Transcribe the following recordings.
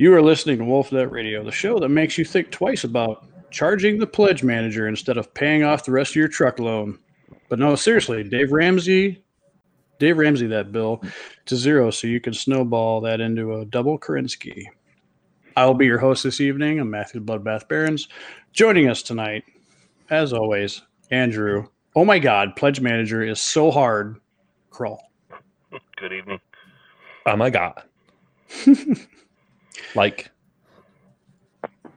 You are listening to Wolf Net Radio, the show that makes you think twice about charging the pledge manager instead of paying off the rest of your truck loan. But no, seriously, Dave Ramsey, Dave Ramsey that bill to zero so you can snowball that into a double Kerensky. I will be your host this evening. I'm Matthew Bloodbath Barons. Joining us tonight, as always, Andrew. Oh my God, pledge manager is so hard. Crawl. Good evening. Oh my god. like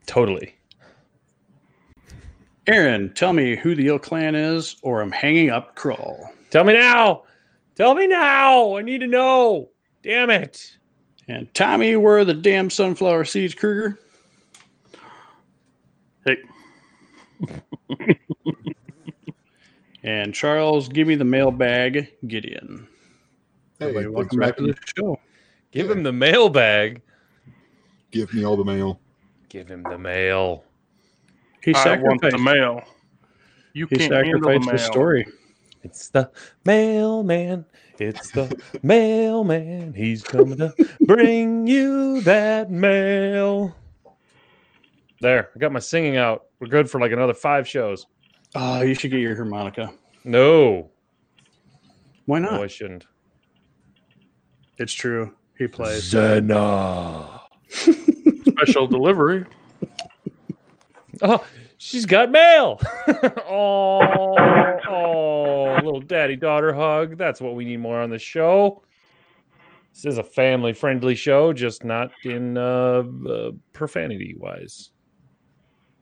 totally. Aaron, tell me who the Ill Clan is, or I'm hanging up. Crawl. Tell me now. Tell me now. I need to know. Damn it. And Tommy, where are the damn sunflower seeds, Kruger? Hey, And Charles, give me the mailbag, Gideon. Hey, Hey, welcome back to the show. Give him the mailbag. Give me all the mail. Give him the mail. He I want sacrificed. the mail. You He can't handle the mail. the story. It's the mailman. It's the mailman. He's coming to bring you that mail. There, I got my singing out. We're good for like another five shows. Oh, you should get your harmonica. No, Why no, not? I shouldn't. It's true. He plays. Zena. Special delivery. Oh, she's got mail. oh, oh, little daddy daughter hug. That's what we need more on the show. This is a family friendly show, just not in uh, uh profanity wise.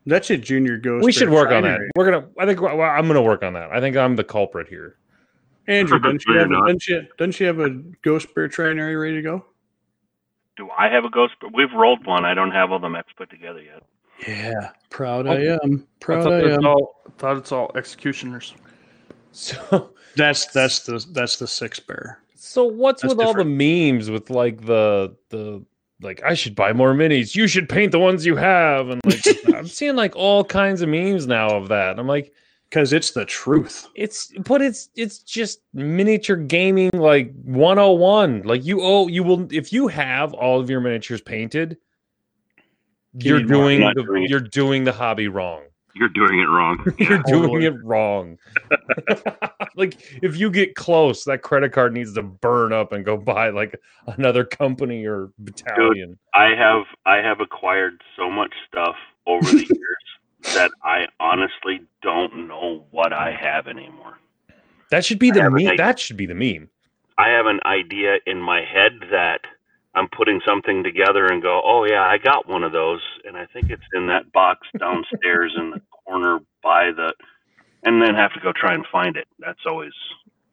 That's it, Junior Ghost. We should Bear work on that. We're gonna. I think well, I'm gonna work on that. I think I'm the culprit here. Andrew, doesn't she You're have a, not. doesn't she, doesn't she have a Ghost Bear Trinary ready to go? Do I have a ghost? We've rolled one. I don't have all the mechs put together yet. Yeah. Proud Oh. I am. I Proud thought, I am. all, thought it's all executioners. So, That's that's the that's the six bear. so what's That's with all the memes with like the the like I should buy more minis. You should paint the ones you have, and like I'm seeing like all kinds of memes now of that. And I'm like, Because it's the truth. it's but it's it's just miniature gaming like 101 like you oh you will if you have all of your miniatures painted you're need doing the doing you're doing the hobby wrong. You're doing it wrong. you're doing it wrong. Like if you get close that credit card needs to burn up and go buy like another company or battalion. I have I have acquired so much stuff over the years that I honestly don't know what I have anymore. that should be the meme that should be the meme I have an idea in my head that I'm putting something together and go, oh yeah, I got one of those, and I think it's in that box downstairs in the corner by the, and then have to go try and find it. That's always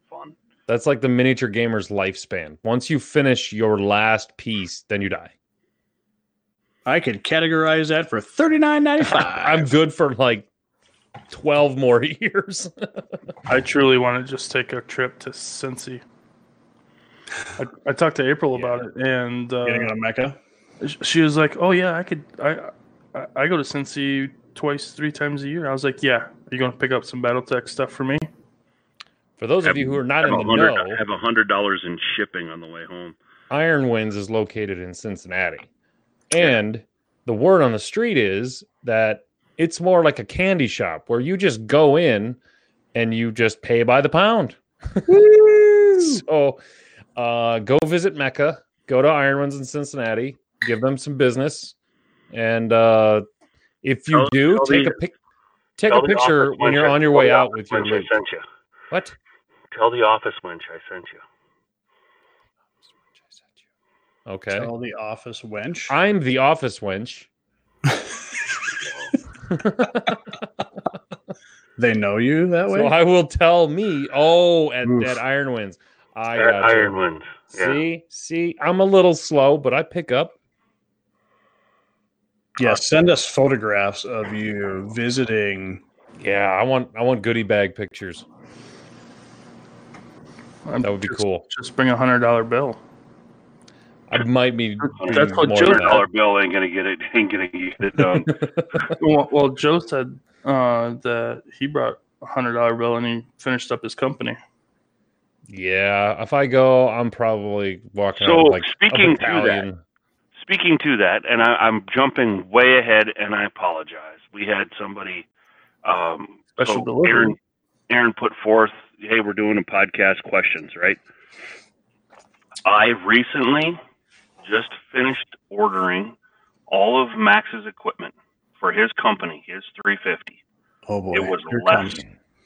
fun. that's like the miniature gamer's lifespan once you finish your last piece then you die I could categorize that for thirty nine ninety five. I'm good for like 12 more years. I truly want to just take a trip to Cincy. I, I talked to April about it, and uh, getting on Mecca. she was like, "Oh yeah, I could. I, I I go to Cincy twice, three times a year." I was like, "Yeah, are you going to pick up some BattleTech stuff for me?" For those of you who are not in the hundred, know, have a hundred dollars in shipping on the way home. Iron Winds is located in Cincinnati. And the word on the street is that it's more like a candy shop where you just go in and you just pay by the pound. so uh, go visit Mecca, go to Iron Winds in Cincinnati, give them some business. And uh, if you Tell- do, tell take the- a pic. Take a picture when you're on your way out with your wench I loot. sent you. What? Tell the office wench I sent you. Okay. Tell the office wench. I'm the office wench. They know you that way. So I will tell me, oh, at, Oof. at Iron Winds. I At got Iron Winds. Yeah. See, see, I'm a little slow, but I pick up. yeah, send us photographs of you visiting. Yeah, I want I want goodie bag pictures. I'm That would be just- cool. Just bring a hundred dollar bill. I might be. That's what more Joe than Hundred that. dollar bill ain't gonna get it. Ain't gonna get it done. well, well, Joe said uh, that he brought a hundred dollar bill and he finished up his company. Yeah, if I go, I'm probably walking So, out with like speaking to that, speaking to that, and I, I'm jumping way ahead, and I apologize. We had somebody, um, Special so delivery. Aaron, Aaron put forth, "Hey, we're doing a podcast questions, right?" I recently just finished ordering all of Max's equipment for his company, his 350. Oh boy, It was here less. comes.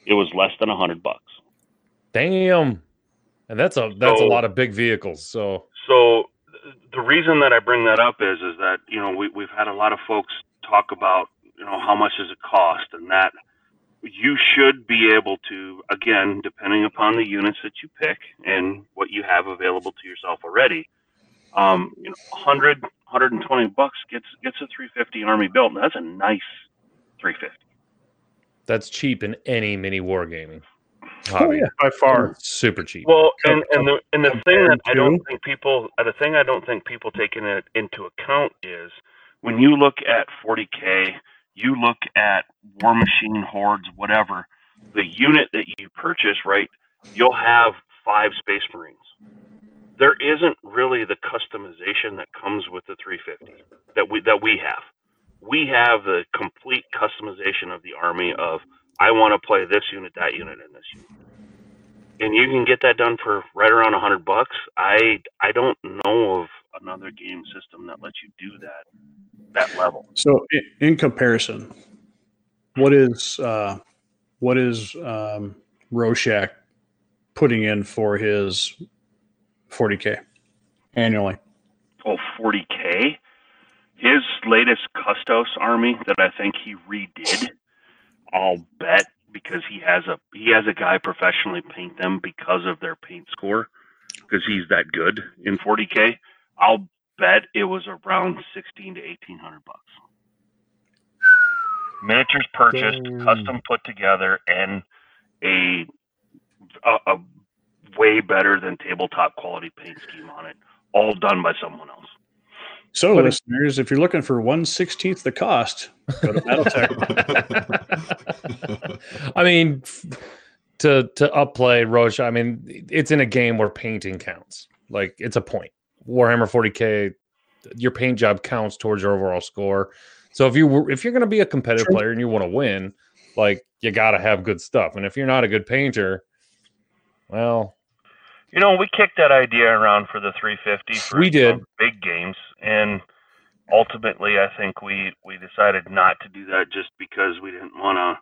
It was less than a hundred bucks. Damn. And that's a that's a lot of big vehicles. So So the reason that I bring that up is is that you know we we've had a lot of folks talk about you know how much does it cost and that you should be able to again depending upon the units that you pick and what you have available to yourself already um, you know 100 120 bucks gets gets a 350 army built and that's a nice 350 that's cheap in any mini wargaming. Oh hobby. yeah, by far. Super cheap. Well, and and the and the thing that I don't think people uh, the thing I don't think people take it into account is when you look at 40k, you look at War Machine hordes, whatever, the unit that you purchase, right? You'll have five Space Marines. There isn't really the customization that comes with the 350 that we that we have. We have the complete customization of the army of I want to play this unit, that unit, and this unit and you can get that done for right around a hundred bucks. I I don't know of another game system that lets you do that that level. So in, comparison, what is uh, what is um, putting in for his 40k annually? Oh, 40k. His latest Custodes army that I think he redid. I'll bet because he has a he has a guy professionally paint them because of their paint score because he's that good in 40k. I'll bet it was around 16 to 1800 bucks. Miniatures purchased, Dang. custom put together, and a, a a way better than tabletop quality paint scheme on it, all done by someone else. So, But it- listeners, if you're looking for one sixteenth the cost, go to BattleTech. I mean, to to upplay Roche, I mean, it's in a game where painting counts. Like it's a point. Warhammer 40k, your paint job counts towards your overall score. So if you were- if you're going to be a competitive True. player and you want to win, like you got to have good stuff. And if you're not a good painter, well, You know, we kicked that idea around for the 350 for We did. some big games, and ultimately, I think we we decided not to do that just because we didn't want to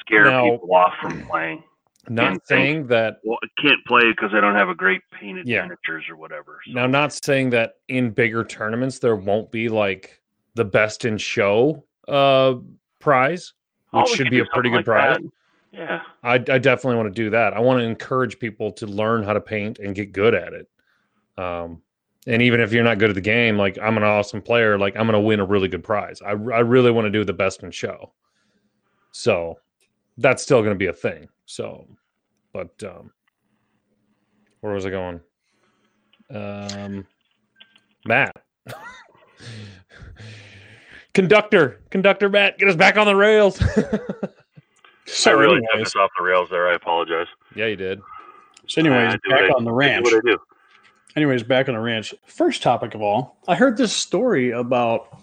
scare Now- people off from playing. not And saying that Well, I can't play because I don't have a great painted Yeah. miniatures or whatever. So. Now, not saying that in bigger tournaments there won't be like the best in show uh prize, Oh, which we should be a pretty good prize. that. Yeah. I, I definitely want to do that. I want to encourage people to learn how to paint and get good at it. Um, and even if you're not good at the game, like I'm an awesome player, like I'm going to win a really good prize. I, I really want to do the best in show. So that's still going to be a thing. So, but um, where was I going? Um, Matt. Conductor, conductor Matt, get us back on the rails. So, I really took anyways, us off the rails there. I apologize. yeah, you did. so anyways I back I- on the I do ranch. what I do. Anyways, back on the ranch. First topic of all, I heard this story about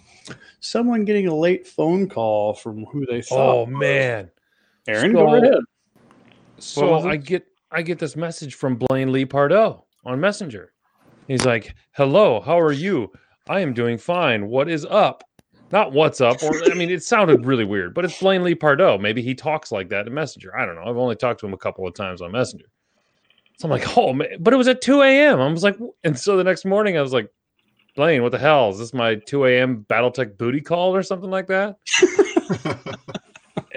someone getting a late phone call from who they thought. Oh man. Aaron, So- go right ahead. So? I get I get this message from Blaine Lee Pardoe on Messenger. He's like, "Hello, how are you? I am doing fine. What is up? Not what's up, or I mean, it sounded really weird, but it's Blaine Lee Pardoe. Maybe he talks like that in Messenger. I don't know. I've only talked to him a couple of times on Messenger. So I'm like, oh man, but it was at 2 a.m. I was like, and so the next morning I was like, Blaine, what the hell? Is this my 2 a.m. Battletech booty call or something like that?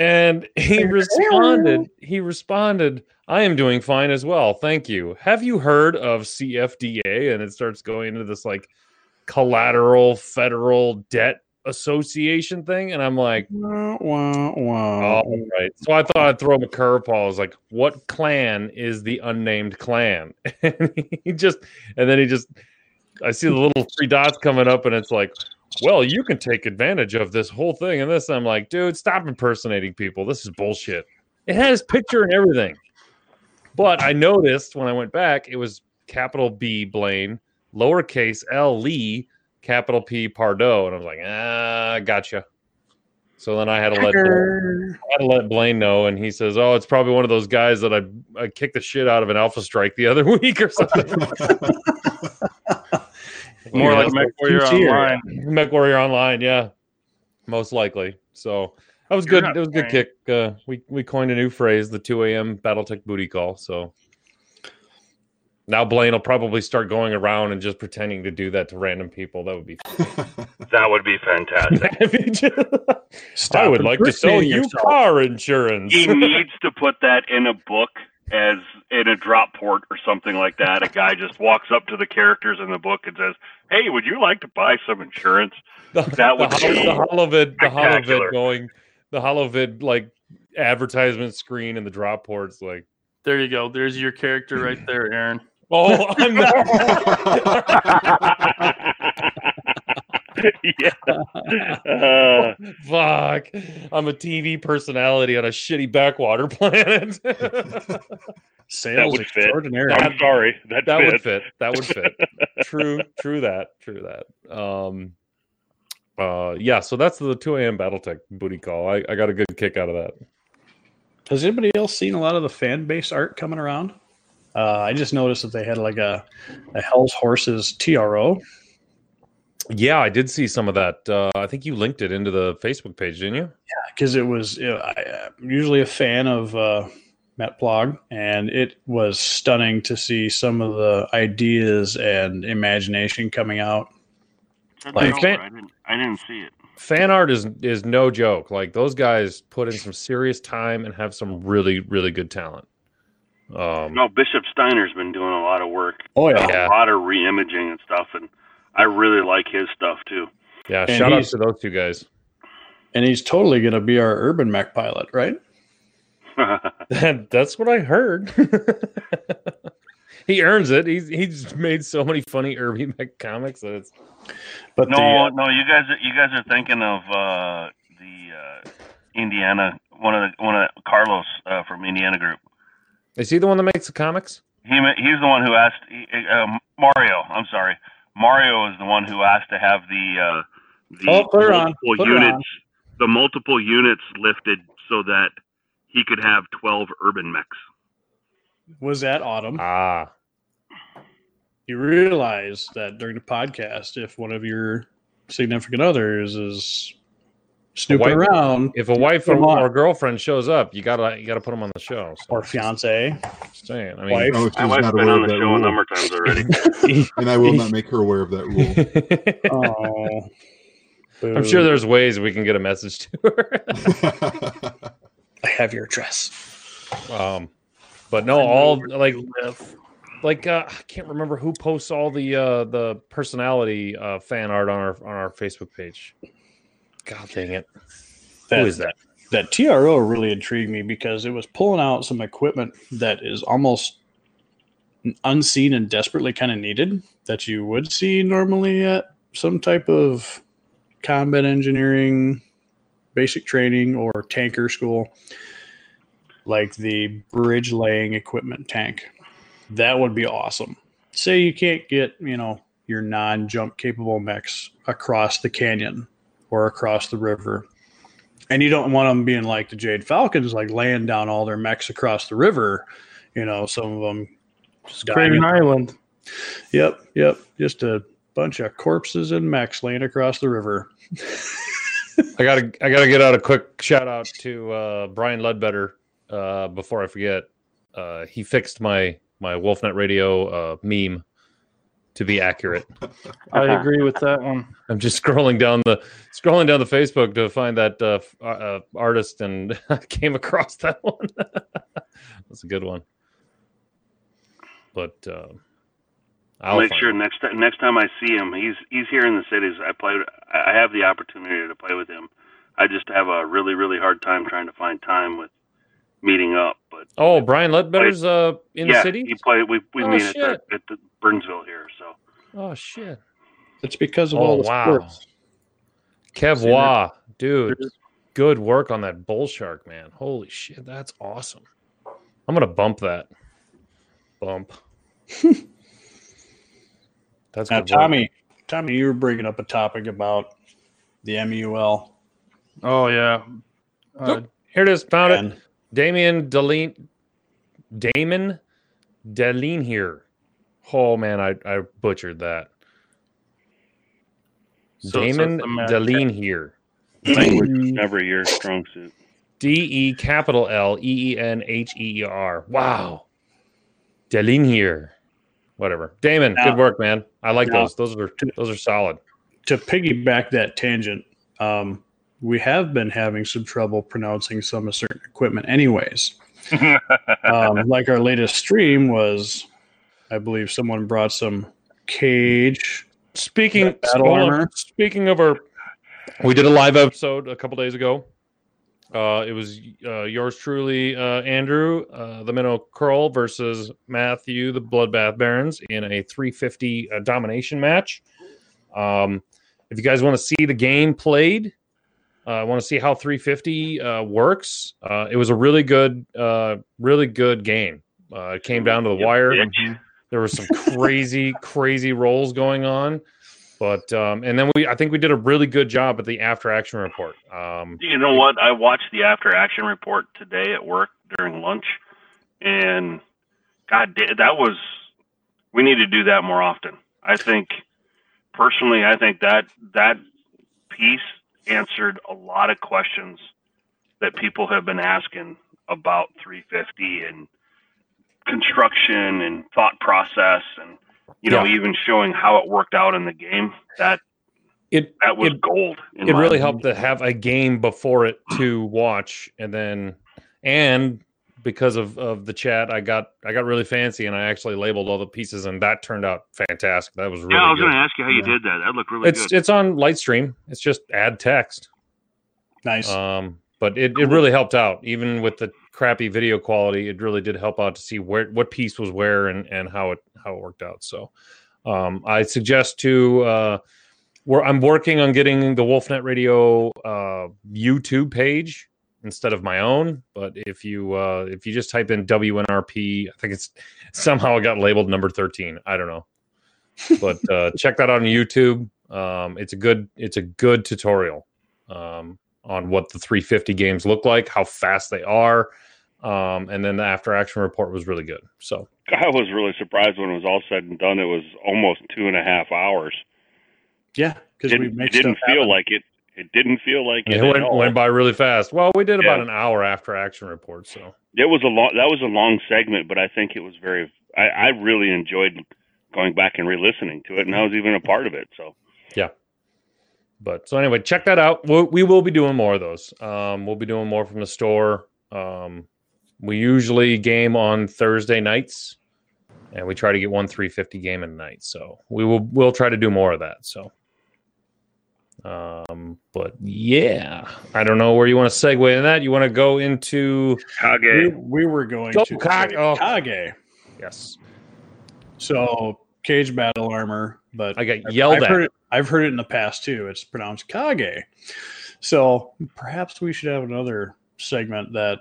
And he responded, he responded, I am doing fine as well. Thank you. Have you heard of CFDA? And it starts going into this like collateral federal debt association thing. And I'm like, Wah, wah, wah. all right. So I thought I'd throw him a curveball. I was like, what clan is the unnamed clan? And he just, and then he just, I see the little three dots coming up and it's like, well, you can take advantage of this whole thing and this. I'm like, dude, stop impersonating people. This is bullshit. It has picture and everything. But I noticed when I went back, it was capital B Blaine, lowercase L Lee, capital P Pardoe, and I was like, ah, gotcha. So then I had to let Blaine, I had to let Blaine know, and he says, "Oh, it's probably one of those guys that I I kicked the shit out of an Alpha Strike the other week or something." More Yeah, like Mech Warrior Online. MechWarrior Online, yeah, most likely. So that was You're good. It was a good kick. Uh, we we coined a new phrase, the two a.m. BattleTech booty call. So now Blaine will probably start going around and just pretending to do that to random people. That would be. That would be fantastic. I would like to sell you car insurance. he needs to put that in a book as in a drop port or something like that. A guy just walks up to the characters in the book and says, "Hey, would you like to buy some insurance?" the, That would the, be hol- the holovid, the spectacular. holovid going, the holovid like advertisement screen and the drop ports like. There you go. There's your character right there, Aaron. Oh, I'm yeah. Uh, Fuck. I'm a TV personality on a shitty backwater planet. Sales would fit. extraordinary. I'm sorry. That, that fits. would fit. That would fit. true, true that. True that. Um uh yeah, so that's the 2 a.m. Battletech booty call. I, I got a good kick out of that. Has anybody else seen a lot of the fan base art coming around? Uh, I just noticed that they had like a, a Hell's Horses TRO. Yeah, I did see some of that. Uh, I think you linked it into the Facebook page, didn't you? Yeah, because it was you know, I, I'm usually a fan of uh, Matt Plog, and it was stunning to see some of the ideas and imagination coming out. Like, I, didn't, I didn't see it. Fan art is is no joke. Like those guys put in some serious time and have some really really good talent. Um, No, Bishop Steiner's been doing a lot of work, Oh Yeah. a lot of re-imaging and stuff, and I really like his stuff too. yeah, And shout out to those two guys. and he's totally going to be our urban mech pilot, right? That's what I heard. he earns it. He's he's made so many funny Irby Mac comics that it's But no, the, uh, no, you guys, are, you guys are thinking of uh, the uh, Indiana one of the one of the, Carlos uh, from Indiana Group. Is he the one that makes the comics? He he's the one who asked uh, Mario. I'm sorry, Mario is the one who asked to have the uh, the Oh, put multiple Put units, the multiple units lifted so that he could have 12 urban mechs. was that autumn? Ah, you realize that during the podcast, if one of your significant others is snooping wife- around, if a wife Put or, 'em on. or girlfriend shows up, you gotta you gotta put them on the show. So, or fiance, just saying. I mean, wife, No, she's My wife's not been on the that show a rule, number of times already. and I will not make her aware of that rule. oh, I'm sure there's ways we can get a message to her. I have your address. um, but no, all like like uh, I can't remember who posts all the uh, the personality uh, fan art on our on our Facebook page. God dang it! That, who is that? that TRO really intrigued me because it was pulling out some equipment that is almost unseen and desperately kind of needed that you would see normally at some type of combat engineering basic training or tanker school like the bridge laying equipment tank that would be awesome say you can't get you know your non-jump capable mechs across the canyon or across the river and you don't want them being like the Jade Falcons, like laying down all their mechs across the river. You know, some of them just dying. Craven Island. Yep, yep, just a bunch of corpses and mechs laying across the river. I gotta I gotta get out a quick shout out to uh, Brian Ledbetter uh, before I forget. Uh, he fixed my my Wolfnet Radio uh, meme to be accurate. I agree with that one. I'm just scrolling down the scrolling down the Facebook to find that uh, f- uh, uh, artist and I came across that one. That's a good one. But uh, I'll make sure it. next time next time I see him, he's he's here in the cities. I play. I have the opportunity to play with him. I just have a really really hard time trying to find time with meeting up. But Oh, Brian Ledbetter's uh, in yeah, the city. he play. We we Oh, meet at the, at the Burnsville here. So Oh shit! It's because of Oh, all the wow. sports. Kev See Wah, dude, good work on that bull shark, man. Holy shit, that's awesome. I'm gonna bump that. Bump. that's Now, good work. Tommy, Tommy, you were bringing up a topic about the MUL. Oh yeah. Uh, Here it is. Found it. And Damien Deline, Damon DeLeenheer. Oh man, I, I butchered that. so- so Damon it's DeLeenheer. Language was never your strong suit. D E capital L E E N H E E R. Wow. DeLeenheer. Whatever. Damon, Now- good work, man. I like now- those. Those are those are solid. to piggyback that tangent, um, we have been having some trouble pronouncing some of certain equipment, anyways. um, like our latest stream was, I believe someone brought some cage. Speaking Battle hold on. armor. Speaking of our, we did a live episode a couple days ago. Uh, it was uh, yours truly, uh, Andrew, uh, the Minnow Curl versus Matthew, the Bloodbath Barons, in a 350 uh, domination match. Um, if you guys want to see the game played, uh, want to see how 350 uh, works, uh, it was a really good, uh, really good game. Uh, it came down to the You wire. bitch. There were some crazy, crazy rolls going on, but um, and then we, I think we did a really good job at the after action report. Um, You know what? I watched the after action report today at work during lunch, and God, that was. We need to do that more often. I think, personally, I think that that piece answered a lot of questions that people have been asking about 350 and construction and thought process, and you know, Yeah. even showing how it worked out in the game. That it that was It- gold. in it really opinion. helped to have a game before it to watch, and then and because of, of the chat, I got I got really fancy and I actually labeled all the pieces, and that turned out fantastic. That was really yeah, I was good. going to ask you how you Yeah. did that. That looked really it's good. it's on Lightstream. It's just add text. Nice. Um, but it, it really helped out, even with the crappy video quality. It really did help out to see where what piece was where and and how it how it worked out. So, um, I suggest to uh, where I'm working on getting the Wolfnet Radio uh, YouTube page instead of my own. But if you uh, if you just type in WNRP, I think it's somehow it got labeled number thirteen. I don't know, but uh, check that out on YouTube. Um, it's a good it's a good tutorial. Um, on what the 350 games look like, how fast they are, um, and then the after action report was really good. So I was really surprised when it was all said and done. It was almost two and a half hours. yeah, because we Didn't, it didn't feel happen. like it. It didn't feel like it. it went, went by really fast. Well, we did about an hour after action report. So It was a long. That was a long segment, but I think it was very. I, I really enjoyed going back and re-listening to it, and I was even a part of it. So yeah. but so anyway, check that out. We'll, we will be doing more of those. Um, we'll be doing more from the store. Um, we usually game on Thursday nights, and we try to get one 350 game a night. So we will we'll try to do more of that. So, um, but yeah, I don't know where you want to segue in that. You want to go into We, Kage. we were going Oh, to Kage- oh. Kage. yes, So cage battle armor, but I got yelled I've at. Heard it, I've heard it in the past too. It's pronounced Kage. So perhaps we should have another segment that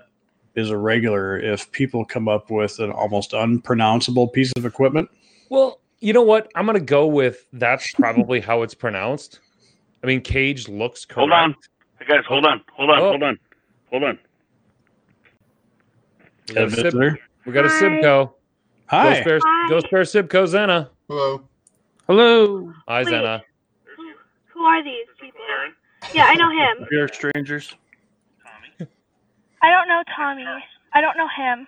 is a regular if people come up with an almost unpronounceable piece of equipment. Well, you know what? I'm gonna go with that's probably how it's pronounced. I mean, Cage looks correct. Hold on, hey guys. Hold on. Hold on. Oh. Hold on. Hold on. We got a, A Sib- we got a Hi. Sibko. Hi. Ghost Bear, Hi. Ghost Bear Sibko Zena. Hello. hello. Hi, Wait. Zena. Who, who are these people? Yeah, I know him. We are strangers. I don't know Tommy. I don't know him.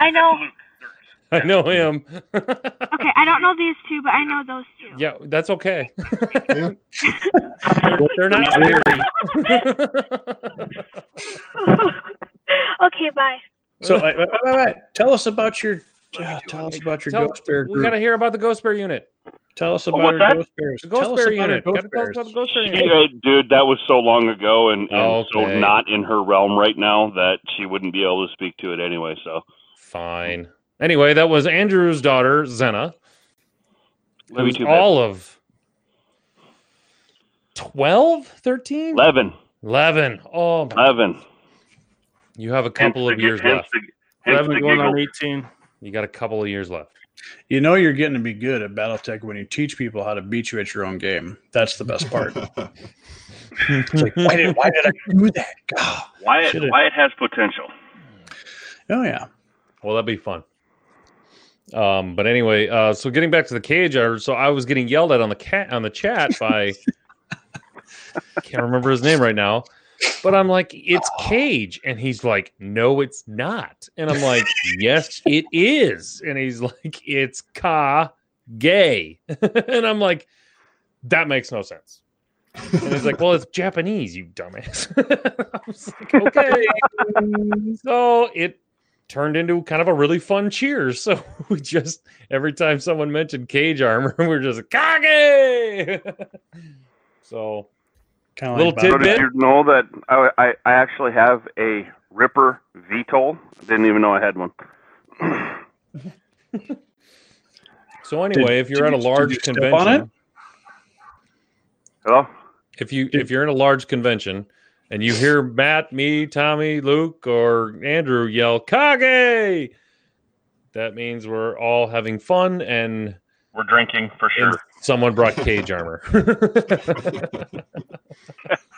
I know. I know him. Okay, I don't know these two, but I know those two. yeah, that's okay. Yeah. They're not weird. okay, bye. So wait, wait, wait, wait. tell us about your uh, tell us about your Tell- Ghost Bear we got to hear about the Ghost Bear unit. Tell us Oh, about what's our? Ghost Bears. The Ghost tell Bear us about unit. our Gotta Ghost tell us Bears. about the Ghost Bear She, unit. uh, dude, that was so long ago, and, and Oh, so not in her realm right now that she wouldn't be able to speak to it anyway. So Fine. Anyway, that was Andrew's daughter, Zena. maybe who's too bad. all of 12, 13? Eleven. 11. Oh, Eleven. you have a couple Hence of the- years hence left. the- hence Eleven the going on eighteen. You got a couple of years left. You know you're getting to be good at BattleTech when you teach people how to beat you at your own game. That's the best part. It's like, why did why did I do that? God. Wyatt, Should've- Wyatt has potential. Oh yeah. Well, that'd be fun. Um, but anyway, uh, so getting back to the cage, I, so I was getting yelled at on the cat on the chat by can't remember his name right now, but I'm like, it's Cage, and he's like, no, it's not, and I'm like, yes, it is, and he's like, it's Ka Gay, and I'm like, that makes no sense. And he's like, well, it's Japanese, you dumbass. I was like, okay. so it turned into kind of a really fun cheers. So we just every time someone mentioned cage armor, we're just Kage. so Kind of Little like So did you know that I, I, I actually have a Ripper VTOL? Didn't even know I had one. so anyway, if you're at a large you convention, Hello? if you if you're in a large convention and you hear Matt, me, Tommy, Luke, or Andrew yell Kage, that means we're all having fun and, We're drinking for and someone brought cage armor.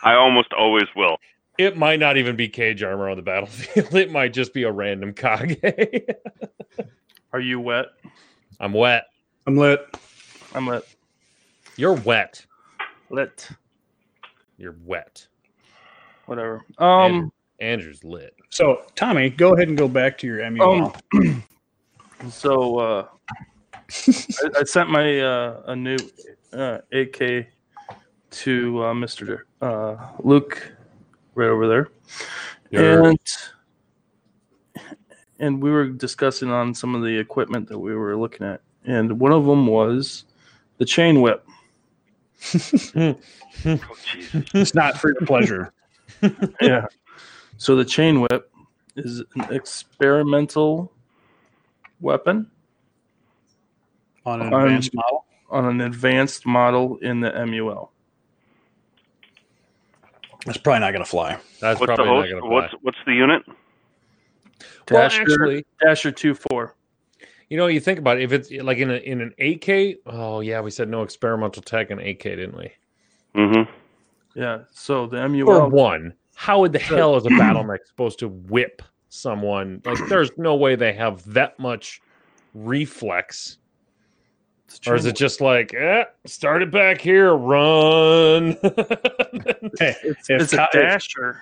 I almost always will. It might not even be cage armor on the battlefield. It might just be a random Kage. Are you wet? I'm wet. I'm lit. I'm lit. You're wet. Lit. You're wet. Whatever. Um. Andrew's lit. So Tommy, go ahead and go back to your MU. Um, So uh, I, I sent my uh, a new uh, AK to uh, Mr. Uh, Luke right over there, You're- and and we were discussing on some of the equipment that we were looking at, and one of them was the chain whip. Oh, it's not for your pleasure. yeah. So the chain whip is an experimental weapon on an Um, advanced model. on an advanced model in the MUL. It's probably not going to fly. That's What's probably not going to What's what's the unit? Well, Dasher, actually, Dasher two four. you know, you think about it. If it's like in a, in an 8K, oh yeah, we said no experimental tech in 8K, didn't we? Mm-hmm. Yeah. So the MUL Or one. How in the hell is a battlemech supposed to whip someone? Like, there's no way they have that much reflex. Or is it just like, eh, start it back here, run? Hey, It's, if, it's a cow- if, dasher.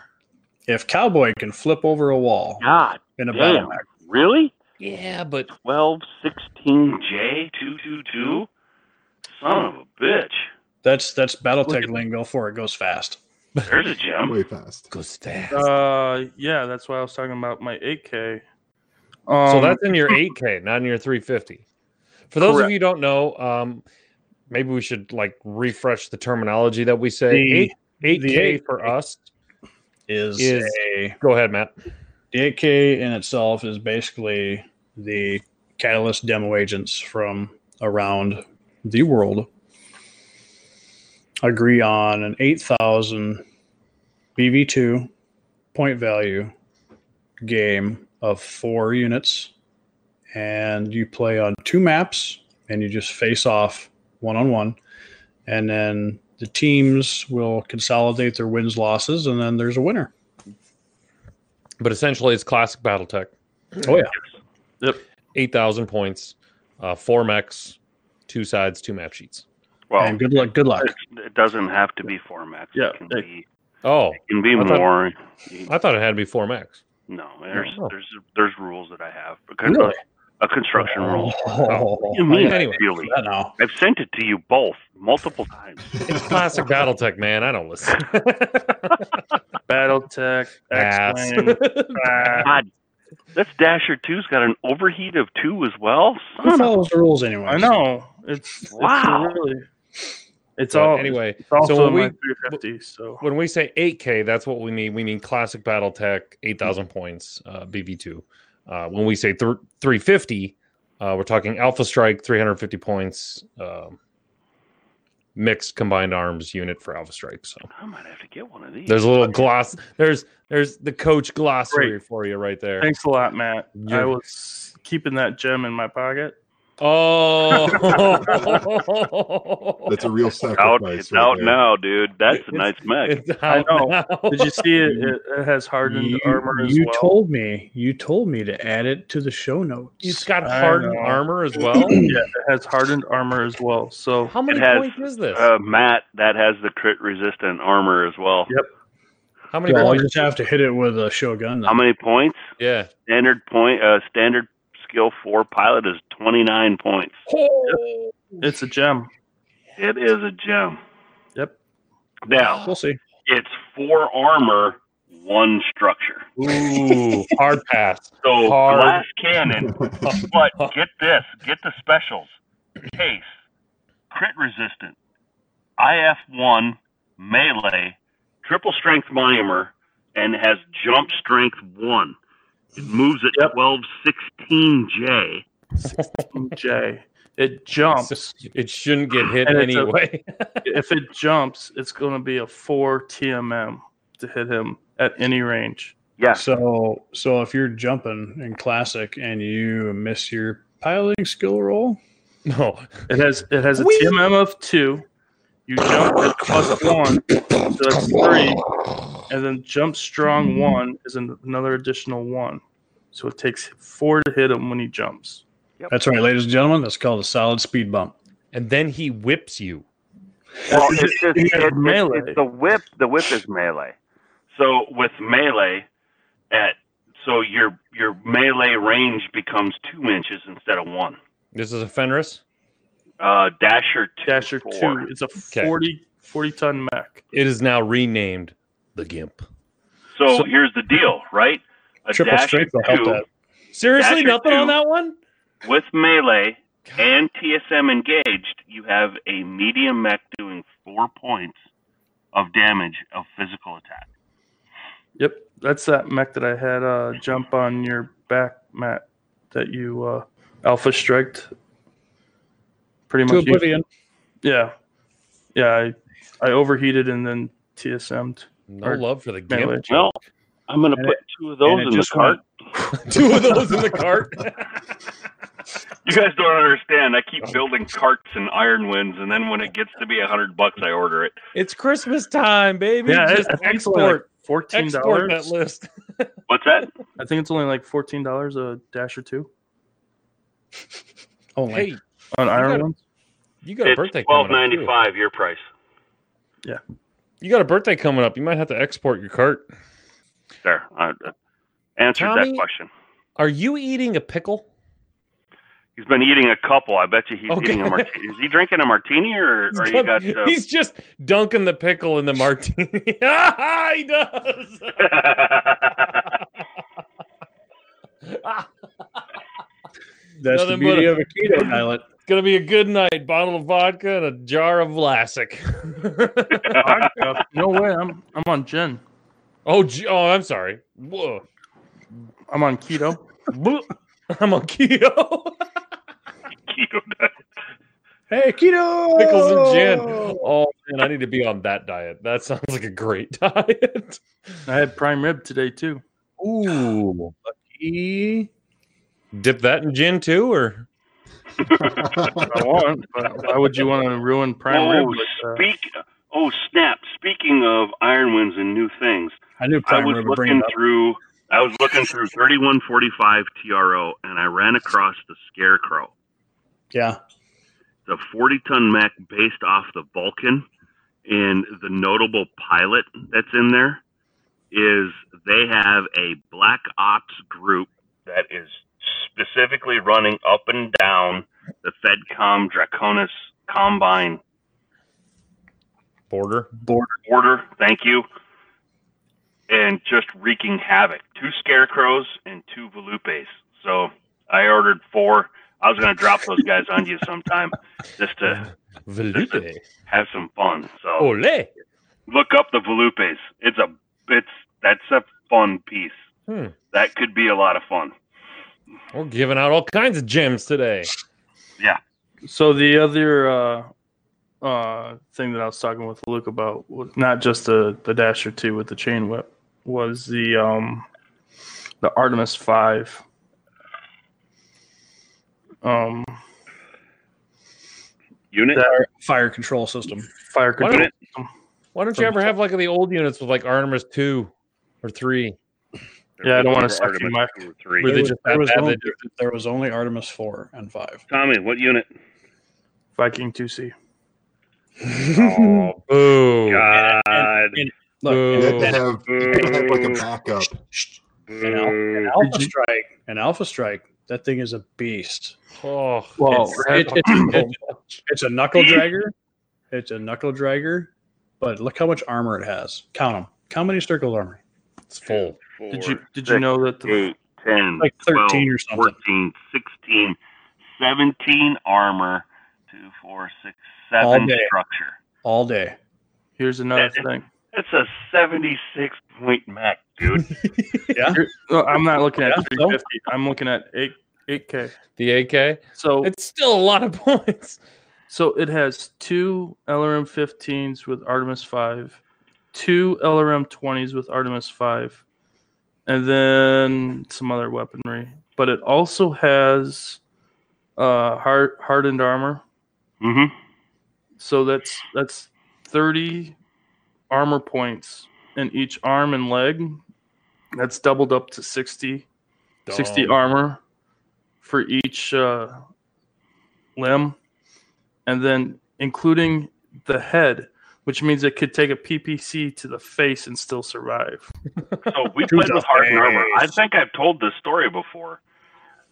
if Cowboy can flip over a wall God, in a damn. battle mech, really? yeah, but 1216J222? Son of a bitch. That's that's Look BattleTech lingo for it goes fast. There's a gem. Way fast. goes fast. Uh, yeah, that's why I was talking about my 8K. Um, so that's in your 8K, not in your 350. For those of you who don't know, um, maybe we should like refresh the terminology that we say. The- Eight, 8K the for 8K us. Is, Is- a Go ahead, Matt. the 8K in itself is basically the catalyst demo agents from around the world agree on an 8,000 BV2 point value game of four units, and you play on two maps, and you just face off one on one, and then the teams will consolidate their wins losses, and then there's a winner. But essentially, it's classic BattleTech. Oh yeah, Yep. 8,000 points, uh, four mechs, two sides, two map sheets. Well, and good luck. Good luck. it, it doesn't have to be four max. Yeah, It can it- be, Oh, it can be I thought- more. I thought it had to be four mechs. No, there's Oh. there's there's rules that I have. Because Really? A construction rule. Oh, What do you mean? Anyway. Really? I know. I've sent it to you both multiple times. It's classic BattleTech, man. I don't listen. BattleTech, Ass. X-Wing. ah, God, this Dasher 2's got an overheat of two as well. Who Son of follows the rules anyway? I know. It's Wow. It's really. It's But all anyway, It's also so when we 350. So when we say 8K, that's what we mean. We mean classic BattleTech, 8,000 points, uh, BV2. Uh, when we say th- 350, uh, we're talking Alpha Strike, 350 points, um, mixed combined arms unit for Alpha Strike. So I might have to get one of these. there's a little gloss. There's there's the coach glossary Great. for you right there. thanks a lot, Matt. I was keeping that gem in my pocket. Oh, That's a real Out, sacrifice. it's right out now, dude. That's a It's- nice mech. It's I know. now. Did you see it? It, it has hardened You, armor as you well. told me. You told me to add it to the show notes. It's got hardened armor as well. yeah, it has hardened armor as well. So How many It has, points is this? Uh, Matt, that has the crit resistant armor as well. Yep. How many well, you points? just have to hit it with a shogun. Then. How many points? Yeah. Standard point. Uh, standard skill four pilot is twenty nine points. it's a gem. It is a gem. Yep. Now We'll see. it's four armor, one structure. Ooh, hard pass. So Hard. glass cannon. But get this, get the specials. Case, crit resistant, IF one, melee, triple strength myomer, and has jump strength one. It moves at Yep. twelve sixteen J. J. It jumps. It shouldn't get hit And it's a- anyway. if it jumps, it's going to be a four TMM to hit him at any range. Yeah. So, so if you're jumping in classic and you miss your piloting skill roll, no. It has it has a Whee! TMM of two. You jump at plus one, so that's three, and then jump strong one is an, another additional one. So it takes four to hit him when he jumps. that's right, ladies and gentlemen. That's called a solid speed bump. And then he whips you. Well, it's just it's, it's- melee. it's the whip. The whip is melee. So with melee, at so your your melee range becomes two inches instead of one. This is a Fenris. Uh, Dasher two. Dasher four. two, it's a 40, 40 ton mech. It is now renamed the Gimp. So, So- here's the deal, right? A Triple Dasher strength will help two that. Seriously, nothing on that one? with melee and TSM engaged, you have a medium mech doing four points of damage of physical attack. Yep, that's that mech that I had uh, jump on your back, Matt. That you uh, alpha striked. Pretty much. you- oblivion. yeah, yeah. I, I overheated and then TSM'd. No Or love for the melee. Gimp. Well, I'm going to And put two of those in the just cart. Two of those in the cart. You guys don't understand. I keep oh. building carts and iron winds, and then when it gets to be a hundred bucks, I order it. it's Christmas time, baby. Yeah, Just I it's like export, fourteen export that dollars. list. What's that? I think it's only like fourteen dollars a dash or two oh, Only. Hey, on Iron gotta- Ones. you got a It's birthday twelve coming up. ninety too. five. Your price. You got a birthday coming up. You might have to export your cart. There. I uh, answered Tommy? that question. Are you eating a pickle? He's been eating a couple. I bet you he's Okay. eating a martini. Is he drinking a martini, or, or you got? Uh, He's just dunking the pickle in the martini. he does. That's Nothing the beauty but of a keto pilot. It's gonna be a good night. Bottle of vodka and a jar of Vlasic. No way. I'm I'm on gin. oh, gee, oh, I'm sorry. Whoa. I'm on keto. I'm on keto. keto diet. Hey, keto Pickles and gin. Oh man, I need to be on that diet. That sounds like a great diet. I had prime rib today too. Ooh. E- Dip that in gin too, or I want, but why would you want to ruin prime oh, rib? Oh, Like that? speak. Oh, snap! Speaking of Iron Winds and new things, I knew I was Rib would bring it looking through. I was looking through 3145 TRO, and I ran across the Scarecrow, Yeah. the 40 ton mech based off the Vulcan, and the notable pilot that's in there is they have a Black Ops group that is specifically running up and down the FedCom Draconis Combine border. border border. Thank you. And just wreaking havoc. Two scarecrows and two volupes. So I ordered four. I was going to drop those guys on you sometime just to Velupe. have some fun. So Ole. look up the volupes. It's a it's that's a fun piece. Hmm. That could be a lot of fun. We're giving out all kinds of gems today. Yeah. So the other uh, uh, thing that I was talking with Luke about, was not just the the Dasher two with the chain whip, was the um, the Artemis five. Um, Unit. Fire, fire control system. Fire Why control. don't, why don't you ever have like the old units with like Artemis two or three, Yeah, I don't wanna Or suck you, Artemis Mike. two or three. Were they There was, just there, was only, there was only Artemis four and five. Tommy, what unit? Viking 2C. Oh, boo! God. and- Look, Boo. Have and, have, you have to have like a backup. and Al- and Alpha Strike, and Alpha Strike, that thing is a beast. Oh, Well, It's, it, it's, it's, it's a knuckle dragger. It's a knuckle dragger, but look how much armor it has. Count them. How many circle armor? it's full. Did you did you know that the, 8, 10, Like 13 12, or something. 14, 16, 17 armor, 2, 4, 6, All 7 day. structure. All day. here's another That- thing. That's a 76 point mac, dude. Yeah. Here- well, I'm not looking at Yeah, so? 350. I'm looking at 8 8K. The AK. So It's still a lot of points. so it has two LRM 15s with Artemis 5, two LRM 20s with Artemis 5, and then some other weaponry. But it also has uh hard, hardened armor. hmm So that's that's 30 armor points in each arm and leg. That's doubled up to 60 60 armor for each uh, limb, and then including the head, which means it could take a PPC to the face and still survive. So oh, we played the with hardened armor. I think I've told this story before.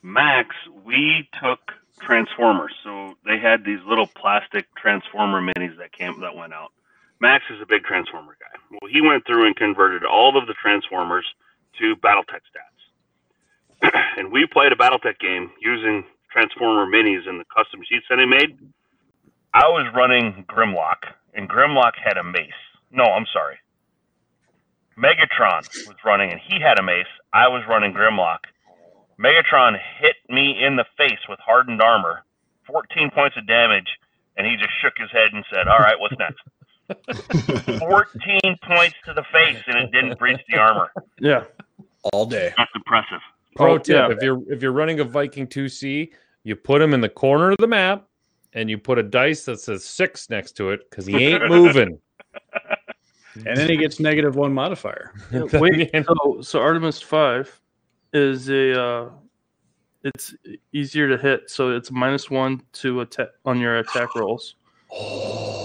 Max, we took Transformers. So they had these little plastic Transformer minis that came that went out. Max is a big Transformer guy. Well, he went through and converted all of the Transformers to BattleTech stats. and we played a BattleTech game using Transformer minis and the custom sheets that he made. I was running Grimlock, and Grimlock had a mace. No, I'm sorry. Megatron was running, and he had a mace. I was running Grimlock. Megatron hit me in the face with hardened armor, 14 points of damage, and he just shook his head and said, All right, what's next? 14 points to the face, and it didn't breach the armor. Yeah. All day. That's impressive. Pro Oh, tip: yeah. if you're if you're running a Viking 2C, you put him in the corner of the map, and you put a dice that says six next to it because he ain't moving. And then he gets negative one modifier. Wait, so, so Artemis 5 is a uh, it's easier to hit, so it's minus one to attack on your attack rolls,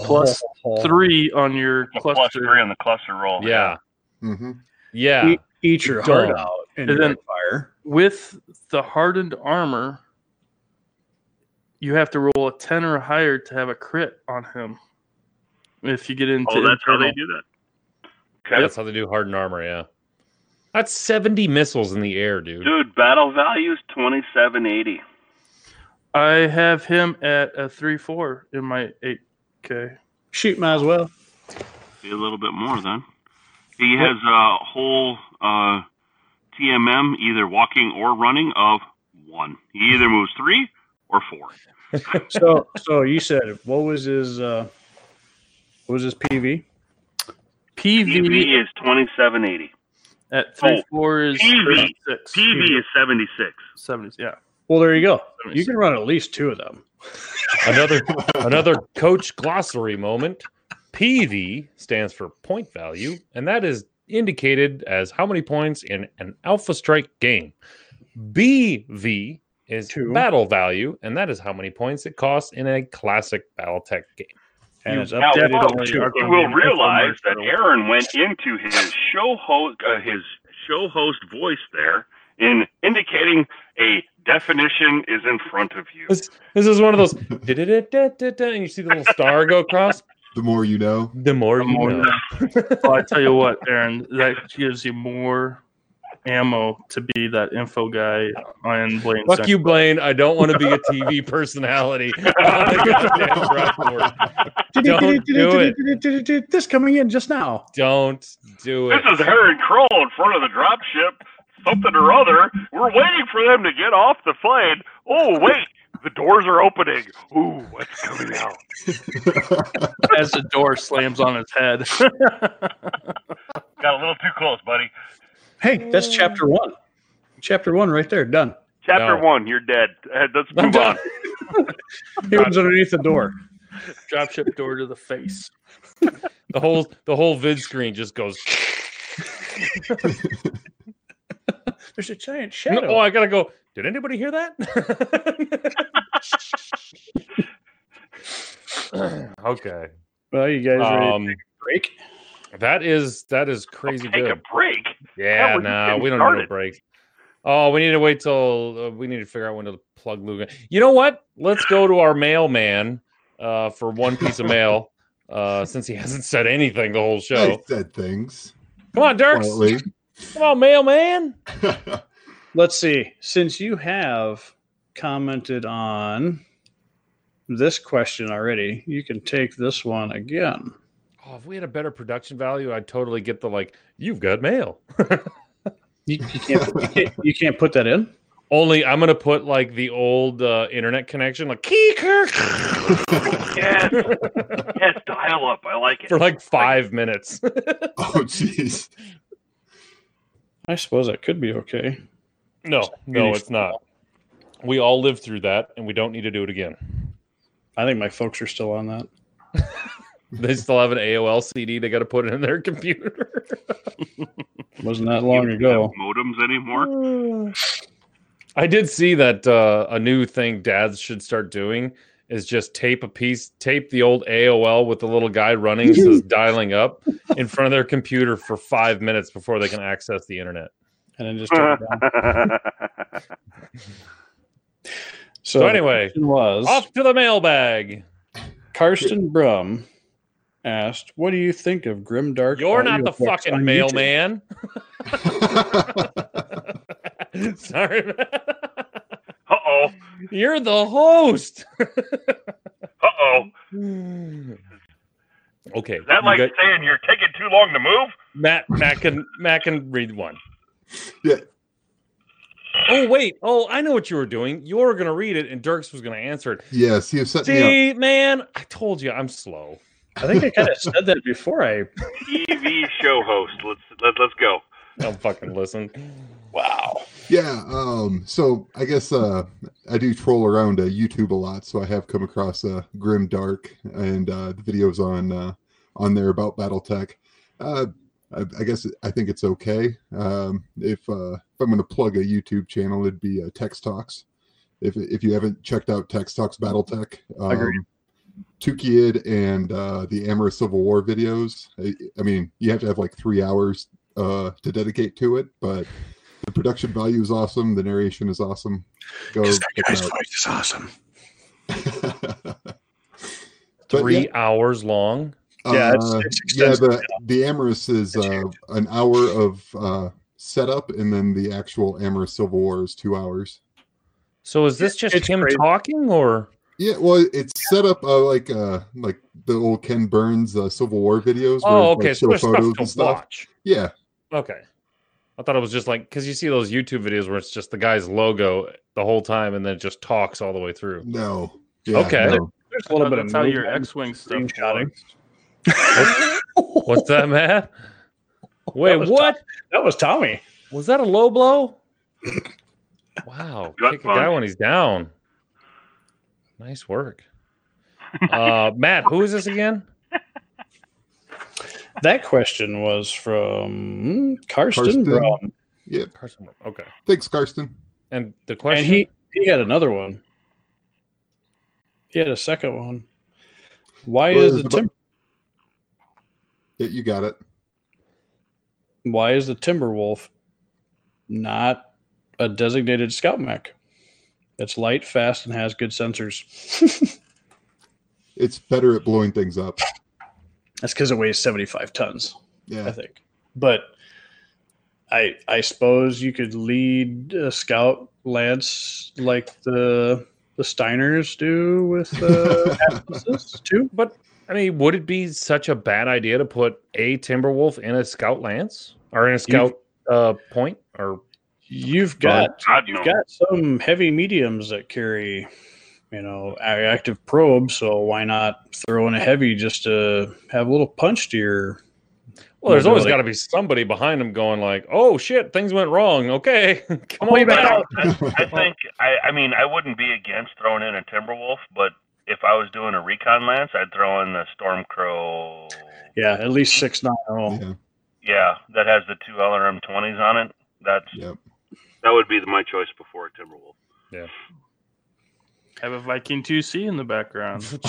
plus three on your A cluster. three on the cluster roll. yeah, hmm yeah. Eat, eat your heart out in And then- fire. With the hardened armor, you have to roll a 10 or higher to have a crit on him. If you get into Oh, that's how they do that. Okay. That's how they do hardened armor. Yeah, that's seventy missiles in the air, dude. Dude, battle values 2780. I have him at a 3 4 in my 8K. Shoot, might as well. Be a little bit more then. He has a whole uh, TMM, either walking or running, of one. He either moves three or four. So, so you said what was his? uh What was his PV? PV, PV is 2780. at 3 Oh, 4 is PV. 36. PV is 76. 70s, yeah. Well, there you go. You can run at least two of them. Another another coach glossary moment. PV stands for point value, and that is indicated as how many points in an Alpha Strike game. BV is Two. battle value, and that is how many points it costs in a classic BattleTech game. And You- it's Now, updated folks, on you You will realize that. Aaron went into his show host, uh, his show host voice there in indicating a definition is in front of you. This, this is one of those, and you see the little star go across. The more you know. The more you more know. well, I tell you what, Aaron, that gives you more ammo to be that info guy on Blaine. Fuck Central. you, Blaine. I don't want to be a TV personality. I wanna get the damn drop board. Don't do it. This coming in just now. Don't do it. This is Harry Kroll in front of the dropship, something or other. We're waiting for them to get off the plane. Oh, wait, the doors are opening. Ooh, what's coming out? as the door slams on his head. Got a little too close, buddy. Hey, that's chapter one. Chapter one right there. Done. Chapter No. one, you're dead. Let's I'm move on. done. He was underneath the door. Drop ship door to the face. The whole the whole vid screen just goes. There's a giant No, shadow. oh, I gotta go. Did anybody hear that? okay. well, you guys ready to Um, take a break? That is that is crazy Take good. a break. Yeah, we're nah, we don't need a break. Oh, we need to wait till uh, we need to figure out when to plug Luke. in. You know what? Let's go to our mailman uh, for one piece of mail, uh, since he hasn't said anything the whole I show. said things. Come on, Dirks. Quietly. Come on, mailman. Let's see. Since you have commented on this question already, you can take this one again. Oh, if we had a better production value, I'd totally get the like. You've got mail. You, you, can't, you, can't, you can't put that in. Only I'm gonna put like the old uh, internet connection, like Keeker, Yes. yes, dial up. I like it. for like five minutes. oh, jeez. I suppose that could be okay. no, no, it's not. We all lived through that, and we don't need to do it again. I think my folks are still on that. They still have an AOL CD. They got to put it in their computer. Wasn't that long ago. have modems anymore? I did see that uh, a new thing dads should start doing is just tape a piece, tape the old AOL with the little guy running, says dialing up in front of their computer for five minutes before they can access the internet. And then just turn it down. So, the anyway, was off to the mailbag. Karsten Brum asked, "What do you think of grim dark?" You're not the fucking mailman. Sorry. Uh oh. You're the host. Uh oh. okay. Is that you like got- saying you're taking too long to move? Matt Matt can Matt can read one. Yeah. Oh wait. Oh, I know what you were doing. You were gonna read it, and Dirks was gonna answer it. yes, you have set me up. See, man, I told you I'm slow. I think I kind of said that before. I TV show host. Let's let, let's go. Don't fucking listen. wow. Yeah. Um. So I guess uh, I do troll around uh, YouTube a lot, so I have come across uh, Grim Dark and uh, the videos on uh, on there about BattleTech. Uh, I, I guess I think it's okay. Um, if uh, if I'm going to plug a YouTube channel, it'd be uh, Tex Talks. If if you haven't checked out Tex Talks BattleTech, um, Agreed. Tukayyid and uh, the Amaris Civil War videos. I, I mean, you have to have like three hours uh, to dedicate to it, but the production value is awesome. The narration is awesome. Go check it out. voice is awesome. But Three hours long. Yeah, it's- uh, it's yeah. The the Amaris is uh, an hour of uh, setup, and then the actual Amaris Civil War is two hours. So is this just It's him crazy. talking, or Yeah, well, it's set up uh, like uh, like the old Ken Burns uh, Civil War videos. where, oh, like, okay, so show there's stuff to and stuff. watch. Yeah, Okay, I thought it was just like because you see those YouTube videos where it's just the guy's logo the whole time, and then it just talks all the way through. no. Yeah, Okay. no. There's a little bit of That's how your. X-wing stuff screenshotting. What's that, man? Wait, was what? That was Tommy. Was that a low blow? Wow, Gut kick a guy when he's down. Nice work, uh, Matt. Who is this again? That question was from Karsten, Karsten. Brum, Yep. Carson. Okay, Thanks, Karsten. and the question. and he he had another one. He had a second one. Why Well, is it's the about- tim- Yeah, you got it. why is the Timberwolf not a designated scout mech? It's light, fast, and has good sensors. It's better at blowing things up. That's because it weighs seventy five tons. Yeah. I think. But I I suppose you could lead a scout lance like the the Steiners do with uh, Atlases too. But I mean, would it be such a bad idea to put a Timberwolf in a Scout Lance or in a Scout uh, point? Or You've got you've no. got some heavy mediums that carry, you know, active probe. So why not throw in a heavy just to have a little punch to your? well, there's always got to be somebody behind them going like, "Oh shit, things went wrong." Okay, come on back back. out. I, I think I, I mean I wouldn't be against throwing in a Timberwolf, but if I was doing a recon lance, I'd throw in the Stormcrow. Yeah, at least six nine oh. Yeah. Yeah, that has the two LRM twenties on it. That's Yep. That would be my choice before a Timberwolf. Have a Viking 2C in the background. Fifty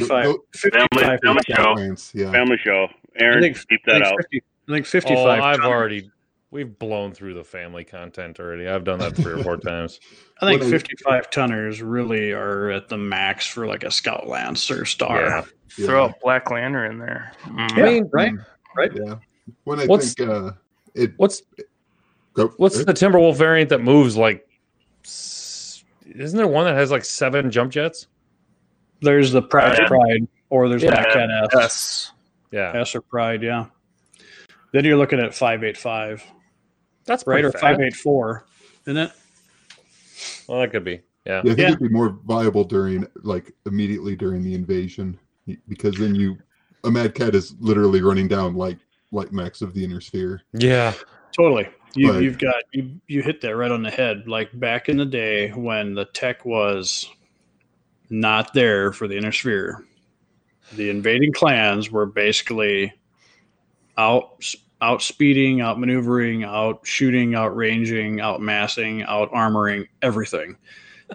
five. Oh, Fifty five. family show. Lance, yeah. Family show. I Aaron, think, keep I that think out. 50, I think fifty Oh, five. I've already we've blown through the family content already. I've done that three or four times. I think What I- 55 tonners really are at the max for like a Scout Lancer Star. Yeah. Yeah. Throw a Black Lanner in there. Mm. Yeah, I mean, right? Right? Yeah. When I What's- think uh, it What's go, what's the Timberwolf variant that moves like? Isn't there one that has like seven jump jets? There's the Pride Yeah. Pride, or there's Yeah. Black Cat S. Yes. Yeah, S or Pride, yeah. Then you're looking at 585, that's right? Or 584, isn't it? Well, that could be. Yeah. Yeah, I think Yeah. it'd be more viable during like immediately during the invasion because then you a mad cat is literally running down like light max of the inner sphere. Yeah. Totally. You, But- you've got you you hit that right on the head. Like back in the day when the tech was not there for the inner sphere, the invading clans were basically out out speeding, out maneuvering, out shooting, out ranging, out massing, out armoring everything,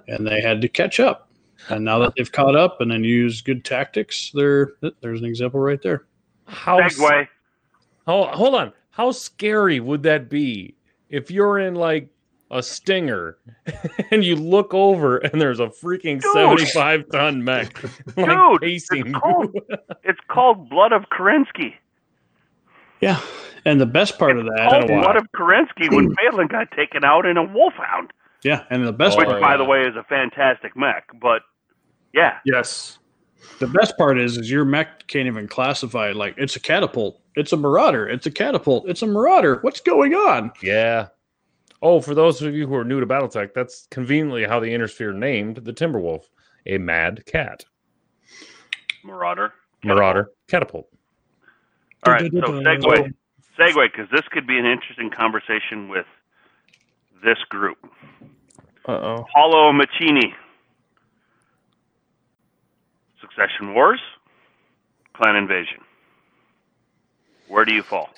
and they had to catch up. And now that they've caught up and then use good tactics, there there's an example right there. How segue. Oh, hold on. How scary would that be if you're in like a stinger and you look over and there's a freaking Dude. 75 ton mech like Dude, pacing it's cold. you? It's called Blood of Kerensky. Yeah, and the best part of that, Called been. Blood of Kerensky when Phelan got taken out in a Wolfhound, yeah, and the best Oh, which, part, by yeah. the way, is a fantastic mech. But yeah, Yes. The best part is, is your mech can't even classify it like it's a catapult, it's a marauder, it's a catapult, it's a marauder. What's going on? Yeah. Oh, for those of you who are new to BattleTech, that's conveniently how the Inner Sphere named the Timberwolf, a mad cat, Marauder. marauder, catapult. All right, so segue, segue, because this could be an interesting conversation with this group. Uh oh. Paulo Machini. Succession Wars, Clan Invasion. Where do you fall?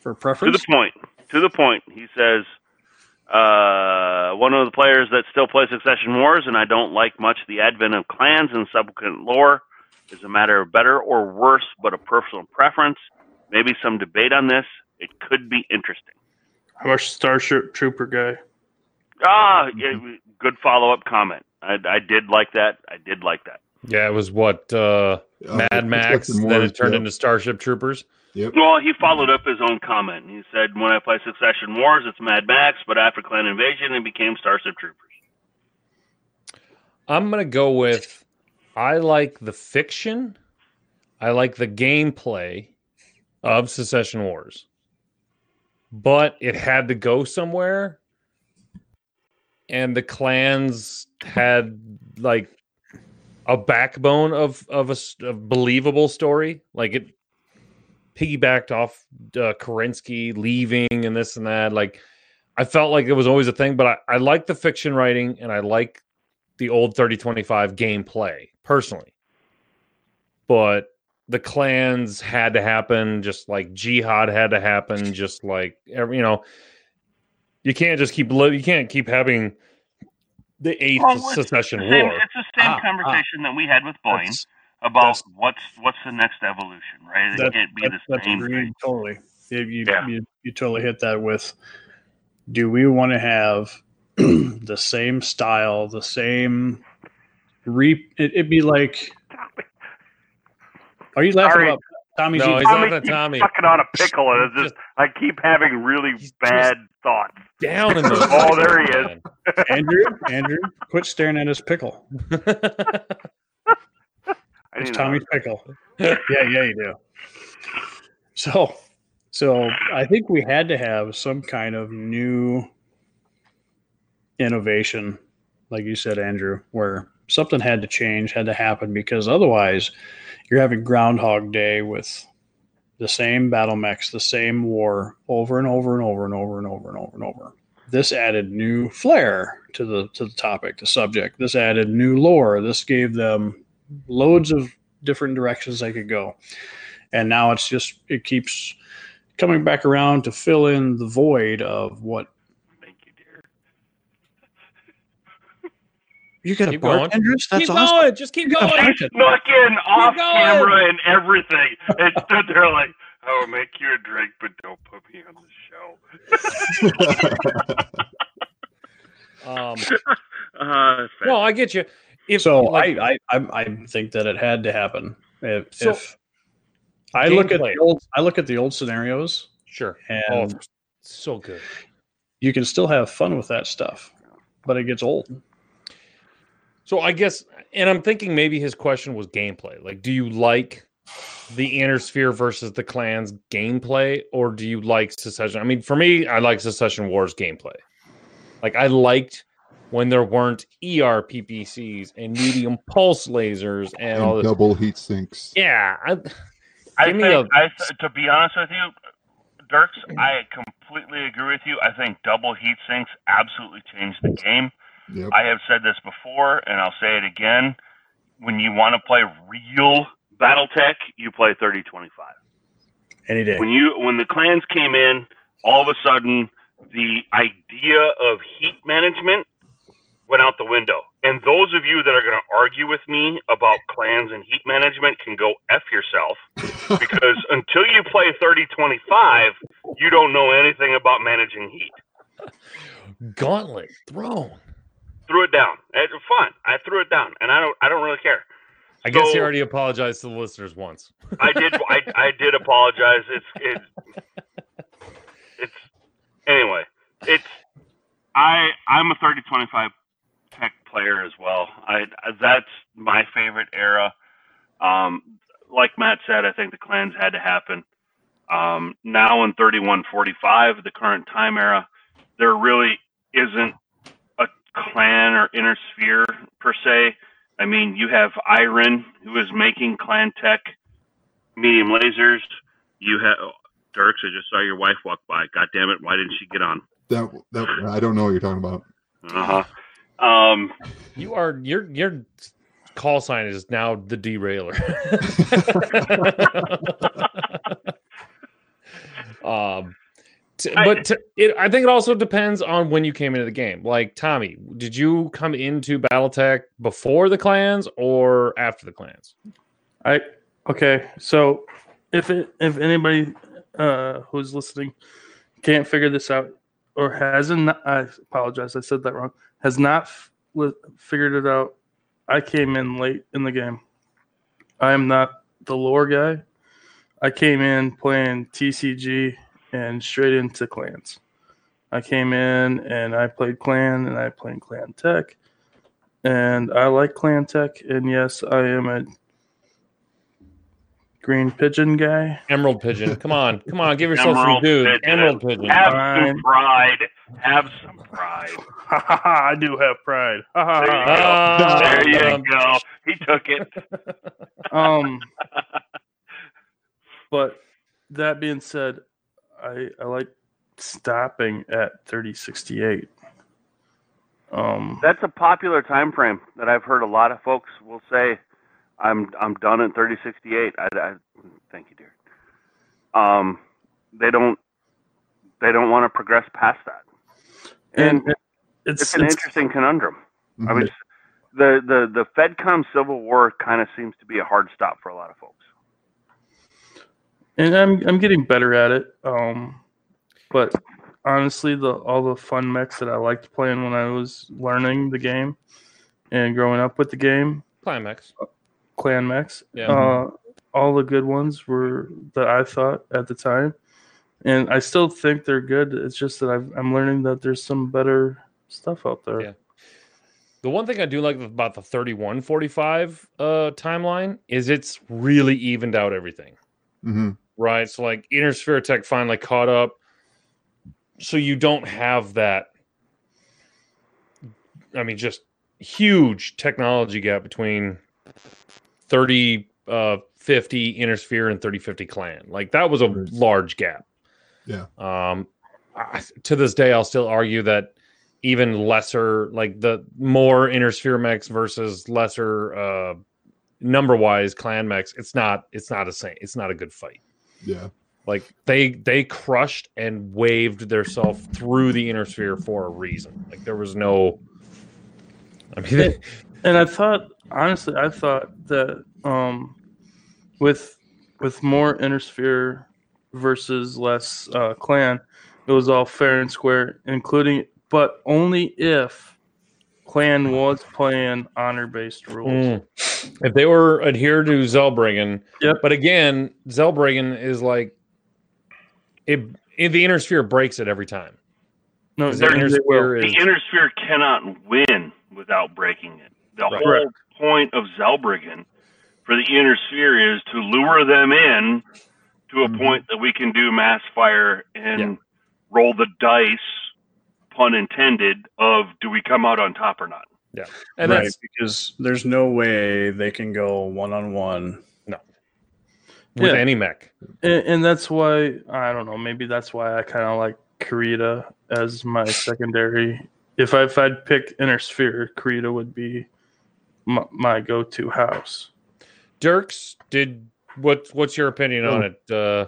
For preference? To the point. To the point. He says, uh, one of the players that still plays Succession Wars, and I don't like much the advent of clans and subsequent lore, is a matter of better or worse, but a personal preference. Maybe some debate on this. It could be interesting. I'm a Starship Trooper guy. Ah, yeah, good follow up comment. I, I did like that. I did like that. Yeah, it was what uh, Uh, Mad Max. Then Wars, it turned yep, into Starship Troopers. Yep. Well, he followed up his own comment. He said, "When I play Succession Wars, it's Mad Max, but after Clan Invasion, it became Starship Troopers." I'm gonna go with I like the fiction. I like the gameplay of Succession Wars. But it had to go somewhere. And the clans had like a backbone of of a, a believable story. Like it piggybacked off uh, Kerensky leaving and this and that. Like I felt like it was always a thing, but I, I like the fiction writing and I like the old 3025 gameplay personally. But the clans had to happen, just like jihad had to happen, just like every, you know, you can't just keep li- you can't keep having the eighth Well, it's succession the same, war. It's the same Ah, conversation that we had with Boyne about what's what's the next evolution, right? It can't be that- the same thing. totally. You, you, Yeah. you, you totally hit that with. Do we want to have the same style, the same? Re, it, it'd be like. Are you laughing Sorry. about Tommy's? No, he's Tommy at keeps Tommy. sucking on a pickle, and it's just I keep having really bad thoughts. Down in the Oh, there he is. Andrew, Andrew, quit staring at his pickle. It's Tommy's pickle. yeah, yeah, you do. So, so I think we had to have some kind of new innovation, like you said, Andrew, where something had to change, had to happen, because otherwise, you're having Groundhog Day with the same battle mechs, the same war over and over and over and over and over and over and over. this added new flair to the to the topic, the subject. This added new lore. This gave them loads of different directions they could go. And now it's just it keeps coming back around to fill in the void of what Thank you, dear. You got Keep a going. That's keep awesome. going. Just keep going. Snuck in off going. camera and everything. And stood there like, I will make you a drink, but don't put me on the show. Um, Uh, no, I get you. If so like, I, I I I think that it had to happen. If, So, if I look at the old I look at the old scenarios sure, and oh, so good. you can still have fun with that stuff, but it gets old. So I guess, and I'm thinking maybe his question was gameplay. Like, do you like the Inner Sphere versus the clans gameplay, or do you like Succession? I mean, for me, I like Succession Wars gameplay. Like, I liked when there weren't E ERPPCs and medium pulse lasers and, all this. double heat sinks. Yeah, I, I think, me a- I to be honest with you, Dirks, I completely agree with you. I think double heat sinks absolutely changed the game. Yep. I have said this before, and I'll say it again. When you want to play real BattleTech, you play 3025. Any day. When you when the clans came in, all of a sudden the idea of heat management went out the window. And those of you that are going to argue with me about clans and heat management can go f yourself because until you play 3025, you don't know anything about managing heat. gauntlet thrown. Threw it down. It was fun. I threw it down, and I don't. I don't really care. I guess he already apologized to the listeners once. I did. I, I did apologize. It's it's it's anyway. It's I I'm a 3025 tech player as well. I that's my favorite era. Um, like Matt said, I think the clans had to happen. Um, now in 3145, the current time era, there really isn't clan or inner sphere per se. I mean, you have Iron, who is making clan tech medium lasers. You have oh, Dirks. I just saw your wife walk by. God damn it! Why didn't she get on? That that I don't know what you're talking about. Uh huh. Um, You are your your call sign is now the derailer. um, t- I- but t- it, I think it also depends on when you came into the game. Like Tommy, did you come into BattleTech before the clans or after the clans? I okay. So if it if anybody uh, who's listening can't figure this out or hasn't, I apologize. I said that wrong. Has not f- figured it out. I came in late in the game. I am not the lore guy. I came in playing TCG and straight into clans. I came in and I played clan and I played clan tech. And I like clan tech. And yes, I am a green pigeon guy. Emerald Pigeon. Come on, come on, give yourself Emerald some dude. Pigeon. Emerald Pigeon. have Fine. some pride. Have some pride. Ha ha ha! I do have pride. Ha ha There you ha. go. Ah, there you um, go. He took it. Um, but that being said, I I like stopping at thirty sixty eight. Um, That's a popular time frame that I've heard a lot of folks will say, "I'm I'm done at 3068." I, I thank you, dear. Um, they don't they don't want to progress past that. and And it's, it's an it's interesting conundrum. I Mhm. was the the the FedCom Civil War kind of seems to be a hard stop for a lot of folks. And I'm I'm getting better at it. Um, but honestly, the all the fun mechs that I liked playing when I was learning the game and growing up with the game, clan Climax. clan mechs, Yeah. uh, all the good ones were that I thought at the time, and I still think they're good. It's just that I've, I'm learning that there's some better stuff out there. Yeah. The one thing I do like about the 3145 uh timeline is it's really evened out everything. Mhm. Right. So like Inner Sphere Tech finally caught up. So you don't have that I mean just huge technology gap between 30 uh 50 Inner Sphere and 3050 clan. Like that was a large gap. Yeah. Um I, to this day, I'll still argue that even lesser, like the more inner sphere mechs versus lesser uh, number wise clan mechs, it's not it's not a same it's not a good fight. Yeah. Like they they crushed and waved themselves through the inner sphere for a reason. Like there was no. I mean, And I thought, honestly, I thought that um, with with more inner sphere versus less uh, clan, it was all fair and square, including, but only if clan was playing honor based rules. Mm. If they were adhered to Zellbrigen, Yep. but again, Zellbrigen is like it. In the inner sphere breaks it every time. No, 'Cause they, the inner sphere is The inner sphere cannot win without breaking it. The Right. whole point of Zellbrigen for the inner sphere is to lure them in to a Mhm. point that we can do mass fire and Yeah. roll the dice, pun intended, of do we come out on top or not. Yeah, and right, that's because there's no way they can go one on one. No, with Yeah. any mech. and, and that's why I don't know. Maybe that's why I kind of like Kurita as my secondary. If I if I'd pick inner sphere, Kurita would be my, my go to house. Dirks, did what? What's your opinion on Oh. it? Uh,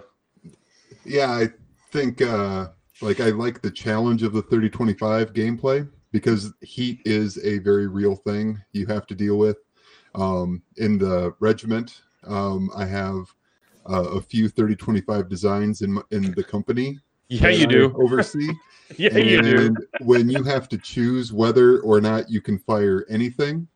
Yeah, I think uh like I like the challenge of the 3025 gameplay because heat is a very real thing you have to deal with. Um in the regiment, um I have uh, a few 3025 designs in in the company. yeah, you I do. oversee. Yeah, you do. when you have to choose whether or not you can fire anything,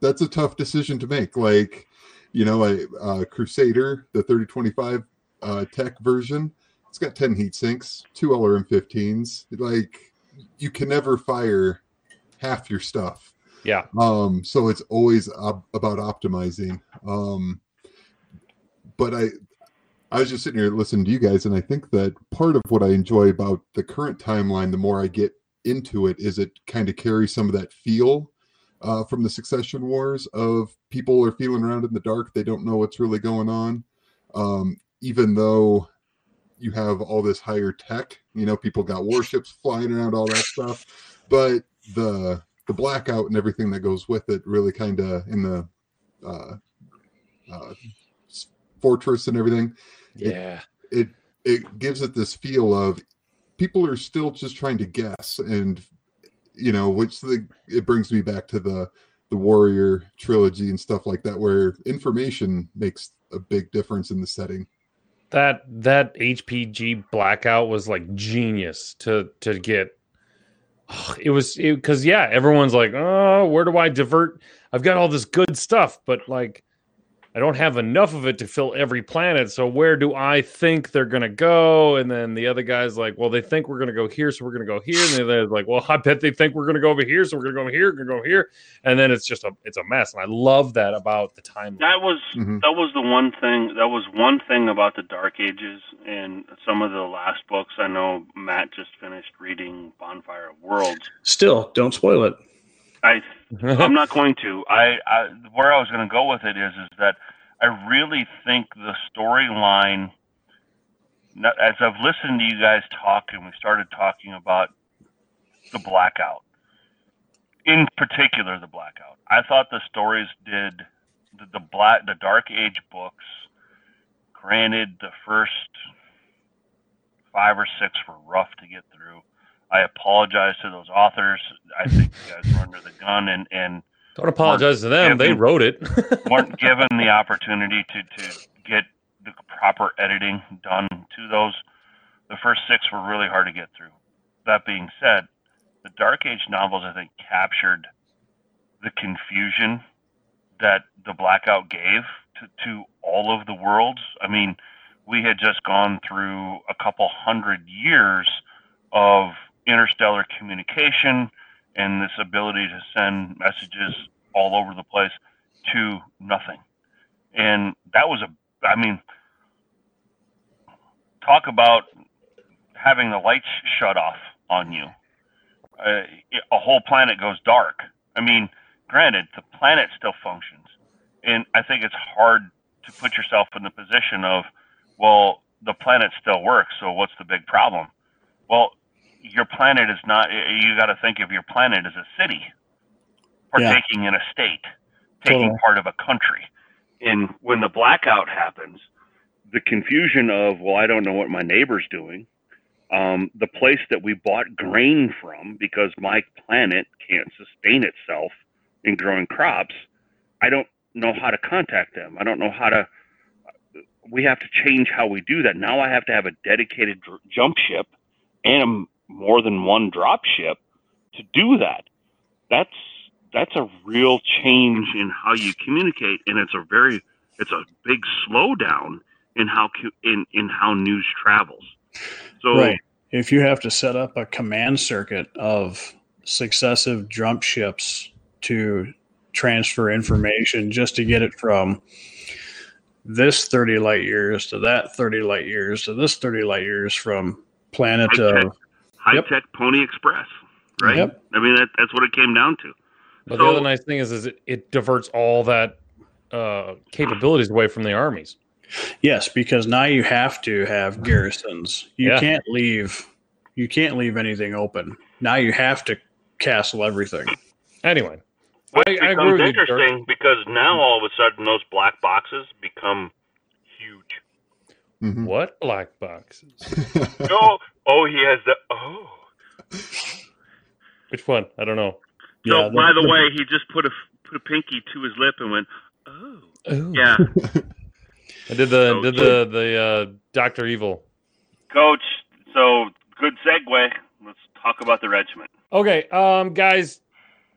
that's a tough decision to make. Like, you know, a uh, Crusader, the 3025 uh, tech version, it's got 10 heat sinks, two LRM15s. Like, you can never fire half your stuff. Yeah. Um, so it's always about optimizing. Um, but I, I was just sitting here listening to you guys, and I think that part of what I enjoy about the current timeline, the more I get into it, is it kind of carries some of that feel uh, from the Succession Wars of people are feeling around in the dark, they don't know what's really going on, um, even though you have all this higher tech. You know, people got warships flying around, all that stuff, but the the blackout and everything that goes with it really kind of in the uh, uh, fortress and everything Yeah. it it gives it this feel of people are still just trying to guess and you know which the it brings me back to the the warrior trilogy and stuff like that where information makes a big difference in the setting That that HPG blackout was like genius to to get. Ugh, it was because yeah, everyone's like, oh, where do I divert? I've got all this good stuff, but like, I don't have enough of it to fill every planet. So where do I think they're gonna go? And then the other guy's like, well, they think we're gonna go here, so we're gonna go here. And the other's like, well, I bet they think we're gonna go over here, so we're gonna go over here, gonna go over here. And then it's just a it's a mess. And I love that about the timeline. That was Mhm. that was the one thing. That was one thing about the Dark Ages and some of the last books. I know Matt just finished reading Bonfire of Worlds. Still, don't spoil it. I I'm not going to. I, I where I was going to go with it is is that I really think the storyline. As I've listened to you guys talk, and we started talking about the blackout, in particular the blackout, I thought the stories did the, the black the Dark Age books. Granted, the first five or six were rough to get through. I apologize to those authors. I think you guys were under the gun and, and Don't apologize to them. They wrote it. weren't given the opportunity to, to get the proper editing done to those. The first six were really hard to get through. That being said, the Dark Age novels, I think, captured the confusion that the blackout gave to, to all of the worlds. I mean, we had just gone through a couple hundred years of interstellar communication and this ability to send messages all over the place to nothing. And that was a, I mean, talk about having the lights shut off on you. Uh, a whole planet goes dark. I mean, granted, the planet still functions. And I think it's hard to put yourself in the position of, well, the planet still works, so what's the big problem? Well, your planet is not. You got to think of your planet as a city, Yeah. partaking in a state, taking Totally. part of a country. And when the blackout happens, the confusion of well, I don't know what my neighbor's doing. Um, the place that we bought grain from because my planet can't sustain itself in growing crops. I don't know how to contact them. I don't know how to. We have to change how we do that. Now I have to have a dedicated dr- jump ship and more than one drop ship to do that. That's that's a real change in how you communicate, and it's a very it's a big slowdown in how in in how news travels. So Right. If you have to set up a command circuit of successive jump ships to transfer information just to get it from this 30 light years to that 30 light years to this 30 light years from planet of high Yep. tech Pony Express, right? Yep. I mean that, that's what it came down to. But So- the other nice thing is, is it, it diverts all that uh, capabilities away from the armies. yes because now you have to have garrisons you Yeah. can't leave you can't leave anything open now you have to castle everything Anyway, Which I- I agree becomes with you, interesting because now all of a sudden those black boxes become huge. Mhm. what black boxes? oh, oh, he has the oh. Which one? I don't know. So Yeah, by the the- way, he just put a put a pinky to his lip and went, oh. Ooh. Yeah, I did the So- did the the uh, Doctor Evil. coach. So good segue. Let's talk about the regiment. Okay, um, guys,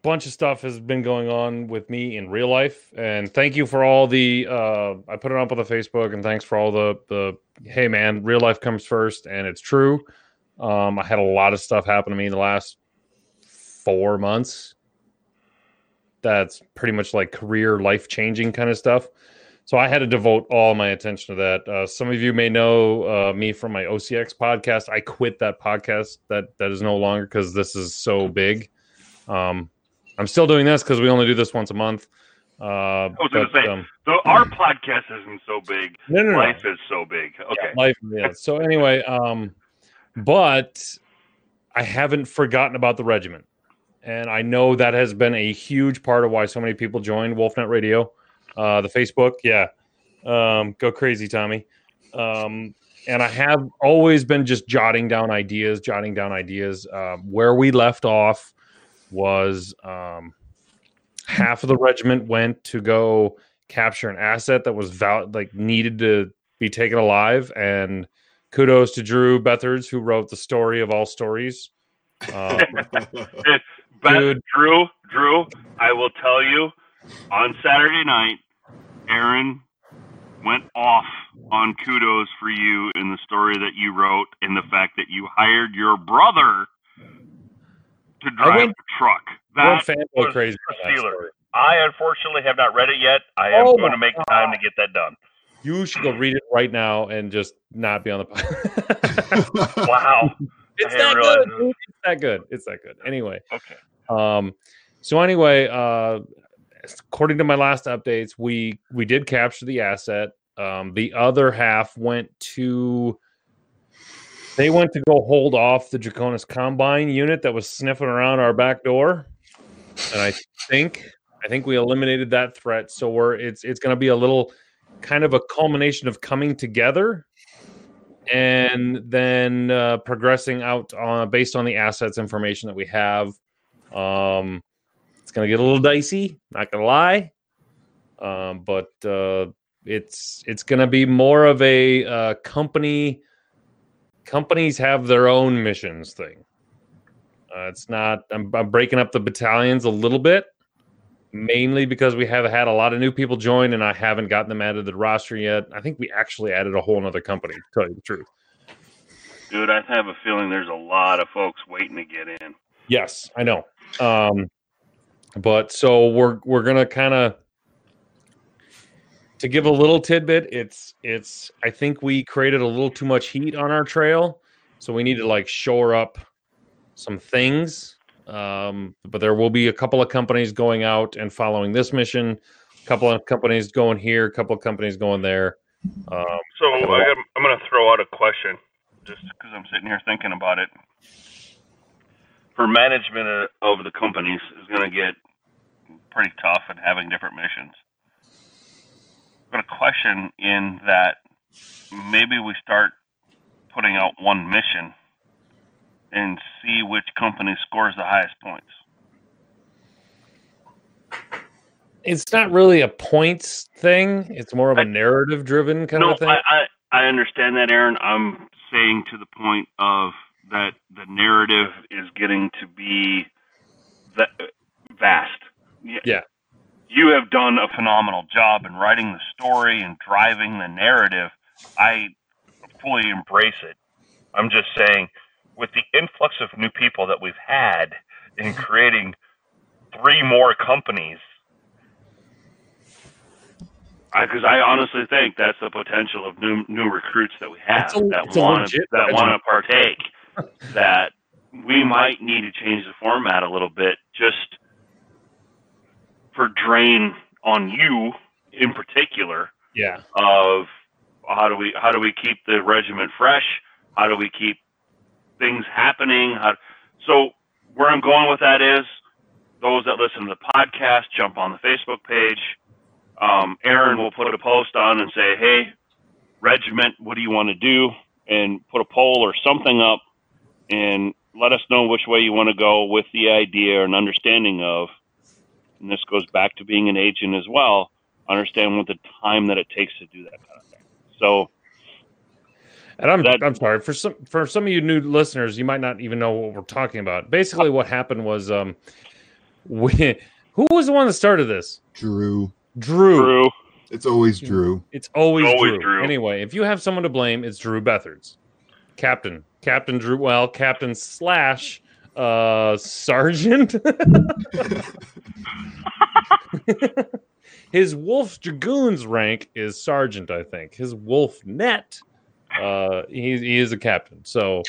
bunch of stuff has been going on with me in real life, and thank you for all the. Uh, I put it up on the Facebook, and thanks for all the the. Hey, man, real life comes first, and it's true. Um, I had a lot of stuff happen to me in the last four months. That's pretty much like career life changing kind of stuff. So I had to devote all my attention to that. Uh, some of you may know uh, me from my OCX podcast. I quit that podcast. That that is no longer because this is so big. Um, I'm still doing this because we only do this once a month. Uh, I was gonna say, um, So our podcast isn't so big. no, no, no. Life is so big. Okay. life yeah so anyway um but i haven't forgotten about the regiment and i know that has been a huge part of why so many people joined wolfnet radio uh the facebook yeah um go crazy tommy um and i have always been just jotting down ideas jotting down ideas um, where we left off was um half of the regiment went to go capture an asset that was val- like needed to be taken alive. And kudos to Drew Bethards, who wrote the story of all stories. Um, But Dude. Drew, Drew, I will tell you, on Saturday night, Aaron went off on kudos for you in the story that you wrote, and the fact that you hired your brother to drive went- the truck. That fanboy was crazy. a for that stealer. story. I unfortunately have not read it yet. I am Oh going to make time to get that done. You should go read it right now and just not be on the podcast. Wow. it's that didn't good. realize. It's that good. It's that good. Anyway, Okay. Um, so anyway, uh, according to my last updates, we we did capture the asset. Um, the other half went to they went to go hold off the Draconis Combine unit that was sniffing around our back door, and I think I think we eliminated that threat. So we're it's it's going to be a little kind of a culmination of coming together and then uh, progressing out on based on the assets information that we have um, it's gonna get a little dicey, not gonna lie. Um, but uh, it's it's gonna be more of a uh, company. Companies have their own missions thing. Uh, it's not. I'm, I'm breaking up the battalions a little bit, mainly because we have had a lot of new people join, and I haven't gotten them added to the roster yet. I think we actually added a whole other company. To tell you the truth. Dude, I have a feeling there's a lot of folks waiting to get in. Yes, I know. Um, but so we're we're gonna kind of to give a little tidbit. It's it's. I think we created a little too much heat on our trail, so we need to like shore up some things. Um, but there will be a couple of companies going out and following this mission. A couple of companies going here. A couple of companies going there. Um, So I am, I'm going to throw out a question, just because I'm sitting here thinking about it. for management of the companies is going to get pretty tough and having different missions. I've got a question in that maybe we start putting out one mission and see which company scores the highest points. It's not really a points thing. It's more of a I- narrative driven kind no, of thing. I, I I understand that, Aaron. I'm saying to the point of that the narrative is getting to be that vast. Y- Yeah. You have done a phenomenal job in writing the story and driving the narrative. I fully embrace it. I'm just saying, with the influx of new people that we've had in creating three more companies, because I, honestly think that's the potential of new new recruits that we have a- that want that want to partake. that we might need to change the format a little bit, just for drain on you in particular yeah. of how do we how do we keep the regiment fresh? How do we keep things happening? How, so where I'm going with that is those that listen to the podcast jump on the Facebook page. Um, Aaron will put a post on and say, "Hey, regiment, what do you want to do?" and put a poll or something up and let us know which way you want to go with the idea and understanding of. And this goes back to being an agent as well understand what the time that it takes to do that kind of thing. So And I'm That- I'm sorry for some for some of you new listeners, you might not even know what we're talking about. Basically, what happened was um, we, who was the one that started this? Drew. Drew. Drew, It's always Drew. It's always, Always Drew. Drew. Anyway, if you have someone to blame, it's Drew Bethards, Captain, Captain Drew. Well, Captain slash uh, Sergeant. His Wolf Dragoons rank is Sergeant, I think. His Wolf Net, uh, he, he is a captain. So,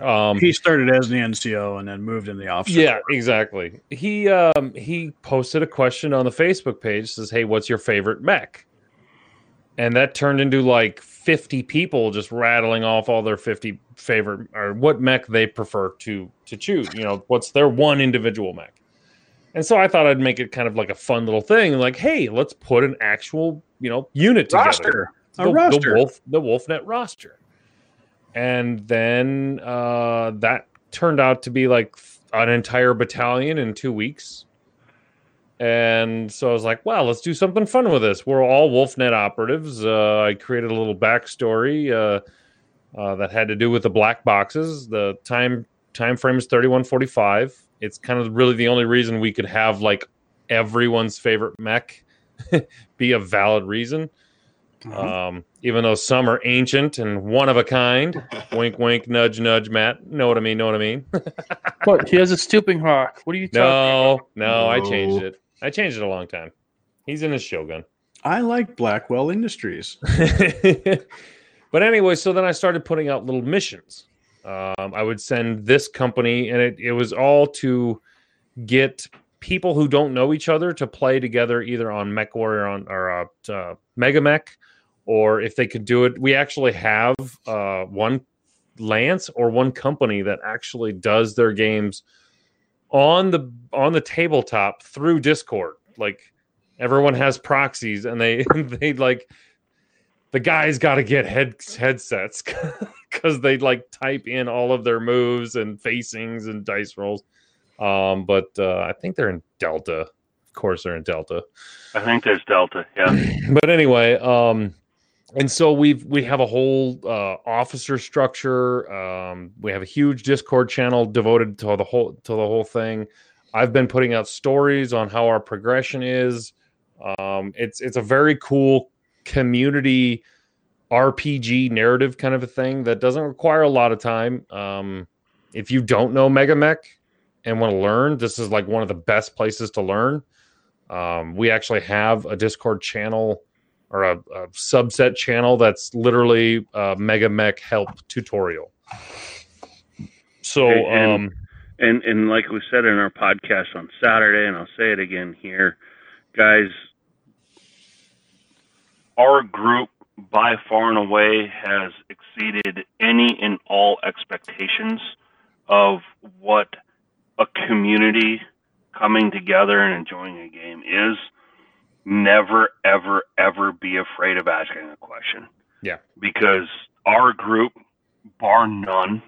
um, He started as the NCO and then moved in the officer. yeah, exactly. He um he posted a question on the Facebook page says, "Hey, what's your favorite mech?" And that turned into like 50 people just rattling off all their 50 favorite or what mech they prefer to to choose, you know, what's their one individual mech. And so I thought I'd make it kind of like a fun little thing like, "Hey, let's put an actual, you know, unit together." roster. A the, roster. the wolf the wolfnet roster and then uh that turned out to be like an entire battalion in two weeks and so i was like well let's do something fun with this we're all wolfnet operatives uh, i created a little backstory uh, uh, that had to do with the black boxes the time time frame is 3145 it's kind of really the only reason we could have like everyone's favorite mech be a valid reason Uh-huh. um, even though some are ancient and one of a kind. wink, wink, nudge, nudge, Matt. Know what I mean? Know what I mean? What? He has a stooping hawk. What are you talking no, no, I changed it. I changed it a long time. He's in his Shogun. I like Blackwell Industries. but anyway, so then I started putting out little missions. Um, I would send this company, and it, it was all to get people who don't know each other to play together either on Mech Warrior on or uh, uh, MegaMek, or if they could do it, we actually have uh, one Lance or one company that actually does their games on the on the tabletop through Discord. Like everyone has proxies, and they they like the guys got to get head headsets because they like type in all of their moves and facings and dice rolls. Um, but uh, I think they're in Delta. Of course, they're in Delta. I think there's Delta. Yeah. But anyway, um, and so we've we have a whole uh, officer structure. Um, we have a huge Discord channel devoted to the whole to the whole thing. I've been putting out stories on how our progression is. Um, it's it's a very cool community RPG narrative kind of a thing that doesn't require a lot of time. Um, if you don't know MegaMek and want to learn, this is like one of the best places to learn. Um, we actually have a Discord channel or a, a subset channel that's literally a MegaMek help tutorial. So, and- um, And and like we said in our podcast on Saturday, and I'll say it again here, guys. Our group, by far and away, has exceeded any and all expectations of what a community coming together and enjoying a game is, never, ever, ever be afraid of asking a question. Yeah. Because our group, bar none,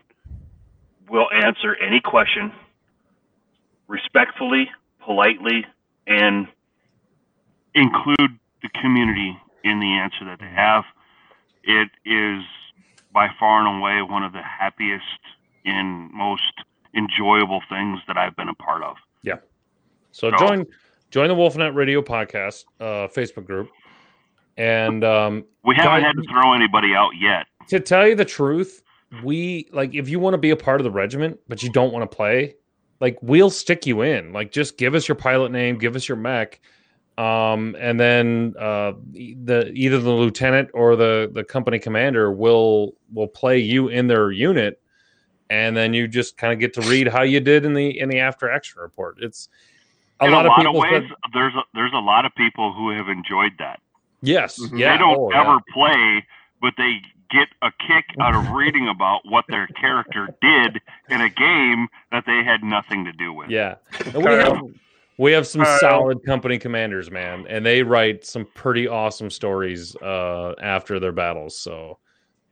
will answer any question respectfully, politely, and include the community in the answer that they have. It is by far and away one of the happiest and most enjoyable things that I've been a part of. Yeah. So No. join join the Wolfnet Radio podcast uh, Facebook group, and um, We haven't had to throw anybody out yet. to tell you the truth, we like if you want to be a part of the regiment, but you don't want to play, like we'll stick you in. Like just give us your pilot name, give us your mech, um, and then uh, the either the lieutenant or the the company commander will will play you in their unit, and then you just kind of get to read how you did in the in the after action report. It's a in lot a of lot people of ways, said- there's a, there's a lot of people who have enjoyed that. yes, Mhm. yeah, they don't oh, yeah. ever play, but they get a kick out of reading about what their character did in a game that they had nothing to do with. Yeah, And we have some Kyle. solid company commanders, man, and they write some pretty awesome stories uh, after their battles. So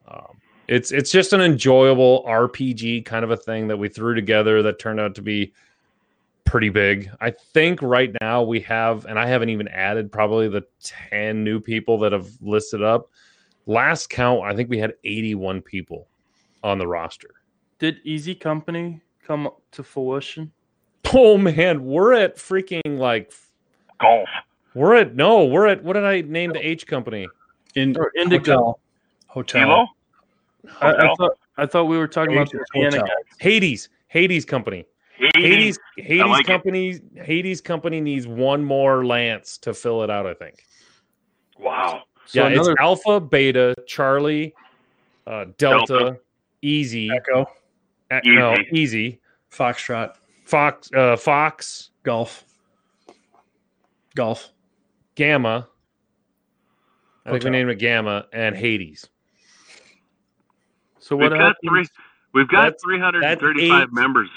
um, it's it's just an enjoyable RPG kind of a thing that we threw together that turned out to be pretty big. I think right now we have, and I haven't even added probably the ten new people that have listed up. Last count, I think we had eighty-one people on the roster. Did Easy Company come to fruition? Oh man, we're at freaking like Golf. We're at no, we're at what did I name the H company? In Or Indigo? hotel. hotel. Kilo? I, I thought I thought we were talking about the Hotel. Hades, Hades company. Hades. Hades, Hades like it. company. Hades company needs one more lance to fill it out. I think. Wow. So yeah, another it's Alpha, Beta, Charlie, uh, Delta, Delta. Easy, Echo, no, Easy. Easy, Foxtrot, Fox, uh, Fox, Golf, Golf. Gamma. I think Hotel. we named it Gamma and Hades. so We've what got three. We've got That's- 335 eight. members.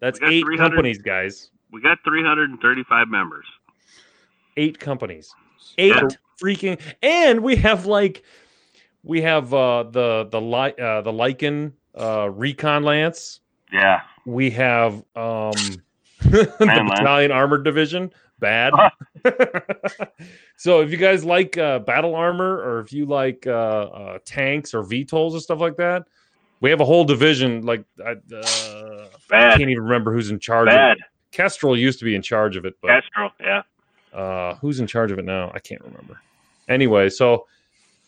That's We got eight companies, guys. We got 335 members. eight companies eight Yeah. freaking and we have like we have uh the the li- uh the Lycan uh recon lance Yeah. We have um the Man, Lance. battalion armored division bad so if you guys like uh battle armor or if you like uh, uh tanks or vtols and stuff like that we have a whole division like I, uh, I can't even remember who's in charge of it kestrel used to be in charge of it but Castro. Yeah. uh who's in charge of it now i can't remember anyway so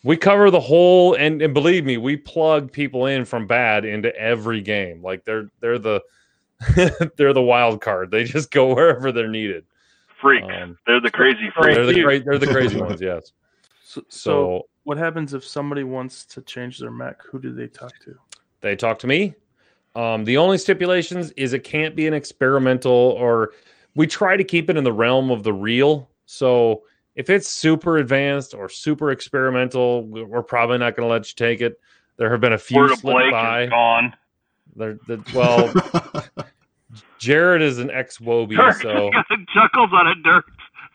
we cover the whole and, and believe me we plug people in from bad into every game like they're they're the they're the wild card they just go wherever they're needed Freak. um, They're the crazy freaks. they're the great they're the crazy ones yes So, so so what happens if somebody wants to change their Mac? Who do they talk to? they talk to me um the only stipulations is it can't be an experimental or we try to keep it in the realm of the real so if it's super advanced or super experimental we- we're probably not going to let you take it there have been a few Word slip Blake by is gone. there the, well jared is an ex-wobie so Chuckles on a dirt.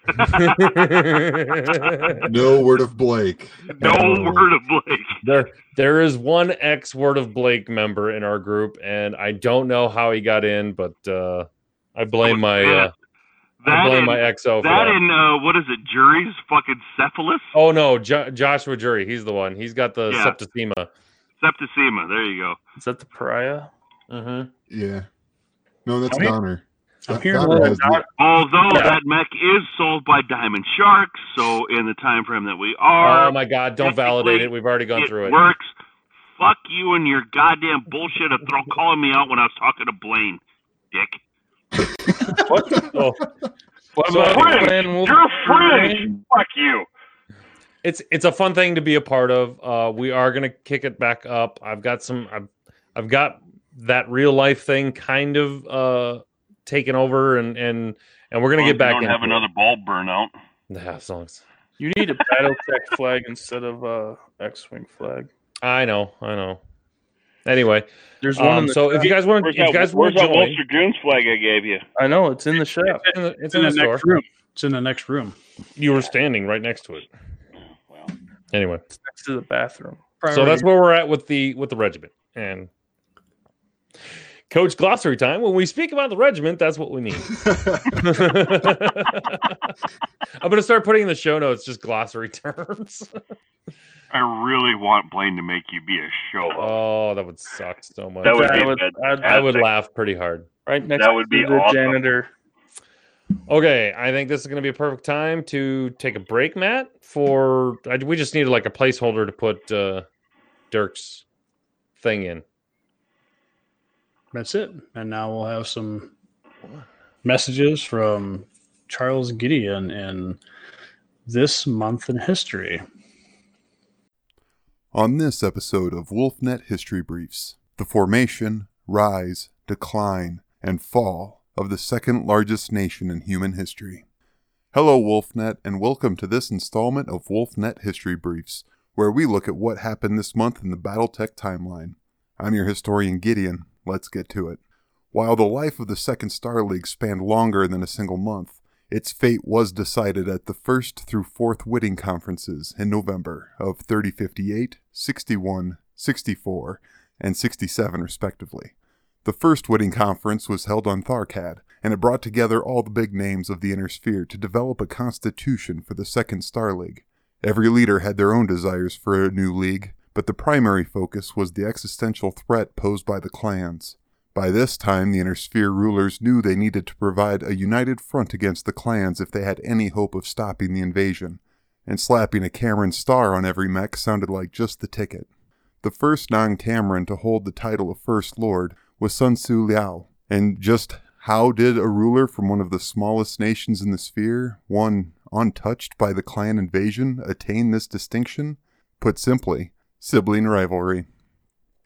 no word of Blake. No word of Blake. there there is one ex word of blake member in our group and i don't know how he got in but uh i blame my uh I That blame and, my XO for that that. and uh, what is it? Jury's fucking cephalus, Oh no, jo- Joshua Jury, he's the one. He's got the Yeah. septicemia. septicemia. There you go. Is that the pariah? Mm-hmm. Yeah. No, that's I mean, Donner. I'm Don- hearing Donner little the- Although Yeah. that mech is sold by Diamond Sharks, so in the time frame that we are, Oh my God! Don't validate it. We've already gone it through it. works. Fuck you and your goddamn bullshit of throw calling me out when I was talking to Blaine, dick. Oh, What So- about Fringe! Clan Wolf- You're fringe. Fuck you. it's it's a fun thing to be a part of. Uh, we are gonna kick it back up. I've got some. I've I've got that real life thing kind of uh taken over, and and and we're gonna Well, get back Don't into have it. another ball burnout. Yeah, as long as- You need a BattleTech flag instead of a X-wing flag. I know, I know. Anyway, There's one. in um, the so if you guys want, if you guys want to that join, Ulster Goons flag I gave you? I know it's in the shop. it's in the, it's It's in in the the store. next room. It's in the next room. You were standing right next to it. Well, Anyway, It's next to the bathroom. so that's where we're at with the with the regiment and coach glossary time when we speak about the regiment that's what we mean i'm going to start putting in the show notes just glossary terms I really want Blaine to make you be a show. oh that would suck so much That would I be would- fantastic. I'd- i would laugh pretty hard Right next That would to be the awesome. janitor. okay i think this is going to be a perfect time to take a break matt for I, we just needed like a placeholder to put uh dirk's thing in That's it. And now we'll have some messages from Charles Gideon in this month in history. On this episode of WolfNet History Briefs, the formation, rise, decline, and fall of the second largest nation in human history. Hello, WolfNet, and welcome to this installment of WolfNet History Briefs, where we look at what happened this month in the Battletech timeline. I'm your historian Gideon. Let's get to it. While the life of the Second Star League spanned longer than a single month, its fate was decided at the first through fourth Whitting conferences in November of 3058, 61, 64, and 67, respectively. The first Whitting conference was held on Tharkad, and it brought together all the big names of the Inner Sphere to develop a constitution for the Second Star League. Every leader had their own desires for a new league, but the primary focus was the existential threat posed by the clans. By this time, the Inner Sphere rulers knew they needed to provide a united front against the clans if they had any hope of stopping the invasion, and slapping a Cameron star on every mech sounded like just the ticket. The first non Cameron to hold the title of First Lord was Sun Tzu Liao, and just how did a ruler from one of the smallest nations in the sphere, one untouched by the clan invasion, attain this distinction? Put simply, sibling rivalry.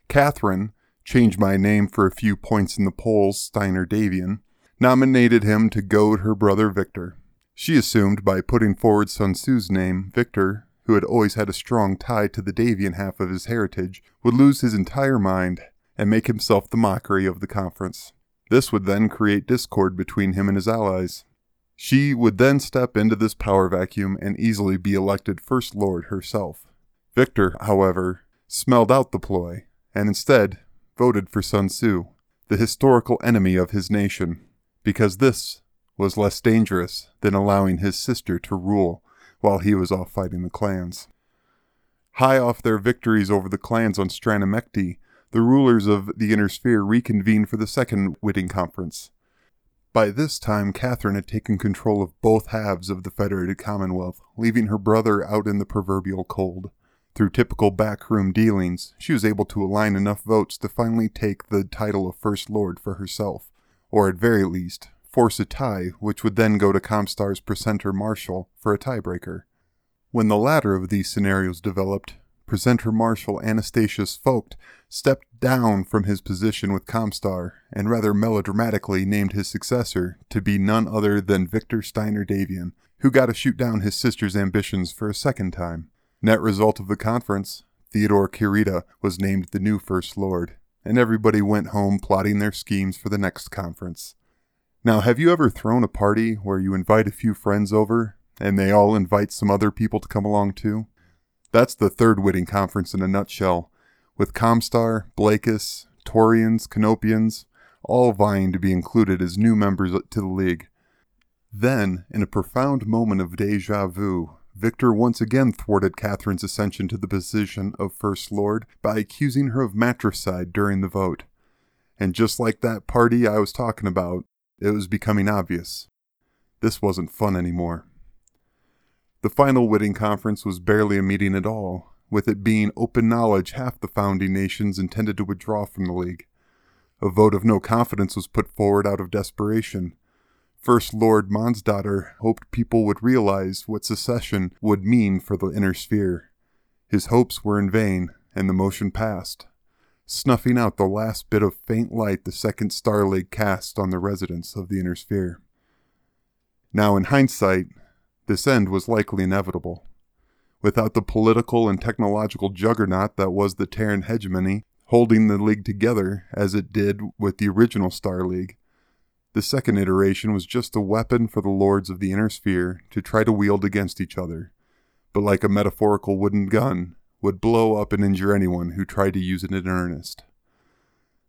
Catherine, changed my name for a few points in the polls, Steiner Davion, nominated him to goad her brother Victor. She assumed by putting forward Sun Tzu's name, Victor, who had always had a strong tie to the Davion half of his heritage, would lose his entire mind and make himself the mockery of the conference. This would then create discord between him and his allies. She would then step into this power vacuum and easily be elected First Lord herself. Victor, however, smelled out the ploy and instead voted for Sun Tzu, the historical enemy of his nation, because this was less dangerous than allowing his sister to rule while he was off fighting the clans. High off their victories over the clans on Strana Mechty, the rulers of the Inner Sphere reconvened for the second Whitting Conference. By this time, Catherine had taken control of both halves of the Federated Commonwealth, leaving her brother out in the proverbial cold. Through typical backroom dealings, she was able to align enough votes to finally take the title of First Lord for herself, or at very least, force a tie, which would then go to Comstar's Precentor Martial for a tiebreaker. When the latter of these scenarios developed, Precentor Martial Anastasius Focht stepped down from his position with Comstar and rather melodramatically named his successor to be none other than Victor Steiner Davion, who got to shoot down his sister's ambitions for a second time. Net result of the conference, Theodore Kurita was named the new First Lord, and everybody went home plotting their schemes for the next conference. Now, have you ever thrown a party where you invite a few friends over and they all invite some other people to come along too? That's the third Whitting Conference in a nutshell, with Comstar, Blakis, Taurians, Canopians, all vying to be included as new members to the League. Then, in a profound moment of deja vu, Victor once again thwarted Catherine's ascension to the position of First Lord by accusing her of matricide during the vote. And just like that party I was talking about, it was becoming obvious. This wasn't fun anymore. The final Whitting Conference was barely a meeting at all, with it being open knowledge half the founding nations intended to withdraw from the League. A vote of no confidence was put forward out of desperation. First Lord Monsdaughter hoped people would realize what secession would mean for the inner sphere. His hopes were in vain, and the motion passed, snuffing out the last bit of faint light the Second Star League cast on the residents of the inner sphere. Now, in hindsight, this end was likely inevitable. Without the political and technological juggernaut that was the Terran hegemony, holding the league together as it did with the original Star League. The second iteration was just a weapon for the lords of the inner sphere to try to wield against each other, but like a metaphorical wooden gun, would blow up and injure anyone who tried to use it in earnest.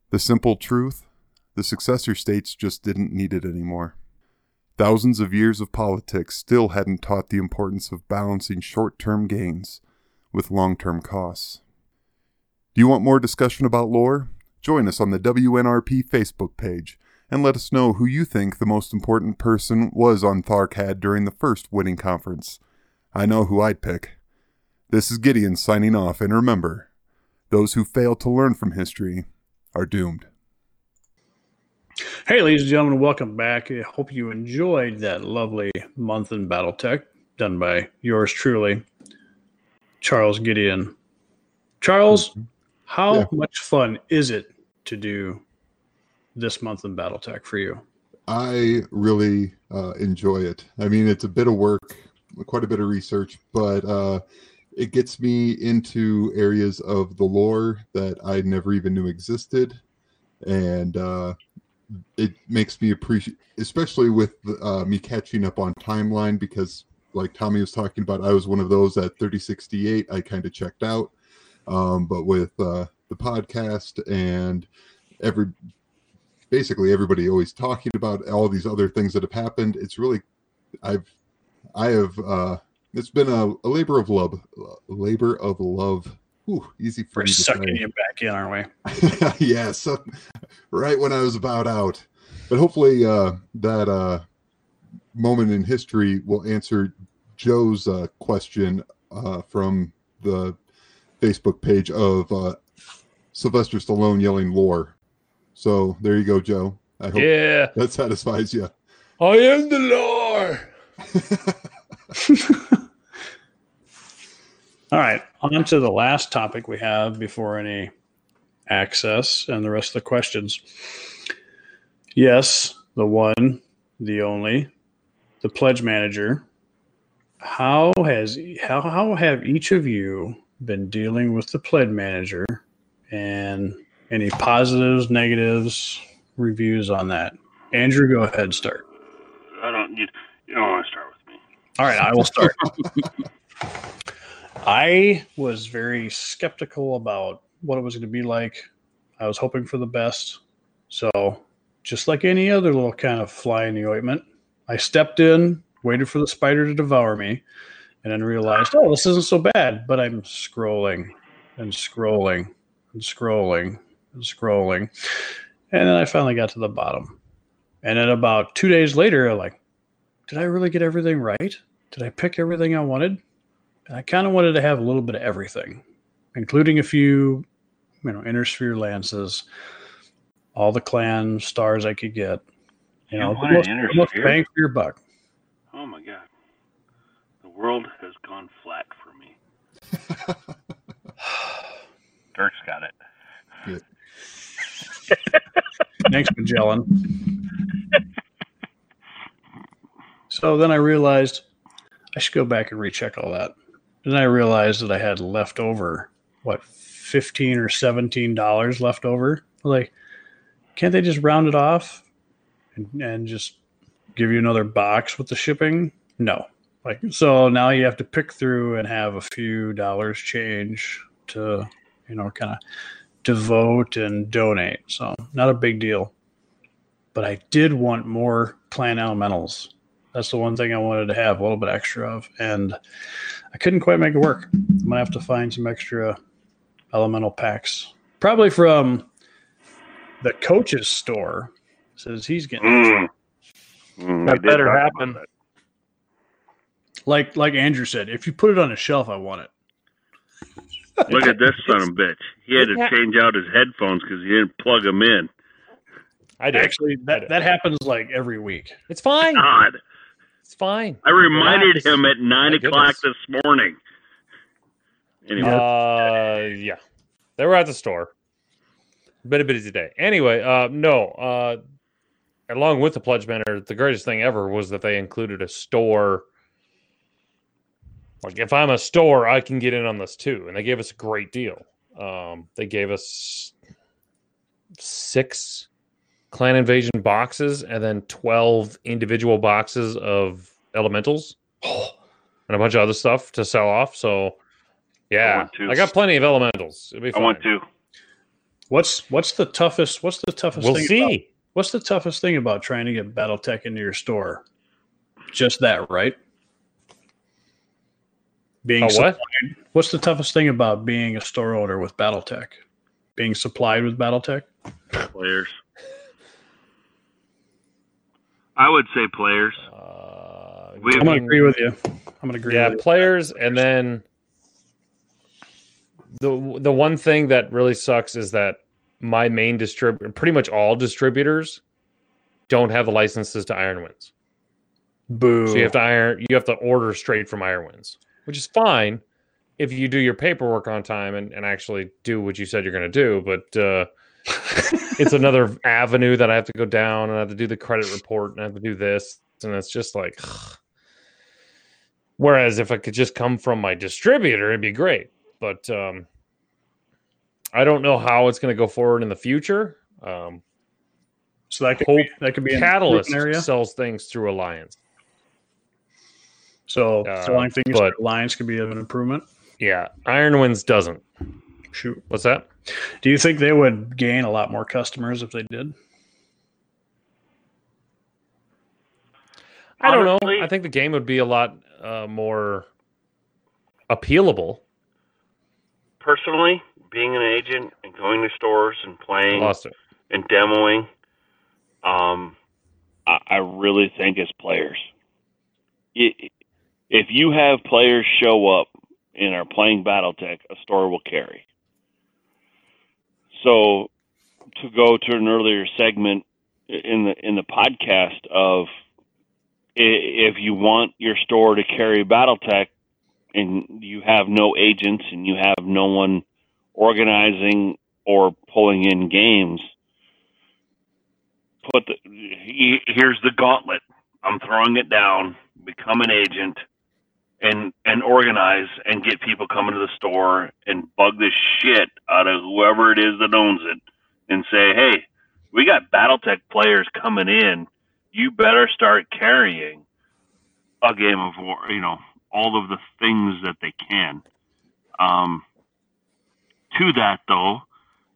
The simple truth the successor states just didn't need it anymore. Thousands of years of politics still hadn't taught the importance of balancing short term gains with long term costs. Do you want more discussion about lore? Join us on the WNRP Facebook page and let us know who you think the most important person was on Tharkad during the first Whitting conference. I know who I'd pick. This is Gideon signing off, and remember, those who fail to learn from history are doomed. Hey, ladies and gentlemen, welcome back. I hope you enjoyed that lovely month in Battletech done by yours truly, Charles Gideon. Charles, mm-hmm. how Yeah. much fun is it to do this month in Battletech for you? I really uh, enjoy it. I mean, it's a bit of work, quite a bit of research, but uh, it gets me into areas of the lore that I never even knew existed, and uh, it makes me appreciate, especially with uh, me catching up on timeline, because like Tommy was talking about, I was one of those at 3068. I kind of checked out, um, but with uh, the podcast and every basically everybody always talking about all these other things that have happened. It's really i've i have uh it's been a, a labor of love labor of love. Ooh, easy for We're me to sucking you back in, aren't we? yes right when i was about out. But hopefully uh that uh moment in history will answer joe's uh question uh from the facebook page of uh sylvester stallone yelling lore so there you go joe i hope Yeah, that satisfies you I am the Lord. All right, on to the last topic we have before any access and the rest of the questions. Yes, the one, the only, the pledge manager. How has how how have each of you been dealing with the pledge manager and any positives, negatives, reviews on that? Andrew, go ahead start. I don't. You, you don't want to start with me. All right, I will start. I was very skeptical about what it was going to be like. I was hoping for the best. So, just like any other little kind of fly in the ointment, I stepped in, waited for the spider to devour me, and then realized, oh, this isn't so bad. But I'm scrolling and scrolling and scrolling scrolling. And then I finally got to the bottom. And then about two days later, I'm like, did I really get everything right? Did I pick everything I wanted? And I kind of wanted to have a little bit of everything, including a few, you know, inner sphere lances, all the clan stars I could get. You You know, the wanted most, the most bang for your buck. Oh my god, the world has gone flat for me. Dirk's got it. Thanks, Magellan. so then I realized I should go back and recheck all that. Then I realized that I had left over what fifteen or seventeen dollars left over. Like, can't they just round it off and, and just give you another box with the shipping? No. Like so now you have to pick through and have a few dollars change to, you know, kind of devote and donate. So not a big deal. But I did want more clan elementals. That's the one thing I wanted to have a little bit extra of, and I couldn't quite make it work. I'm gonna have to find some extra elemental packs, probably from the coach's store. Says he's getting Mm. Mm, That better happen. that. like like Andrew said. If you put it on a shelf, I want it. Look at this son of a bitch. He had to change out his headphones because he didn't plug them in. I did. Actually, that that happens like every week. It's fine. God, It's fine. I reminded Relax. him at nine My o'clock goodness. this morning. Anyway, Uh, yeah, they were at the store. Been a busy day. Anyway, uh, no. Uh, along with the pledge banner, the greatest thing ever was that they included a store. Like, if I'm a store, I can get in on this too, and they gave us a great deal. Um, they gave us six clan invasion boxes and then 12 individual boxes of elementals and a bunch of other stuff to sell off. So, yeah, want to. I got plenty of elementals. It'll be I want to. What's what's the toughest? What's the toughest? We'll thing see. About, what's the toughest thing about trying to get BattleTech into your store? Just that, right? Being what? supplied- What's the toughest thing about being a store owner with BattleTech? Being supplied with BattleTech? Players. I would say players. Uh, We- I'm gonna agree with you. I'm gonna agree. yeah, with you. players, and then the the one thing that really sucks is that my main distributor, pretty much all distributors, don't have the licenses to Iron Winds. Boo. So you have to iron, you have to order straight from Iron Winds, which is fine if you do your paperwork on time and, and actually do what you said you're going to do. But uh, it's another avenue that I have to go down and I have to do the credit report and I have to do this, and it's just like. Whereas if I could just come from my distributor, it'd be great. But um, I don't know how it's going to go forward in the future. Um, so that could Hope be, that could be Catalyst sells things through Alliance. So uh, selling things but- through Alliance could be an improvement. Yeah, Iron Winds doesn't. Shoot. What's that? Do you think they would gain a lot more customers if they did? I don't Honestly- know. I think the game would be a lot uh, more appealable. Personally, being an agent and going to stores and playing and demoing, um, I, I really think as players, i- if you have players show up and are playing BattleTech, a store will carry. So, to go to an earlier segment in the in the podcast of if you want your store to carry BattleTech and you have no agents and you have no one organizing or pulling in games, put the here's the gauntlet. I'm throwing it down. Become an agent and and organize and get people coming to the store and bug the shit out of whoever it is that owns it and say, hey, we got BattleTech players coming in. You better start carrying a game of war. You know all of the things that they can. Um, to that though,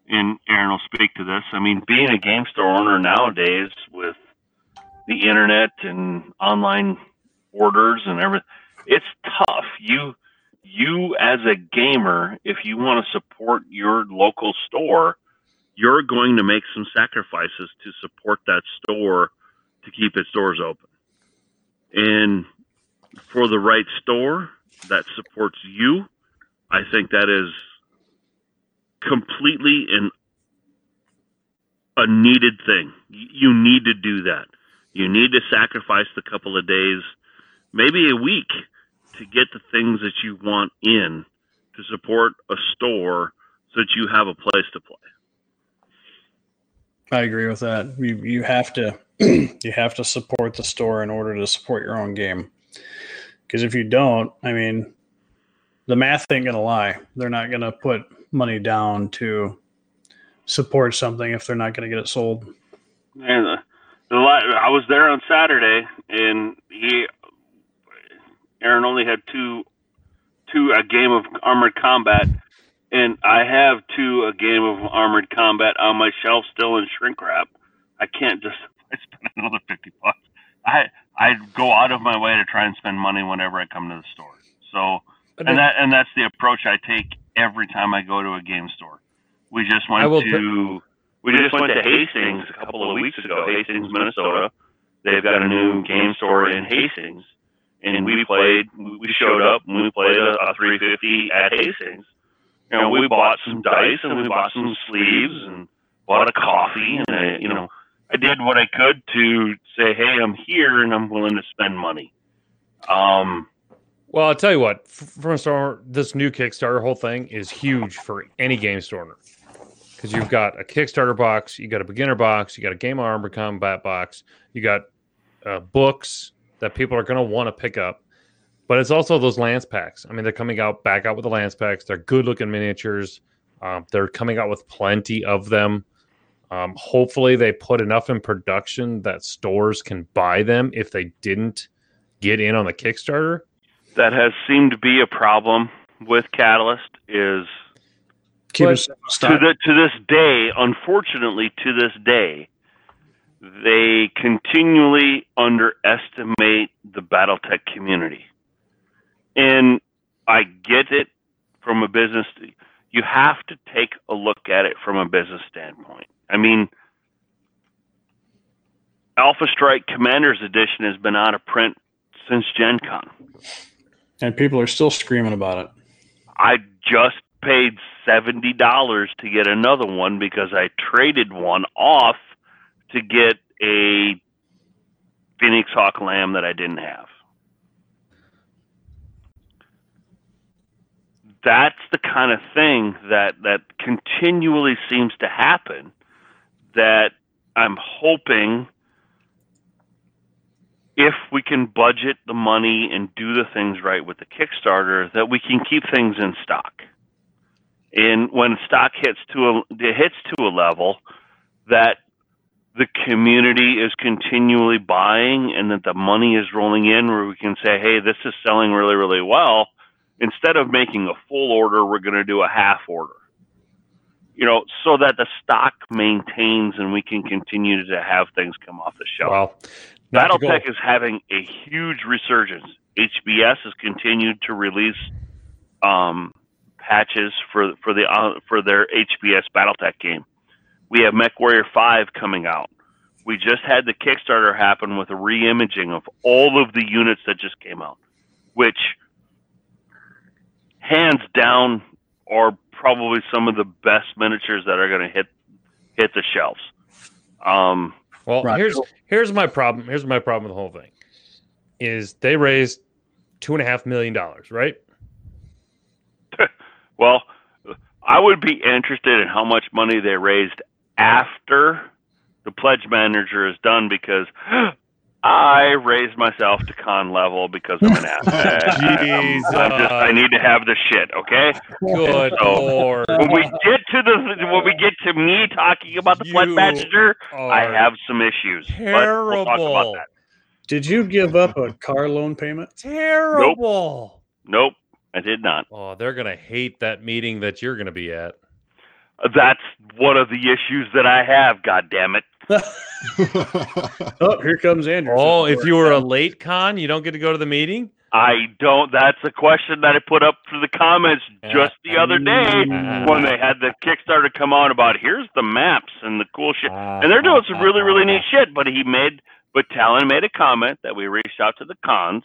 and Aaron will speak to this. I mean, being a game store owner nowadays with the internet and online orders and everything, it's tough. You, you as a gamer, if you want to support your local store, you're going to make some sacrifices to support that store to keep its doors open. And for the right store that supports you, I think that is completely an a needed thing. You need to do that. You need to sacrifice the couple of days, maybe a week, to get the things that you want in to support a store so that you have a place to play. I agree with that. You you have to you have to support the store in order to support your own game. Because if you don't, I mean, the math ain't gonna lie. They're not gonna put money down to support something if they're not gonna get it sold. And uh, the I was there on Saturday, and he Aaron only had two two a game of armored combat, and I have two a game of armored combat on my shelf still in shrink wrap. I can't just I spend another fifty bucks. I I go out of my way to try and spend money whenever I come to the store. So and that and that's the approach I take every time I go to a game store. We just went I will to we just went to Hastings a couple of weeks ago, Hastings, Minnesota. They've got a new game store in Hastings, and we played. We showed up and we played a, a 350 at Hastings. You know, we bought some dice and we bought some sleeves and bought a coffee and I, you know, I did what I could to say, hey, I'm here and I'm willing to spend money. Um, Well, I'll tell you what. From store, this new Kickstarter whole thing is huge for any game store because you've got a Kickstarter box, you got a beginner box, you got a Game Armor Combat box, you got uh, books that people are going to want to pick up, but it's also those lance packs. I mean, they're coming out back out with the lance packs. They're good looking miniatures. Um, they're coming out with plenty of them. Um, hopefully, they put enough in production that stores can buy them if they didn't get in on the Kickstarter. That has seemed to be a problem with Catalyst. Is Keep But- it to the to this day, unfortunately, to this day, they continually underestimate the BattleTech community. And I get it from a business. You have to take a look at it from a business standpoint. I mean, Alpha Strike Commander's Edition has been out of print since Gen Con. and people are still screaming about it. I just paid seventy dollars to get another one because I traded one off to get a Phoenix Hawk LAM that I didn't have. That's the kind of thing that that continually seems to happen. That I'm hoping if we can budget the money and do the things right with the Kickstarter, that we can keep things in stock. And when stock hits to a it hits to a level that the community is continually buying and that the money is rolling in where we can say, hey, this is selling really, really well. Instead of making a full order, we're going to do a half order. You know, so that the stock maintains and we can continue to have things come off the shelf. Well, not BattleTech is having a huge resurgence. HBS has continued to release um, patches for for the uh, for their HBS BattleTech game. We have MechWarrior Five coming out. We just had the Kickstarter happen with a reimaging of all of the units that just came out, which hands down are probably some of the best miniatures that are going to hit hit the shelves. Um, Well, Right. here's here's my problem. Here's my problem with the whole thing. Is they raised two and a half million dollars, right? Well, I would be interested in how much money they raised after the pledge manager is done because I raised myself to con level because I'm an ass. I'm just, I need to have the shit, okay? Good So, lord. When we get to the when we get to me talking about the pledge manager, I have some issues. But we'll talk about terrible. that. Did you give up a car loan payment? Terrible. Nope, I did not. Oh, they're gonna hate that meeting that you're gonna be at. That's one of the issues that I have. God damn it! Oh, here comes Andrew. Oh, if you were a late con, you don't get to go to the meeting. I don't. That's a question that I put up for the comments just the other day when they had the Kickstarter come on about here's the maps and the cool shit, and they're doing some really really neat shit. But he made, but Talon made a comment that we reached out to the cons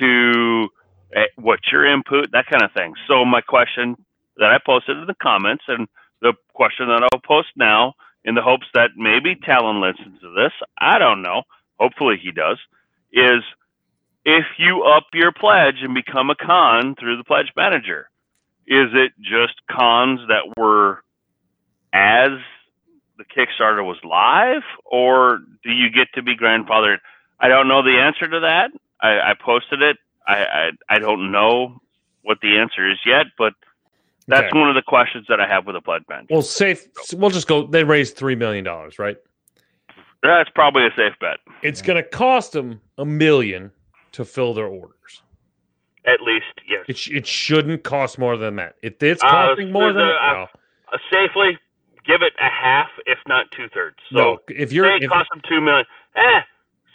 to eh, what's your input, that kind of thing. So my question that I posted in the comments and the question that I'll post now in the hopes that maybe Talon listens to this. I don't know. Hopefully he does. Is if you up your pledge and become a con through the pledge manager, is it just cons that were as the Kickstarter was live, or do you get to be grandfathered? I don't know the answer to that. I, I posted it. I, I I don't know what the answer is yet, but that's Okay. one of the questions that I have with a pledge manager. Well, safe. We'll just go. They raised three million dollars, right? That's probably a safe bet. It's gonna cost them a million to fill their orders. At least, yes. It, sh- it shouldn't cost more than that. If it's Uh, costing more than the- that, uh, Uh, safely, give it a half, if not two thirds. So no. If you're say it if, costs them two million. Eh,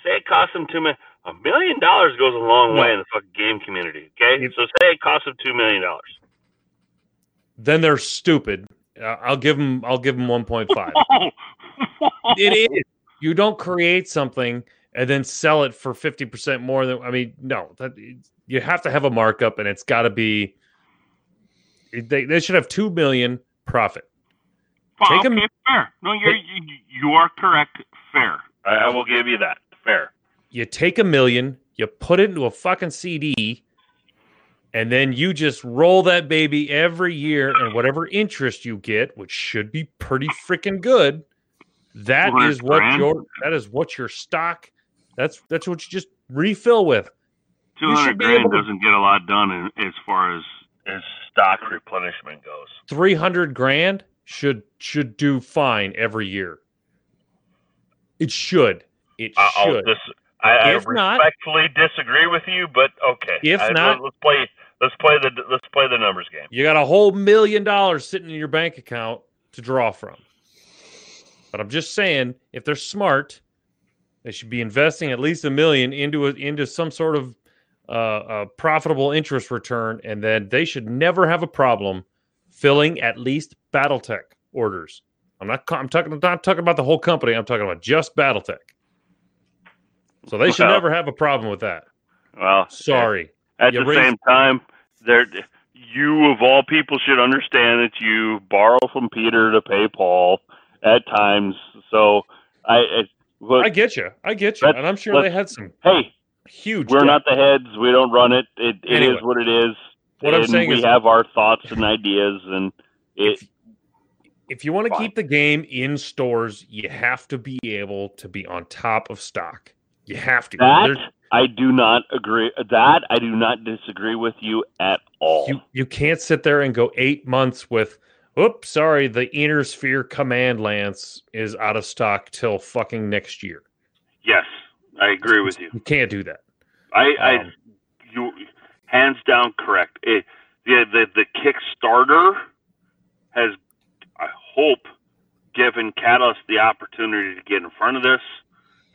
say it costs them two million. A million dollars goes a long No. way in the fucking game community. Okay, If- so say it costs them two million dollars. Then they're stupid. Uh, I'll give them. I'll give them one point five. it is. You don't create something and then sell it for fifty percent more than. I mean, no. That you have to have a markup, and it's got to be. They, they should have two million profit. Take 'em- okay, fair. No, you're you, you are correct. Fair. I, I will give you that. Fair. You take a million, you put it into a fucking CD, and then you just roll that baby every year, and whatever interest you get, which should be pretty freaking good, that is what grand? your that is what your stock. That's that's what you just refill with. Two You hundred should be grand to- doesn't get a lot done in, as far as as stock stock replenishment goes. Three hundred grand should should do fine every year. It should. It I- I'll should. dis- I, I If not- respectfully disagree with you, but okay. If I- not- let's play. Let's play the let's play the numbers game. You got a whole million dollars sitting in your bank account to draw from. But I'm just saying, if they're smart, they should be investing at least a million into a, into some sort of uh, uh, profitable interest return, and then they should never have a problem filling at least BattleTech orders. I'm not. I'm talking. I'm not talking about the whole company. I'm talking about just BattleTech. So they should Well- never have a problem with that. Well, Sorry. At You the raised- same time, there, you of all people should understand that you borrow from Peter to pay Paul at times. So I, I look, I get you. I get you, and I'm sure they had some hey, huge. we're debt. not the heads. We don't run it. It, it is Anyway. what it is. What I'm and saying we is- have our thoughts and ideas, and it. if you want to keep the game in stores, you have to be able to be on top of stock. You have to. That There's- I do not agree. That I do not disagree with you at all. you you can't sit there and go eight months with. Oops, sorry, the inner sphere command lance is out of stock till fucking next year. yes, I agree with you. You can't do that. I, I Um, you hands down correct. It, the the the Kickstarter has, I hope, given Catalyst the opportunity to get in front of this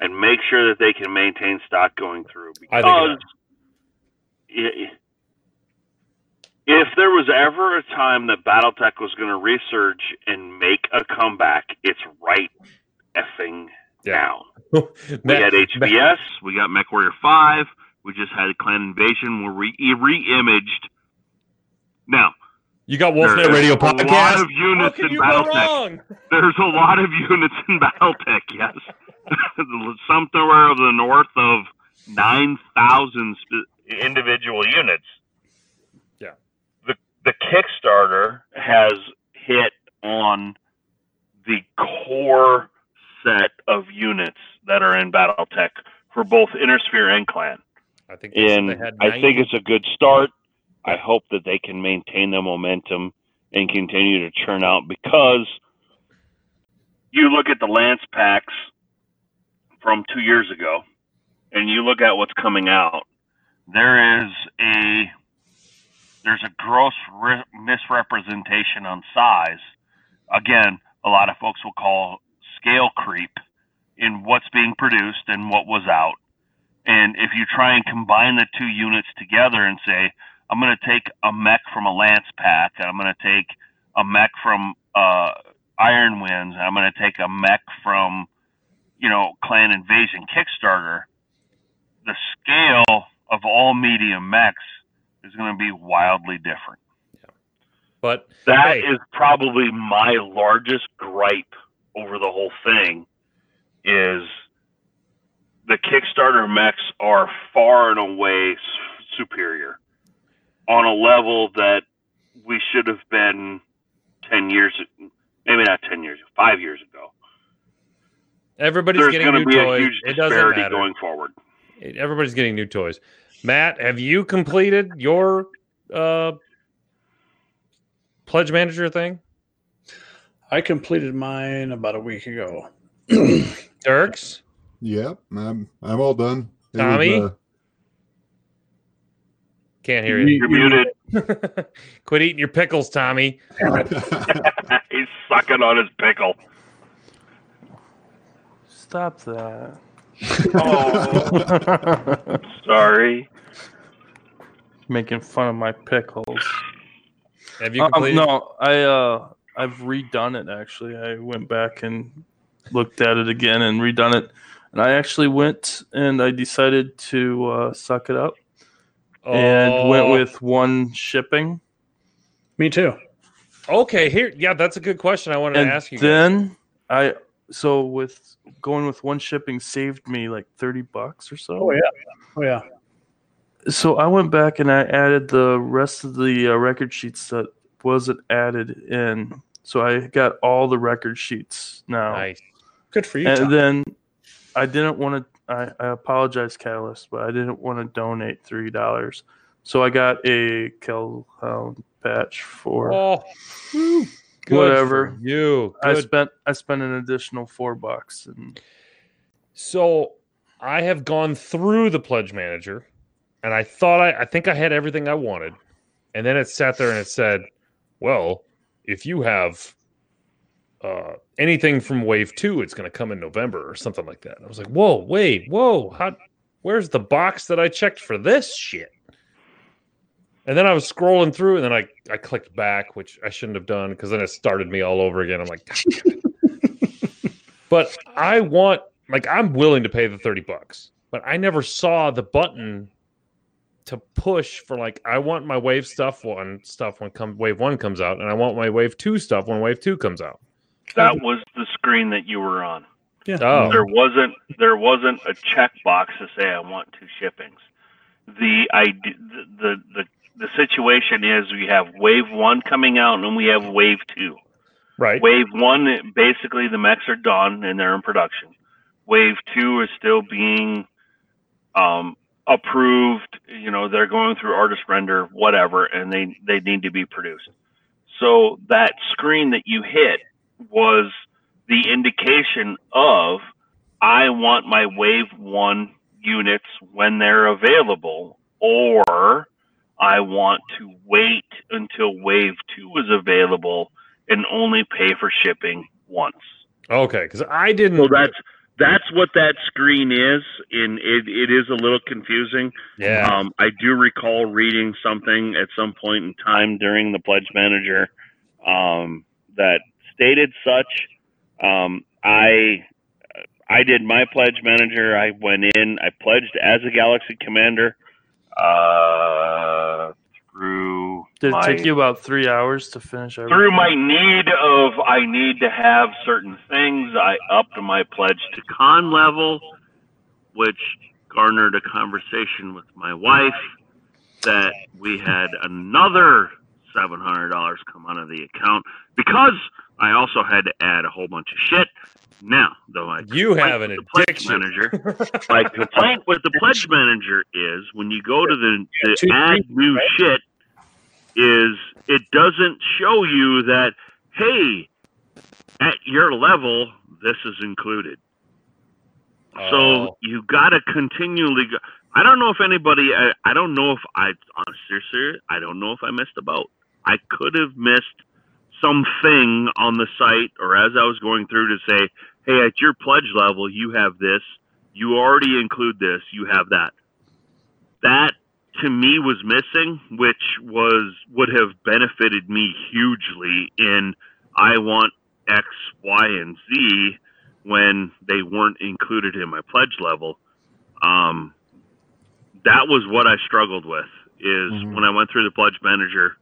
and make sure that they can maintain stock going through. I think it Because if there was ever a time that BattleTech was going to resurge and make a comeback, it's right effing Yeah. now. We had HBS. We got MechWarrior Five. We just had Clan Invasion. We're re- re-imaged. Now you got Wolfnet there's Radio a lot podcast. of How units can in you go BattleTech. wrong? There's a lot of units in BattleTech. Yes, somewhere of the north of nine thousand sp- individual units. Yeah. The the Kickstarter has hit on the core set of units that are in BattleTech for both Inner Sphere and Clan I think and I think it's a good start. I hope that they can maintain the momentum and continue to churn out because you look at the Lance packs from two years ago, and you look at what's coming out. There is a there's a gross re- misrepresentation on size. Again, a lot of folks will call scale creep in what's being produced and what was out. And if you try and combine the two units together and say, I'm going to take a mech from a Lance pack, and I'm going to take a mech from uh, Iron Winds, and I'm going to take a mech from, you know, Clan Invasion Kickstarter, the scale of all medium mechs is going to be wildly different. but That is Hey. probably my largest gripe over the whole thing is the Kickstarter mechs are far and away superior on a level that we should have been 10 years maybe not 10 years 5 years ago everybody's there's getting new be a toys. huge It doesn't disparity matter. going forward Everybody's getting new toys. Matt, have you completed your uh, pledge manager thing? I completed mine about a week ago. Dirks, Yep, I'm I'm all done. It was, Tommy? uh, can't hear you. you're muted Quit eating your pickles, Tommy. he's sucking on his pickle Stop that. oh sorry Making fun of my pickles. Have you Um, completed? no, I uh, I've redone it actually. I went back and looked at it again and redone it, and I actually went and I decided to uh, suck it up and went Oh, with one shipping. Me too. Okay, here. Yeah, that's a good question. I wanted and to ask you. guys. then I so with going with one shipping saved me like 30 bucks or so. Oh yeah. Oh yeah. So I went back and I added the rest of the uh, record sheets that wasn't added in. So I got all the record sheets now. Nice. Good for you. and Tom. then I didn't want to. I, I apologize, Catalyst, but I didn't want to donate three dollars. So I got a Calhoun batch for Oh, whew, good Whatever. you. I spent I spent an additional four bucks and So I have gone through the pledge manager, and I thought I, I think I had everything I wanted, and then it sat there and it said, "Well, if you have uh, anything from Wave Two, it's going to come in November or something like that." I was like, "Whoa, wait, whoa, how? Where's the box that I checked for this shit?" And then I was scrolling through, and then I I clicked back, which I shouldn't have done because then it started me all over again. I'm like, "God damn it." but I want like I'm willing to pay the 30 bucks, but I never saw the button to push for like I want my wave stuff one stuff when come wave one comes out, and I want my wave two stuff when wave two comes out. That was the screen that you were on. Yeah. Oh, There wasn't there wasn't a checkbox to say I want two shippings. The ide- the, the the situation is we have wave one coming out and we have wave two. right. Wave one, basically the mechs are done and they're in production. Wave two is still being um, approved. You know, they're going through artist render, whatever, and they they need to be produced. So that screen that you hit was the indication of I want my wave one units when they're available, or I want to wait until wave two is available and only pay for shipping once. Okay, because I didn't. So that's that's what that screen is, and it, it is a little confusing. yeah. Um, I do recall reading something at some point in time during the pledge manager um, that stated such. Um, I I did my pledge manager. I went in. I pledged as a Galaxy Commander uh, through did it my, take you about three hours to finish everything? through my need of I need to have certain things. I upped my pledge to con level, which garnered a conversation with my wife that we had another seven hundred dollars come out of the account because I also had to add a whole bunch of shit. Now, though, I You have an the pledge addiction. manager. My complaint with the pledge manager is when you go to the, the add new shit, is it doesn't show you that hey, at your level, this is included. Oh. So you got to continually. Go, I don't know if anybody. I, I don't know if I. Honestly, seriously, I don't know if I missed a boat. I could have missed something on the site, or as I was going through to say, "Hey, at your pledge level, you have this. You already include this. You have that." That to me was missing, which was would have benefited me hugely in I want X, Y, and Z when they weren't included in my pledge level. Um, that was what I struggled with. Is Mhm. when I went through the pledge manager,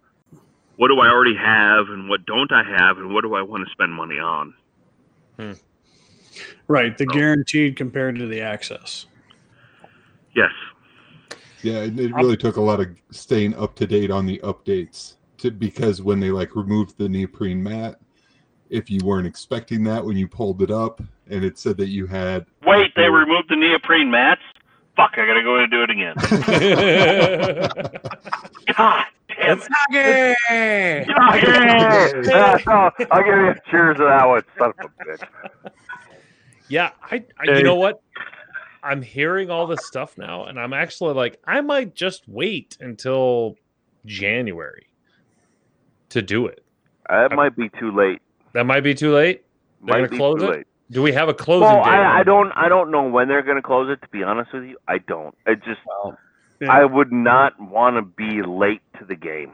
what do I already have, and what don't I have, and what do I want to spend money on? Hmm. Right, the guaranteed compared to the access. Yes, Yeah, it, it really took a lot of staying up to date on the updates to because when they like removed the neoprene mat, if you weren't expecting that when you pulled it up, and it said that you had Wait, they removed the neoprene mats? Fuck, I gotta go in and do it again. God damn it. Yeah, I'll give you a cheers to that one, son of a bitch. Yeah, I, I Hey. you know what? I'm hearing all this stuff now, and I'm actually like, I might just wait until January to do it. That might be too late. That might be too late. They're Might gonna be close too it? late. Do we have a closing Well, date? I, I don't. I don't know when they're going to close it. To be honest with you, I don't. I just. Yeah. I would not want to be late to the game.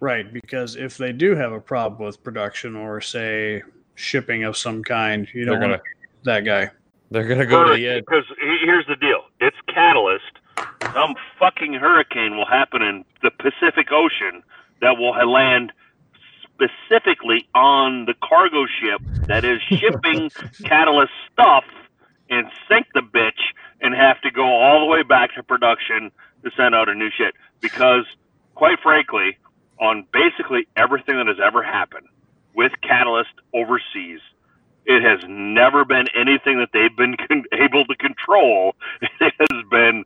Right, because if they do have a problem with production or say shipping of some kind, you They're don't gonna want that guy. they're gonna go to the end. Because here's the deal: it's catalyst. Some fucking hurricane will happen in the Pacific Ocean that will land specifically on the cargo ship that is shipping catalyst stuff and sink the bitch and have to go all the way back to production to send out a new shit. Because, quite frankly, on basically everything that has ever happened with Catalyst overseas, it has never been anything that they've been con- able to control. It has been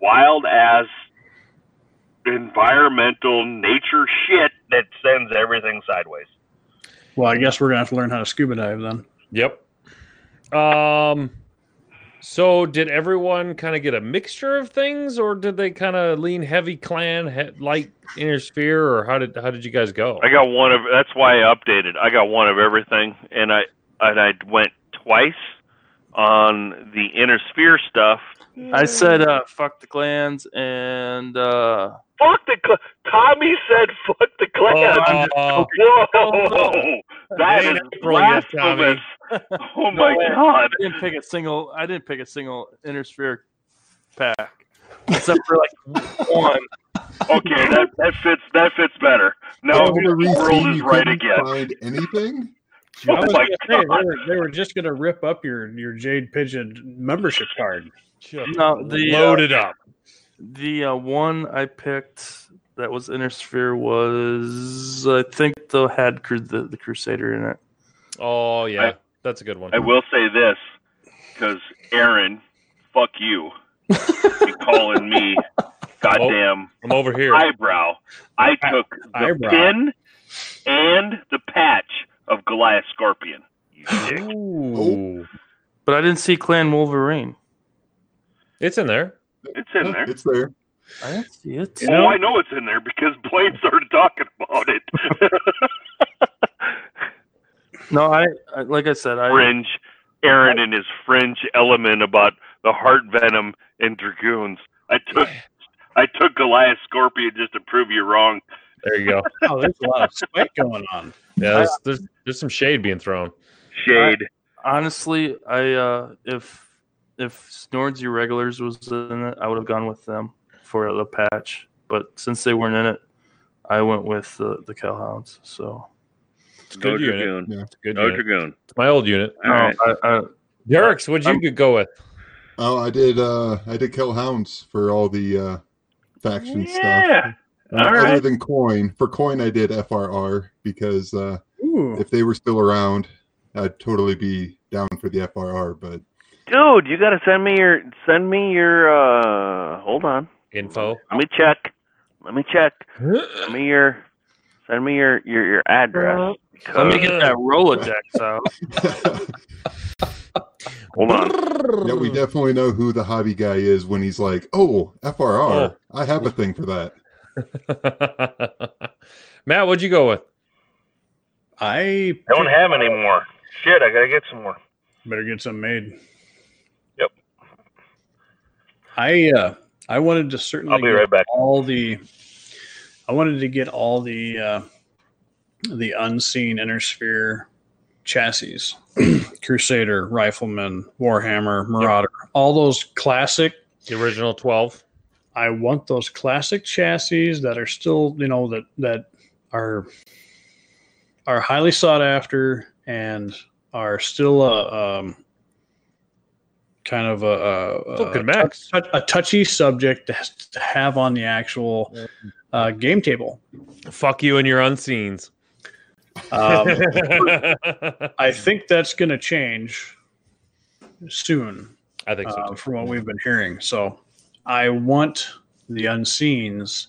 wild ass environmental nature shit that sends everything sideways. Well, I guess we're gonna have to learn how to scuba dive then. Yep. Um. So did everyone kind of get a mixture of things, or did they kind of lean heavy clan, he- light inner sphere, or how did how did you guys go? I got one of. That's why I updated. I got one of everything, and I and I went twice on the inner sphere stuff. I said uh, fuck the clans and uh, Fuck the. Cl- Tommy said, "Fuck the clan." Oh, Whoa, that Ain't is April yet, Tommy. Oh my No, god. I didn't pick a single. I didn't pick a single inner sphere pack except for like one. Okay, that that fits. That fits better. Now Over the the world is you right again. Find anything? I Oh my gonna say, they, god. were, they were just gonna rip up your your Jade Pigeon membership card. No, the uh, loaded up. The uh, one I picked that was inner sphere was I think the had cru- the, the Crusader in it. Oh yeah, I- that's a good one. I will say this, because Aaron, fuck you, you calling me goddamn I'm over here. eyebrow. I took the Eyebrow. pin and the patch of Goliath Scorpion. You dick. Ooh. But I didn't see Clan Wolverine. It's in there. It's in Yeah, there. It's there. I didn't see it. You know- Oh, I know it's in there because Blaine started talking about it. No, I, I like I said, I fringe, Aaron and his fringe element about the heart venom and dragoons. I took I took Goliath Scorpion just to prove you wrong. There you go. Oh, there's a lot of spite going on. Yeah, there's, there's there's some shade being thrown. Shade. honestly, I uh, if if Snord's Irregulars was in it, I would have gone with them for the patch. But since they weren't in it, I went with the the Kell Hounds. So It's a good no unit. dragoon. Oh, It's a good No unit. dragoon. It's my old unit. All right. no, I, I, Derek's, what'd you I'm- go with? Oh, I did. Uh, I did Kell Hounds for all the uh, faction Yeah. stuff. All Other right. than coin, for coin, I did FRR because uh, Ooh, if they were still around, I'd totally be down for the FRR. But Dude, you gotta send me your send me your uh hold on. Info. Let me check. Let me check. Send me your send me your your, your address. let me get that Rolodex out. Hold on. yeah, we definitely know who the hobby guy is when he's like, "Oh, FRR, I have a thing for that." Matt, what'd you go with? I Don't have any more. Shit, I gotta get some more. better get some made. Yep. I uh I wanted to certainly I'll be get right back. all the I wanted to get all the uh the unseen inner sphere chassis. Crusader, Rifleman, Warhammer, Marauder, all those classic The original 12. I want those classic chassis that are still, you know, that that are are highly sought after and are still a um, kind of a, a, a, a, touchy subject to, to have on the actual uh, game table. Fuck you and your unseens. Um, I think that's going to change soon. I think so. uh, from what we've been hearing. So I want the unseens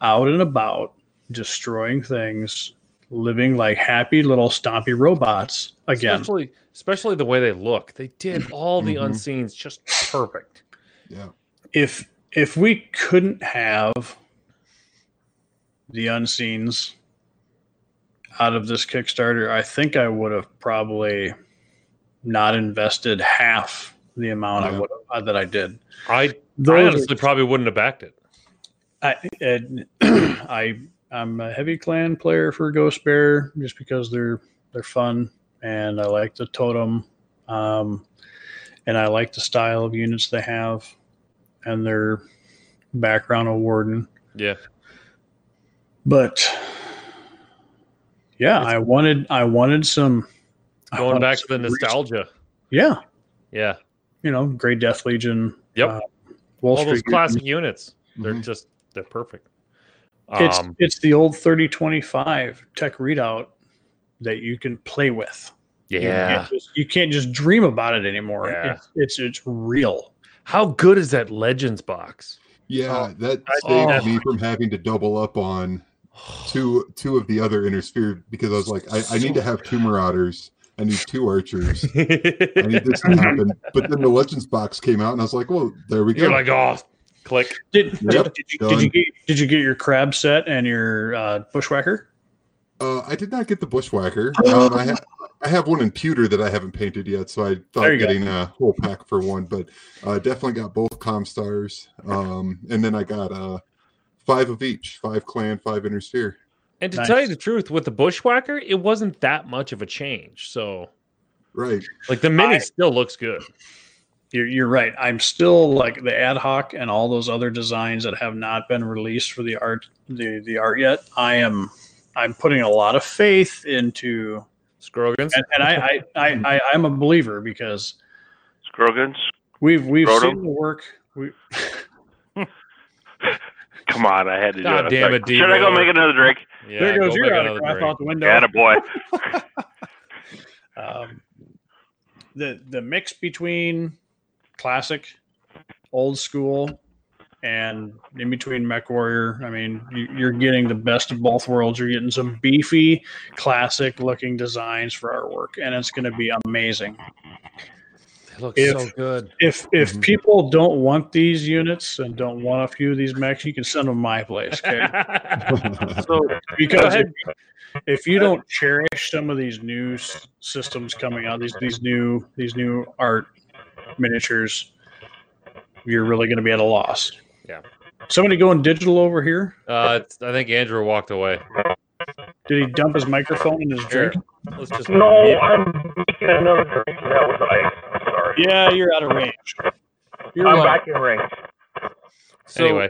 out and about, destroying things, living like happy little stompy robots again. Especially, especially the way they look. They did all the Mhm. unseens just perfect. Yeah, If if we couldn't have the unseens out of this Kickstarter, I think I would have probably not invested half the amount I Yeah. would uh, that I did. I, I Those are- honestly probably wouldn't have backed it. I and I I'm a heavy clan player for Ghost Bear just because they're they're fun and I like the totem, um, and I like the style of units they have, and their background of Warden. Yeah. But yeah, I wanted I wanted some I Going wanted back to the nostalgia. Yeah, Yeah. you know, Gray Death Legion. Yep. uh, Wall all those classic units. They're Mhm. just they're perfect. It's Um, it's the old thirty twenty five tech readout that you can play with. You yeah. can't just, you can't just dream about it anymore. Yeah. It's, it's it's real. How good is that Legends box? yeah, that saved oh. me from having to double up on two two of the other inner sphere because I was like, I, I need to have two Marauders. I need two Archers. I need this to happen. But then the Legends box came out, and I was like, well, there we go. You're like, oh, click. Did, Yep, did, you, did you get did you get your crab set and your uh, bushwhacker? Uh, I did not get the Bushwhacker. Um, I, ha- I have one in pewter that I haven't painted yet, so I thought There you go. getting a whole pack for one. But uh, definitely got both Comstars, um, and then I got uh, five of each: five Clan, five Inner Sphere. And to Nice. tell you the truth, with the Bushwhacker, it wasn't that much of a change. So, Right. like, the mini I- still looks good. You're, you're right. I'm still like the ad hoc and all those other designs that have not been released for the art the, the art yet. I am I'm putting a lot of faith into Scroggins. and, and I, I, I, I I'm a believer because Scroggins, we've we've Rotom? seen the work. We, come on, I had to God do it. damn it, Should I go make another drink? Yeah, there goes go your make another autograph drink. out the window. Yeah, boy. um, the the mix between classic, old school, and in between Mech Warrior. I mean, you, you're getting the best of both worlds. You're getting some beefy, classic looking designs for artwork, and it's going to be amazing. They look If- so good. If if Mhm. people don't want these units and don't want a few of these mechs, you can send them my place. Okay, So because if, if you don't cherish some of these new systems coming out, these these new these new art miniatures, you're really going to be at a loss. Yeah. Somebody going digital over here? uh, it's- I think Andrew walked away. Did he dump his microphone in his Here, drink? let's just No, I'm making another drink. That was ice. Sorry. Yeah, you're out of range. You're I'm welcome. back in range. so anyway.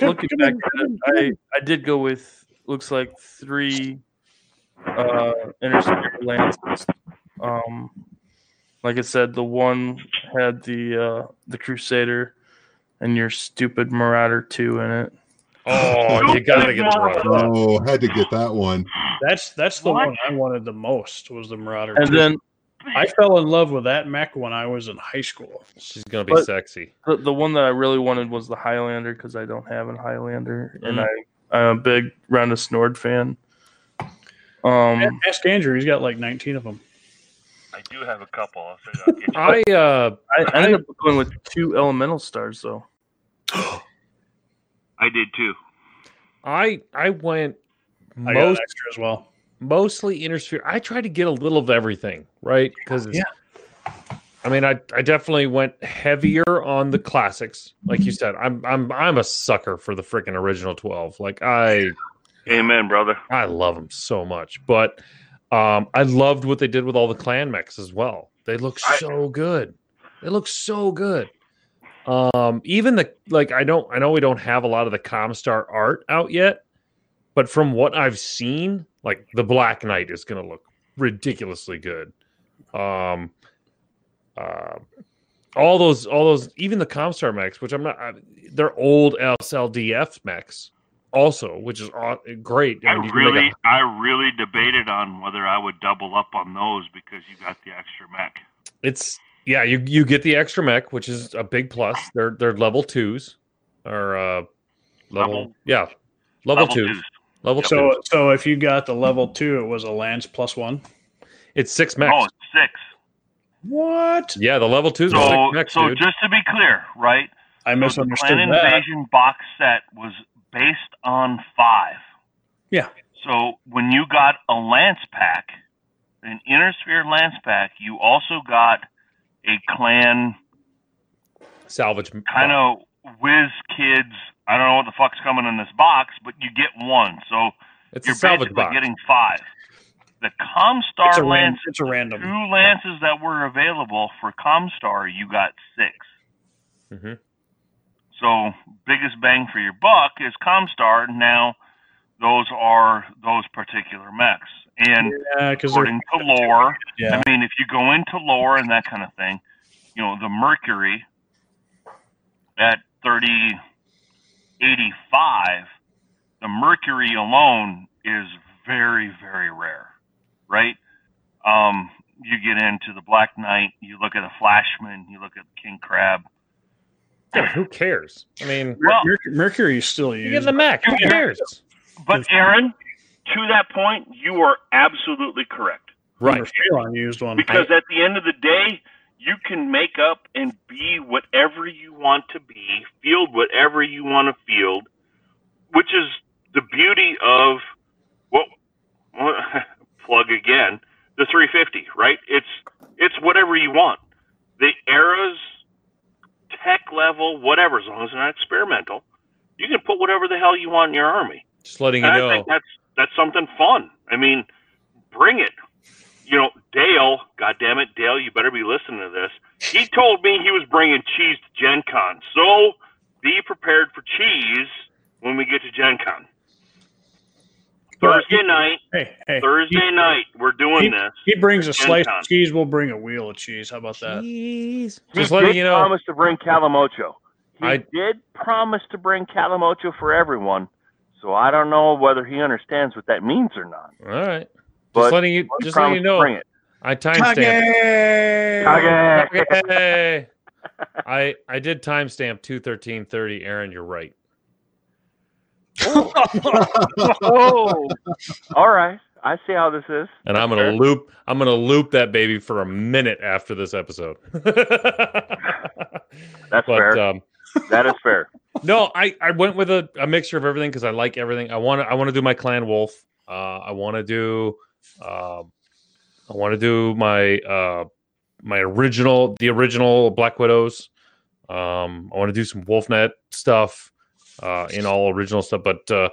Come- looking come back in, at in, I, I did go with looks like three uh interstellar lances. Um like I said, the one had the uh the Crusader and your stupid Marauder two in it. Oh, you gotta get the Marauder. Oh, had to get that one. That's that's the What? one I wanted the most was the Marauder. And 2. then I fell in love with that mech when I was in high school. She's gonna be But- sexy. the, the one that I really wanted was the Highlander because I don't have a Highlander and Mhm. I I'm a big Rhonda Snord fan. Um Ask Andrew; he's got like 19 of them. I do have a couple. I'll say that. I uh, I, I ended up going with two elemental stars though. I did too. I I went I got an most extra as well. mostly inner sphere. I tried to get a little of everything, right? Because Yeah. I mean, I, I definitely went heavier on the classics, like you said. I'm I'm I'm a sucker for the freaking original twelve. Like I Amen, brother. I love them so much, but um, I loved what they did with all the clan mechs as well. They look I- so good. They look so good. Um, even the like, I don't, I know we don't have a lot of the Comstar art out yet, but from what I've seen, like the Black Knight is going to look ridiculously good. Um, uh, all those, all those, even the Comstar mechs, which I'm not, I, they're old SLDF mechs, also, which is great. I mean, you can make a- really, I really debated on whether I would double up on those because you got the extra mech. it's yeah you you get the extra mech which is a big plus they're they're level twos or uh level, Level- yeah level, twos level So, two so if you got the level two, it was a lance plus one. it's six mechs Oh, it's six. What? yeah the level two. are So, six mechs so dude just to be clear, right? I So the misunderstood Clan that. Invasion box set was based on five. Yeah. So when you got a Lance pack, an Inner Sphere Lance pack, you also got a Clan salvage kind of whiz kids. I don't know what the fuck's coming in this box, but you get one. So it's you're a basically box getting five. The Comstar Lance, it's a random. two Lances that were available for Comstar, you got 6 Mhm. So biggest bang for your buck is Comstar. Now those are those particular mechs. And Yeah, according to lore, yeah. I mean, if you go into lore and that kind of thing, you know, the Mercury at 3085, the Mercury alone is very, very rare, right? Um, you get into the Black Knight, you look at a Flashman, you look at King Crab. Yeah, who cares i mean Well, Mercury, Mercury is still you get the Mac. who cares But Aaron, to that point, you are absolutely correct. Right. Phelan used one. Because at the end of the day, you can make up and be whatever you want to be, field whatever you want to field, which is the beauty of what, what plug again the 350, right? It's it's whatever you want. The eras, tech level, whatever, as long as it's not experimental, you can put whatever the hell you want in your army. Just letting you And I know. think that's that's something fun. I mean, bring it. You know, Dale, God damn it, Dale, you better be listening to this. He told me he was bringing cheese to Gen Con. So be prepared for cheese when we get to Gen Con. Thursday night, Hey, hey. Thursday night, we're doing he, this. he brings a slice Con. of cheese. We'll bring a wheel of cheese. How about that? Jeez. Just letting you know. promise to bring Calamocho. He I- did promise to bring Calamocho for everyone. So I don't know whether he understands what that means or not. All right. But Just letting you. Just letting you know. bring it. I timestamped. Kage! Okay. I I did timestamp two thirteen thirty. Aaron, you're right. Oh, all right. I see how this is. And I'm gonna loop. I'm gonna loop that baby for a minute after this episode. That's but fair. um, that is fair. no, I I went with a, a mixture of everything because I like everything. I want to I want to do my clan wolf. Uh, I want to do. Um, I want to do my uh my original the original Black Widows. Um, I want to do some Wolfnet stuff, uh, in all original stuff. But uh,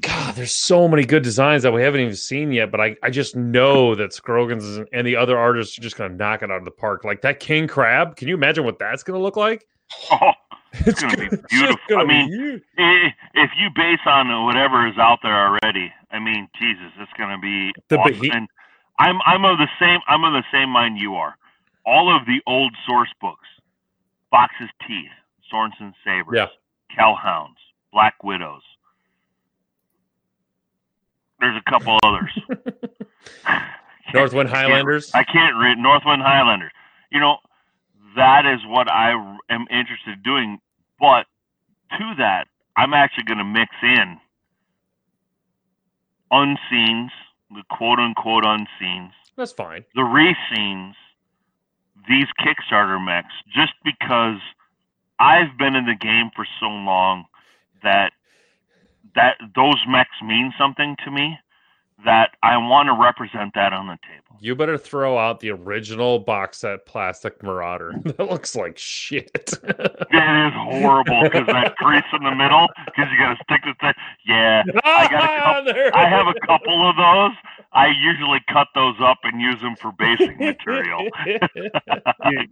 God, there's so many good designs that we haven't even seen yet. But I, I just know that Scroggins and the other artists are just gonna knock it out of the park. Like that King Crab. Can you imagine what that's gonna look like? Oh, it's going to be beautiful. gonna I mean, i- if you base on whatever is out there already, I mean, Jesus, it's going to be The awesome. Behe- And I'm I'm of the same I'm of the same mind you are. All of the old source books, Fox's Teeth, Sorensen Sabers, Yeah. Kellhounds, Black Widows. There's a couple others. Northwind Highlanders. I can't read Northwind Highlanders. You know, that is what I am interested in doing. But to that, I'm actually going to mix in unseens, the quote unquote unseens, That's fine. the rescenes, these Kickstarter mechs, just because I've been in the game for so long that that those mechs mean something to me that I want to represent that on the table. You better throw out the original box set plastic Marauder. That looks like shit. It is horrible because that crease in the middle because you got to stick the thing. Yeah, I got a couple. I have a couple of those. I usually cut those up and use them for basing material because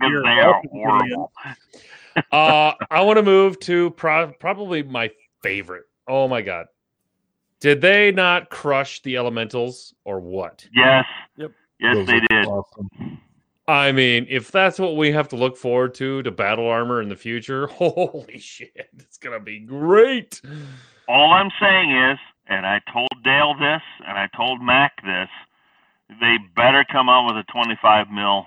they are welcome, horrible. Uh, I want to move to pro- probably my favorite. Oh my god. Did they not crush the elementals or what? Yes. Yep. Yes, Those they did. Awesome. I mean, if that's what we have to look forward to to battle armor in the future, holy shit, it's gonna be great. All I'm saying is, and I told Dale this, and I told Mac this, they better come out with a 25 mil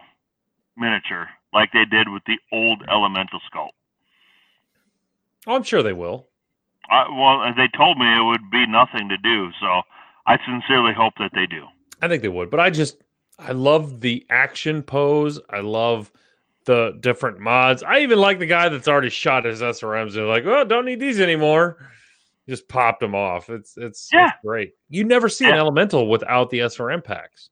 miniature like they did with the old Elemental sculpt. Oh, I'm sure they will. Uh, well, they told me it would be nothing to do, so I sincerely hope that they do. I think they would, but I just I love the action pose. I love the different mods. I even like the guy that's already shot his SRMs and like, oh, don't need these anymore. Just popped them off. It's it's, Yeah. it's great. You never see an elemental without the SRM packs.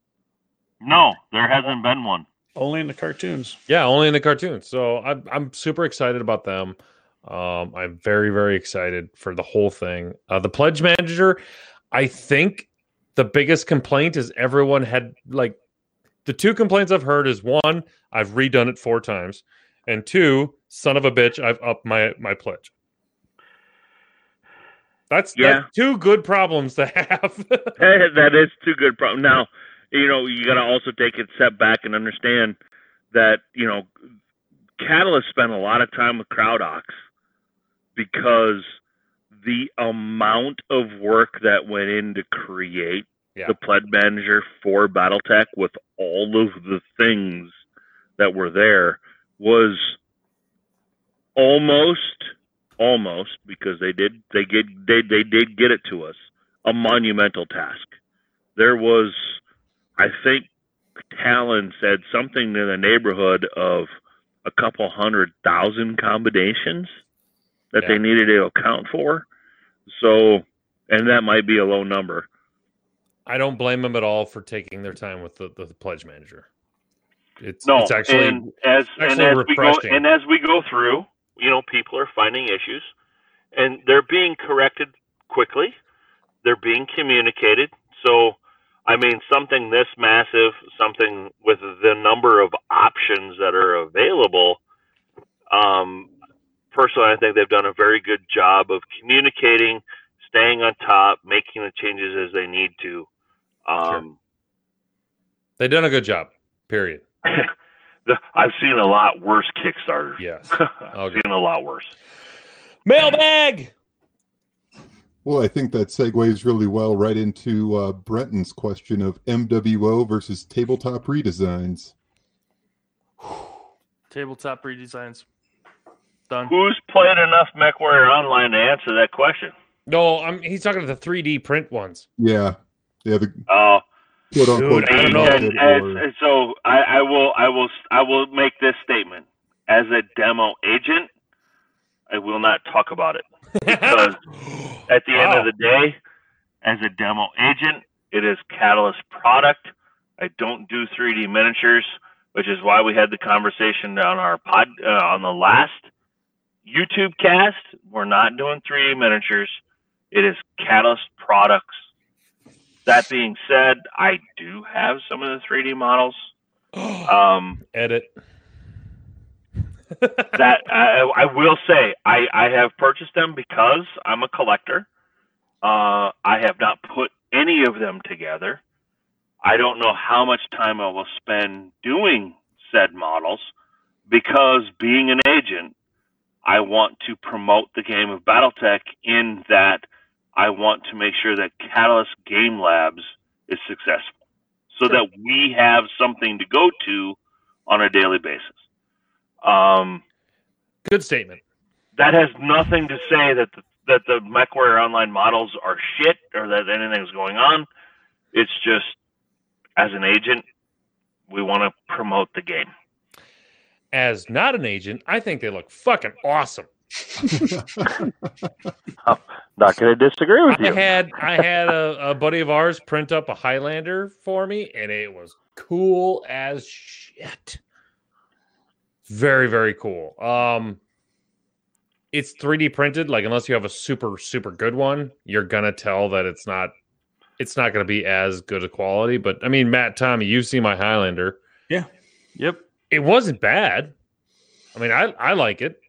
No, there hasn't been one. Only in the cartoons. Yeah, only in the cartoons. So I'm I'm super excited about them. Um, I'm very very excited for the whole thing. Uh, the pledge manager, I think the biggest complaint is everyone had like the two complaints I've heard is one, I've redone it four times, and two, son of a bitch, I've upped my my pledge. That's Yeah. that's two good problems to have. that is too good. Problem. Now, you know, you got to also take a step back and understand that you know, Catalyst spent a lot of time with CrowdOx because the amount of work that went in to create Yeah. the pled manager for BattleTech with all of the things that were there was almost almost because they did they get they they did get it to us a monumental task. There was, I think, Talon said something in the neighborhood of a couple hundred thousand combinations that Yeah. they needed to account for. So, and that might be a low number. I don't blame them at all for taking their time with the, the, pledge manager. It's No, it's actually and as and actually as we go refreshing. and as we go through, you know, people are finding issues, and they're being corrected quickly. They're being communicated. So, I mean, something this massive, something with the number of options that are available. Um, personally, I think they've done a very good job of communicating, staying on top, making the changes as they need to. Um, they've done a good job. Period. I've seen a lot worse Kickstarters. Yes. I've Okay. seen a lot worse. Mailbag. Well, I think that segues really well right into uh, Brenton's question of MWO versus tabletop redesigns. Tabletop redesigns. Done. Who's played enough MechWarrior Online to answer that question? No, I'm he's talking to the 3D print ones. Yeah, yeah, the Oh, quote unquote. Dude, I don't know. and, and- and so I, I will, I will, I will make this statement as a demo agent. I will not talk about it because at the end of the day, as a demo agent, it is Catalyst product. I don't do 3D miniatures, which is why we had the conversation on our pod uh, on the last YouTube cast. We're not doing 3D miniatures. It is Catalyst products. That being said, I do have some of the 3D models. Um, Edit. that I, I will say I, I have purchased them because I'm a collector. Uh, I have not put any of them together. I don't know how much time I will spend doing said models because being an agent, I want to promote the game of BattleTech in that I want to make sure that Catalyst Game Labs is successful so that we have something to go to on a daily basis. Um, Good statement. that has nothing to say that the, that the MechWarrior Online models are shit or that anything's going on. It's just as an agent, we want to promote the game. As not an agent, I think they look fucking awesome. Not going to disagree with you. I had I had a, a buddy of ours print up a Highlander for me, and it was cool as shit. Very very cool. Um, it's 3D printed. Like unless you have a super super good one, you're gonna tell that it's not it's not gonna be as good a quality. But I mean, Matt, Tommy, you see my Highlander. Yeah. Yep. It wasn't bad. I mean, I I like it.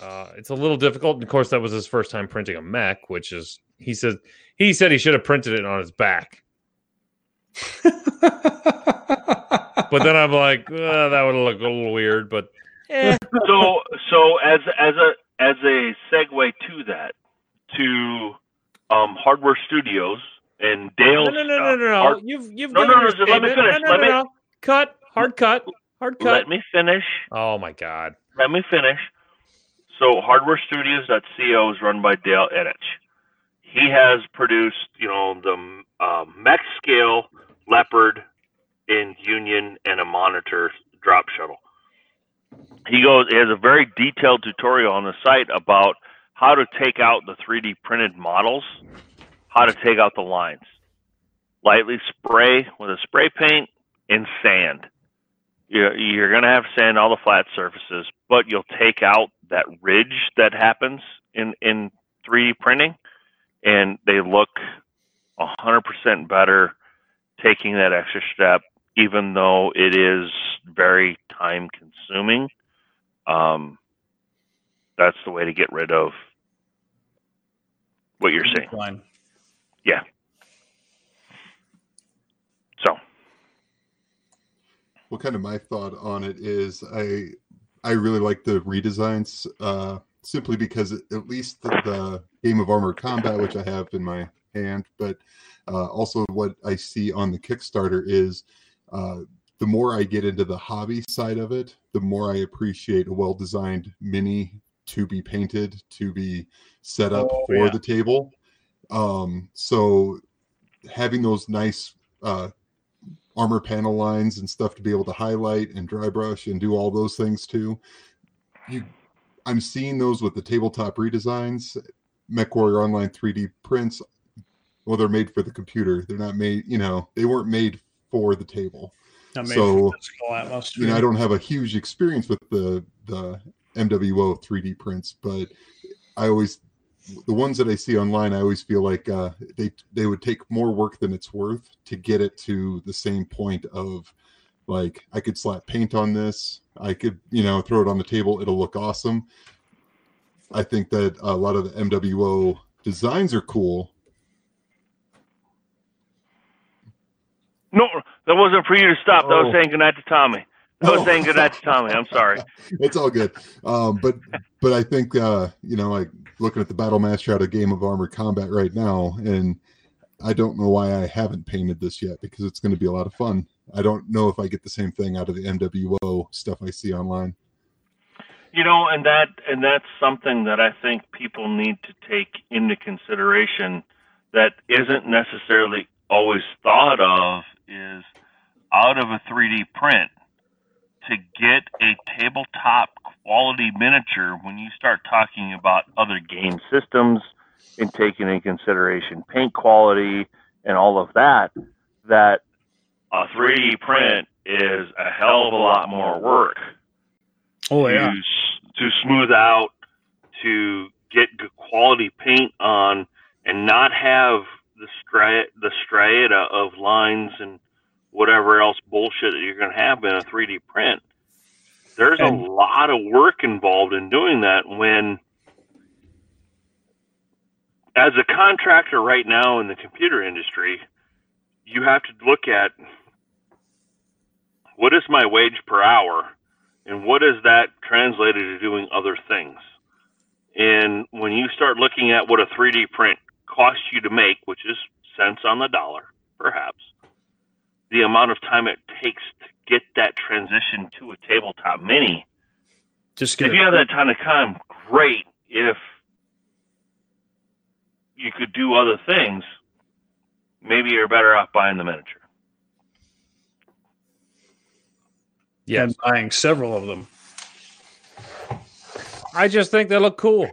Uh, it's a little difficult. And of course, that was his first time printing a mech, which is he said he said he should have printed it on his back. But then I'm like, uh, that would look a little weird. But eh. so so as as a as a segue to that to um, Hardware Studios and no, Dale's no, no, no, no, no. Hard- You've you've No, given no, no, let me finish. No, no, Let no, me- no. cut hard cut hard cut. let me finish. oh my god. let me finish. So hardwarestudios.co is run by Dale Edich. He has produced, you know, the uh, mech scale leopard in Union and a monitor drop shuttle. He goes, he has a very detailed tutorial on the site about how to take out the 3D printed models, how to take out the lines. Lightly spray with a spray paint and sand you're, you're going to have sand all the flat surfaces, but you'll take out that ridge that happens in, in 3D printing, and they look 100% better taking that extra step, even though it is very time consuming. Um, that's the way to get rid of what you're seeing. Fine. So, Well, kind of my thought on it is I I really like the redesigns uh, simply because at least the, the Game of Armored Combat, which I have in my hand, but uh, also what I see on the Kickstarter is uh, the more I get into the hobby side of it, the more I appreciate a well-designed mini to be painted to be set up Oh, for yeah. the table. Um, so having those nice uh, armor panel lines and stuff to be able to highlight and dry brush and do all those things too. You, I'm seeing those with the tabletop redesigns, MechWarrior Online 3D prints. Well, they're made for the computer. They're not made, you know, they weren't made for the table. So. You know, I don't have a huge experience with the the MWO 3D prints, but I always the ones that I see online, I always feel like uh, they they would take more work than it's worth to get it to the same point of like I could slap paint on this, I could you know throw it on the table, it'll look awesome. I think that a lot of the MWO designs are cool. No, that wasn't for you to stop. That was Oh. saying goodnight to Tommy. That was Oh. saying goodnight to Tommy. I'm sorry. it's all good. Um, but but I think uh, you know, like looking at the battle master out of Game of Armored Combat right now, and I don't know why I haven't painted this yet because it's going to be a lot of fun. I don't know if I get the same thing out of the MWO stuff I see online. You know, and that and that's something that I think people need to take into consideration that isn't necessarily always thought of is out of a 3D print to get a tabletop quality miniature when you start talking about other game systems and taking into consideration paint quality and all of that that a 3D print is a hell of a lot more work oh yeah. s- to smooth out, to get good quality paint on, and not have the stri- the striata of lines and whatever else bullshit that you're going to have in a 3D print. There's And- a lot of work involved in doing that when as a contractor right now in the computer industry, you have to look at what is my wage per hour and what is that translated to doing other things. And when you start looking at what a 3D print costs you to make, which is cents on the dollar, perhaps, the amount of time it takes to get that transition to a tabletop mini, Just get if you have that kind of time, great. If you could do other things, maybe you're better off buying the miniature. Yes. and buying several of them. I just think they look cool.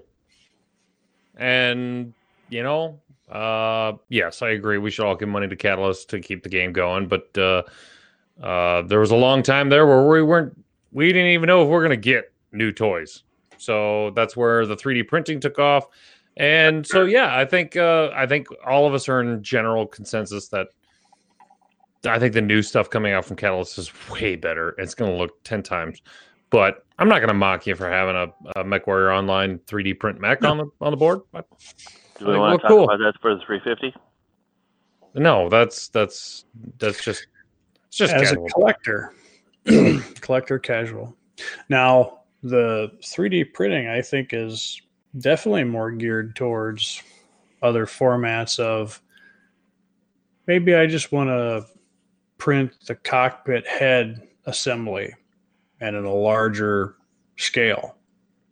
And, you know, uh, yes, I agree. We should all give money to Catalyst to keep the game going. But uh, uh, there was a long time there where we weren't, we didn't even know if we are going to get new toys. So that's where the 3D printing took off. And so, yeah, I think, uh, I think all of us are in general consensus that I think the new stuff coming out from Catalyst is way better. It's going to look 10 times but I'm not going to mock you for having a, a MechWarrior Online 3D print mech on the on the board. I- Do we think want look to talk cool. about that for the 350? No, that's that's that's just it's just as casual. a collector, collector casual. Now, the 3D printing, I think, is definitely more geared towards other formats of maybe I just want to print the cockpit head assembly and in a larger scale.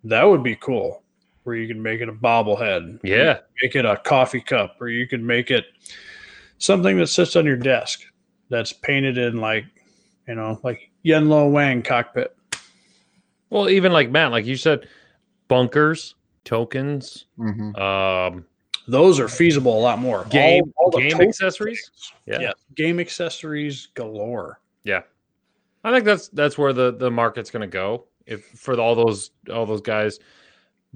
That would be cool. Where you can make it a bobblehead. Yeah, make it a coffee cup or you can make it something that sits on your desk that's painted in like you know like Yen-Lo-Wang cockpit well, even like Matt, like you said, bunkers, tokens, hmm um, those are feasible a lot more game All- all game accessories. things. Yeah. game accessories galore Yeah, I think that's that's where the the market's going to go. If for all those all those guys,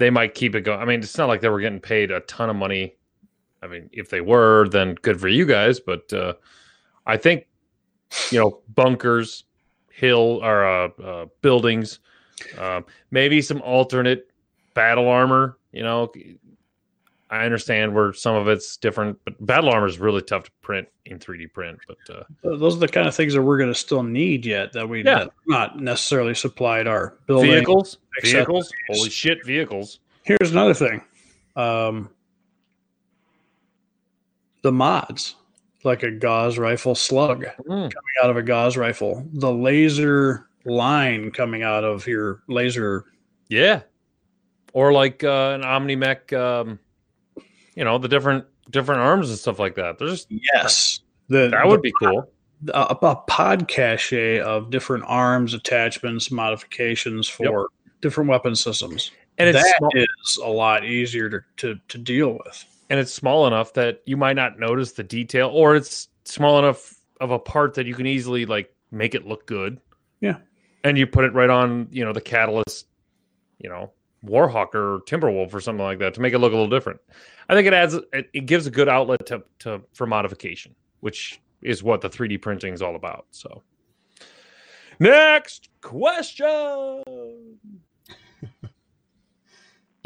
they might keep it going. I mean, it's not like they were getting paid a ton of money. I mean, if they were, then good for you guys. But uh, I think you know bunkers, hill or uh, uh, buildings, um, maybe some alternate battle armor. You know, I understand where some of it's different, but battle armor is really tough to print in 3D print. But uh, those are the kind of things that we're going to still need yet that we Yeah. not necessarily supplied our building vehicles, vehicles, holy shit, vehicles. here's another thing um, the mods like a Gauss rifle slug Mm. coming out of a Gauss rifle the laser line coming out of your laser Yeah, or like uh, an Omnimech. Um, you know, the different different arms and stuff like that. There's Yes. The, that would be cool. a, a pod cache of different arms, attachments, modifications for different weapon systems. And it's That small, is a lot easier to, to, to deal with. and it's small enough that you might not notice the detail, or it's small enough of a part that you can easily like make it look good. Yeah. And you put it right on, you know, the catalyst, you know, Warhawk or Timberwolf or something like that to make it look a little different. I think it adds it, it gives a good outlet to, to for modification, which is what the 3D printing is all about. So next question. Oh,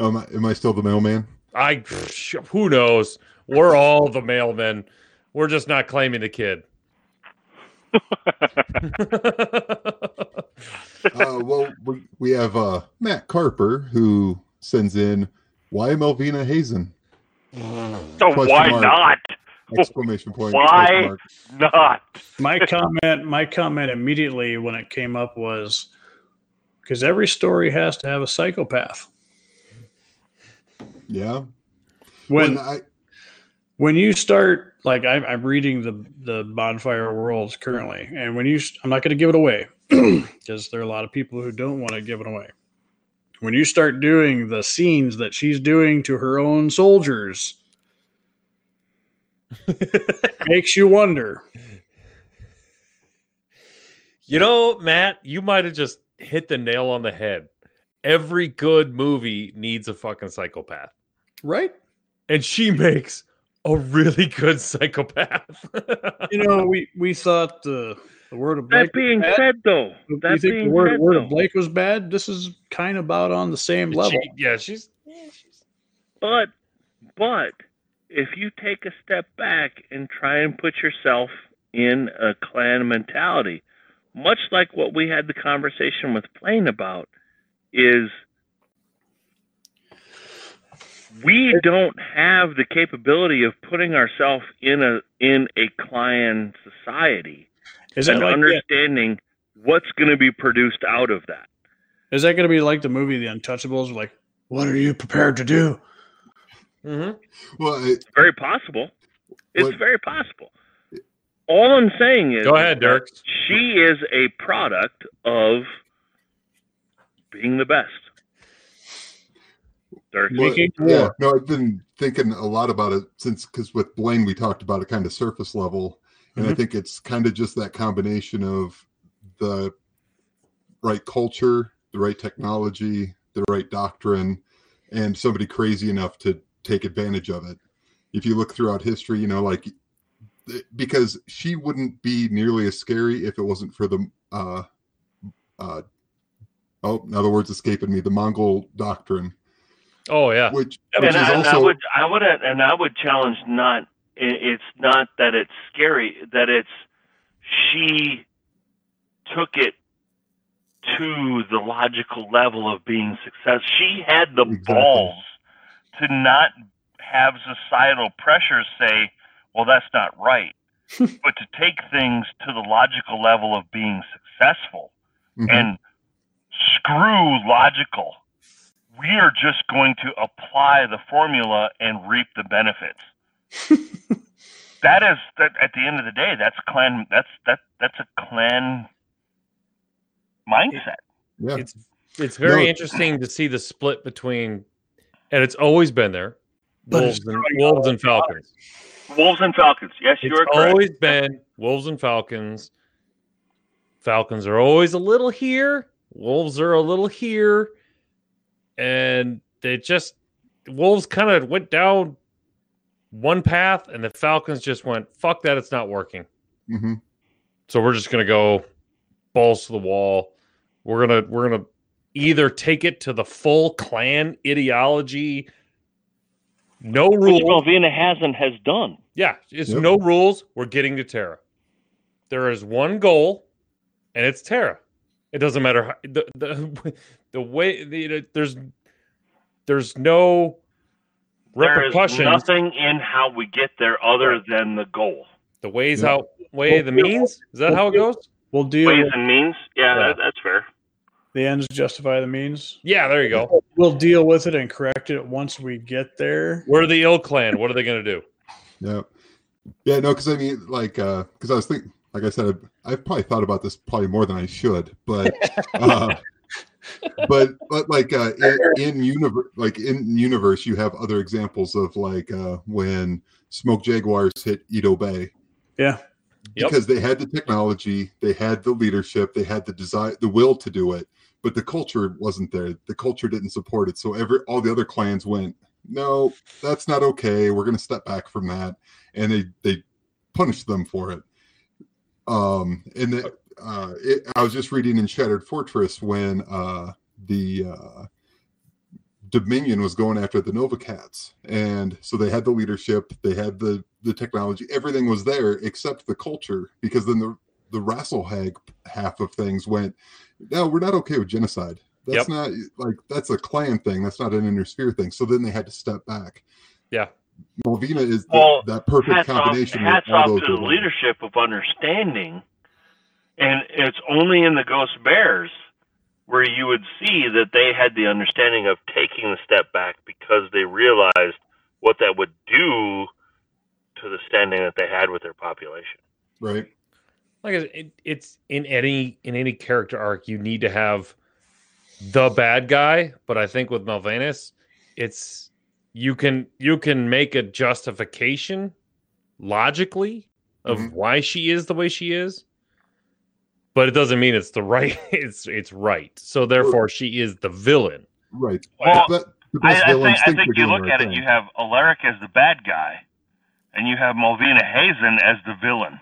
am I, am I still the mailman? I who knows? We're all the mailmen. We're just not claiming the kid. uh, well, we, we have uh, Matt Carper who sends in, "Why Malvina Hazen?" So Question why mark. not? Exclamation point! Why? Not. My comment, my comment immediately when it came up was because every story has to have a psychopath. Yeah. When When I when you start like I'm, I'm reading the the bonfire worlds currently and when you i'm not going to give it away because there are a lot of people who don't want to give it away when you start doing the scenes that she's doing to her own soldiers makes you wonder You know, Matt, you might have just hit the nail on the head. Every good movie needs a fucking psychopath. right And she makes a really good psychopath. you know we we thought the the word of That blake was being bad. said, though, you that think the word, said, word of blake was bad? This is kind of about on the same level. She- yeah, she's but but if you take a step back and try and put yourself in a clan mentality, much like what we had the conversation with Blaine about, is we don't have the capability of putting ourselves in a in a clan society is that and like that, understanding what's going to be produced out of that. is that going to be like the movie the untouchables like what are you prepared to do Mm-hmm. well, I, Very possible. It's What- very possible. All I'm saying is Go ahead, Dirk. She is a product of being the best. Dirk. Well, yeah, no, I've been thinking a lot about it since because with Blaine we talked about it kind of surface level, and I Mhm. think it's kind of just that combination of the right culture, the right technology, the right doctrine, and somebody crazy enough to take advantage of it. If you look throughout history, you know, like because she wouldn't be nearly as scary if it wasn't for the uh uh oh now the words escaping me the mongol doctrine Oh yeah. which, And, which is I, and I also would, I would, and I would challenge not. It- It's not that it's scary. That it's she took it to the logical level of being successful She had the Exactly. balls to not have societal pressures say, "Well, that's not right," but to take things to the logical level of being successful Mhm. and screw logical. We are just going to apply the formula and reap the benefits. that is that at the end of the day, that's clan that's that that's a clan mindset. yeah It's it's very No. interesting to see the split between and it's always been there. But Wolves and wolves and falcons. Wolves and Falcons. Yes, you It's are correct. always been wolves and falcons. Falcons are always a little here. Wolves are a little here, and they just wolves kind of went down one path, and the Falcons just went fuck that. It's not working. hmm So we're just gonna go balls to the wall. We're gonna we're gonna either take it to the full clan ideology, no Which rules. Malvina Hazen has done. Yeah, it's Yep. no rules. We're getting to Terra. There is one goal, and it's Terra. It doesn't matter how, the the the way the, there's there's no There is nothing in how we get there other than the goal. The ways Yeah. outweigh the means. Is that how it goes? we'll do Ways and means. Yeah, Yeah. That, that's fair. the ends justify the means Yeah, there you go. we'll deal with it and correct it once we get there. We're the ilClan. What are they going to do? Yeah. Yeah, no, because I mean, like, uh, because I was thinking, like I said, I've, I've probably thought about this probably more than I should, but, uh, but, but like, uh, in, in universe, like in universe, you have other examples of like, uh, when Smoke Jaguars hit Edo Bay Yeah. Yep. because they had the technology, they had the leadership, they had the desire, the will to do it, but the culture wasn't there. The culture didn't support it. So every all the other clans went, no, that's not okay. We're going to step back from that, and they they punished them for it. Um, and the, uh, it, I was just reading in Shattered Fortress when uh, the uh, Dominion was going after the Nova Cats, and so they had the leadership, they had the the technology, everything was there except the culture, because then the the Rasalhague half of things went, no, we're not okay with genocide. That's Yep. not like that's a clan thing. That's not an Inner Sphere thing. So then they had to step back. Yeah. Malvina is the, Well, that perfect hats combination. where hats off to the leadership of understanding, and it's only in the Ghost Bears where you would see that they had the understanding of taking the step back because they realized what that would do to the standing that they had with their population. right? like I said, it, it's in any in any character arc you need to have the bad guy but i think with Malvina's it's you can you can make a justification logically of Mhm. why she is the way she is but it doesn't mean it's the right it's it's right so therefore she is the villain Right. Well, But the I, best I villains think, I think think they're you look the at right it, you have Alaric as the bad guy, and you have Malvina Hazen as the villain,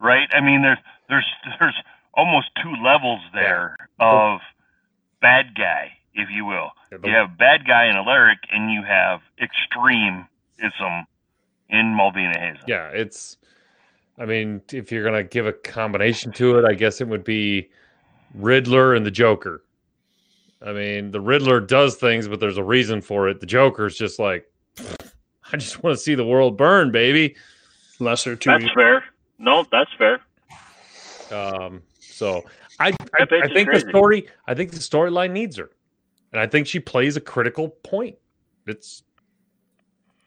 right? I mean, there's there's there's almost two levels there oh. of bad guy, if you will. You have bad guy in Alaric, and you have extremism in Malvina Hazen. yeah it's i mean if you're gonna give a combination to it i guess it would be riddler and the joker i mean the riddler does things but there's a reason for it the joker's just like i just want to see the world burn baby Lesser two. That's fair. No, that's fair. um so i i, I is think the story i think the storyline needs her and i think she plays a critical point it's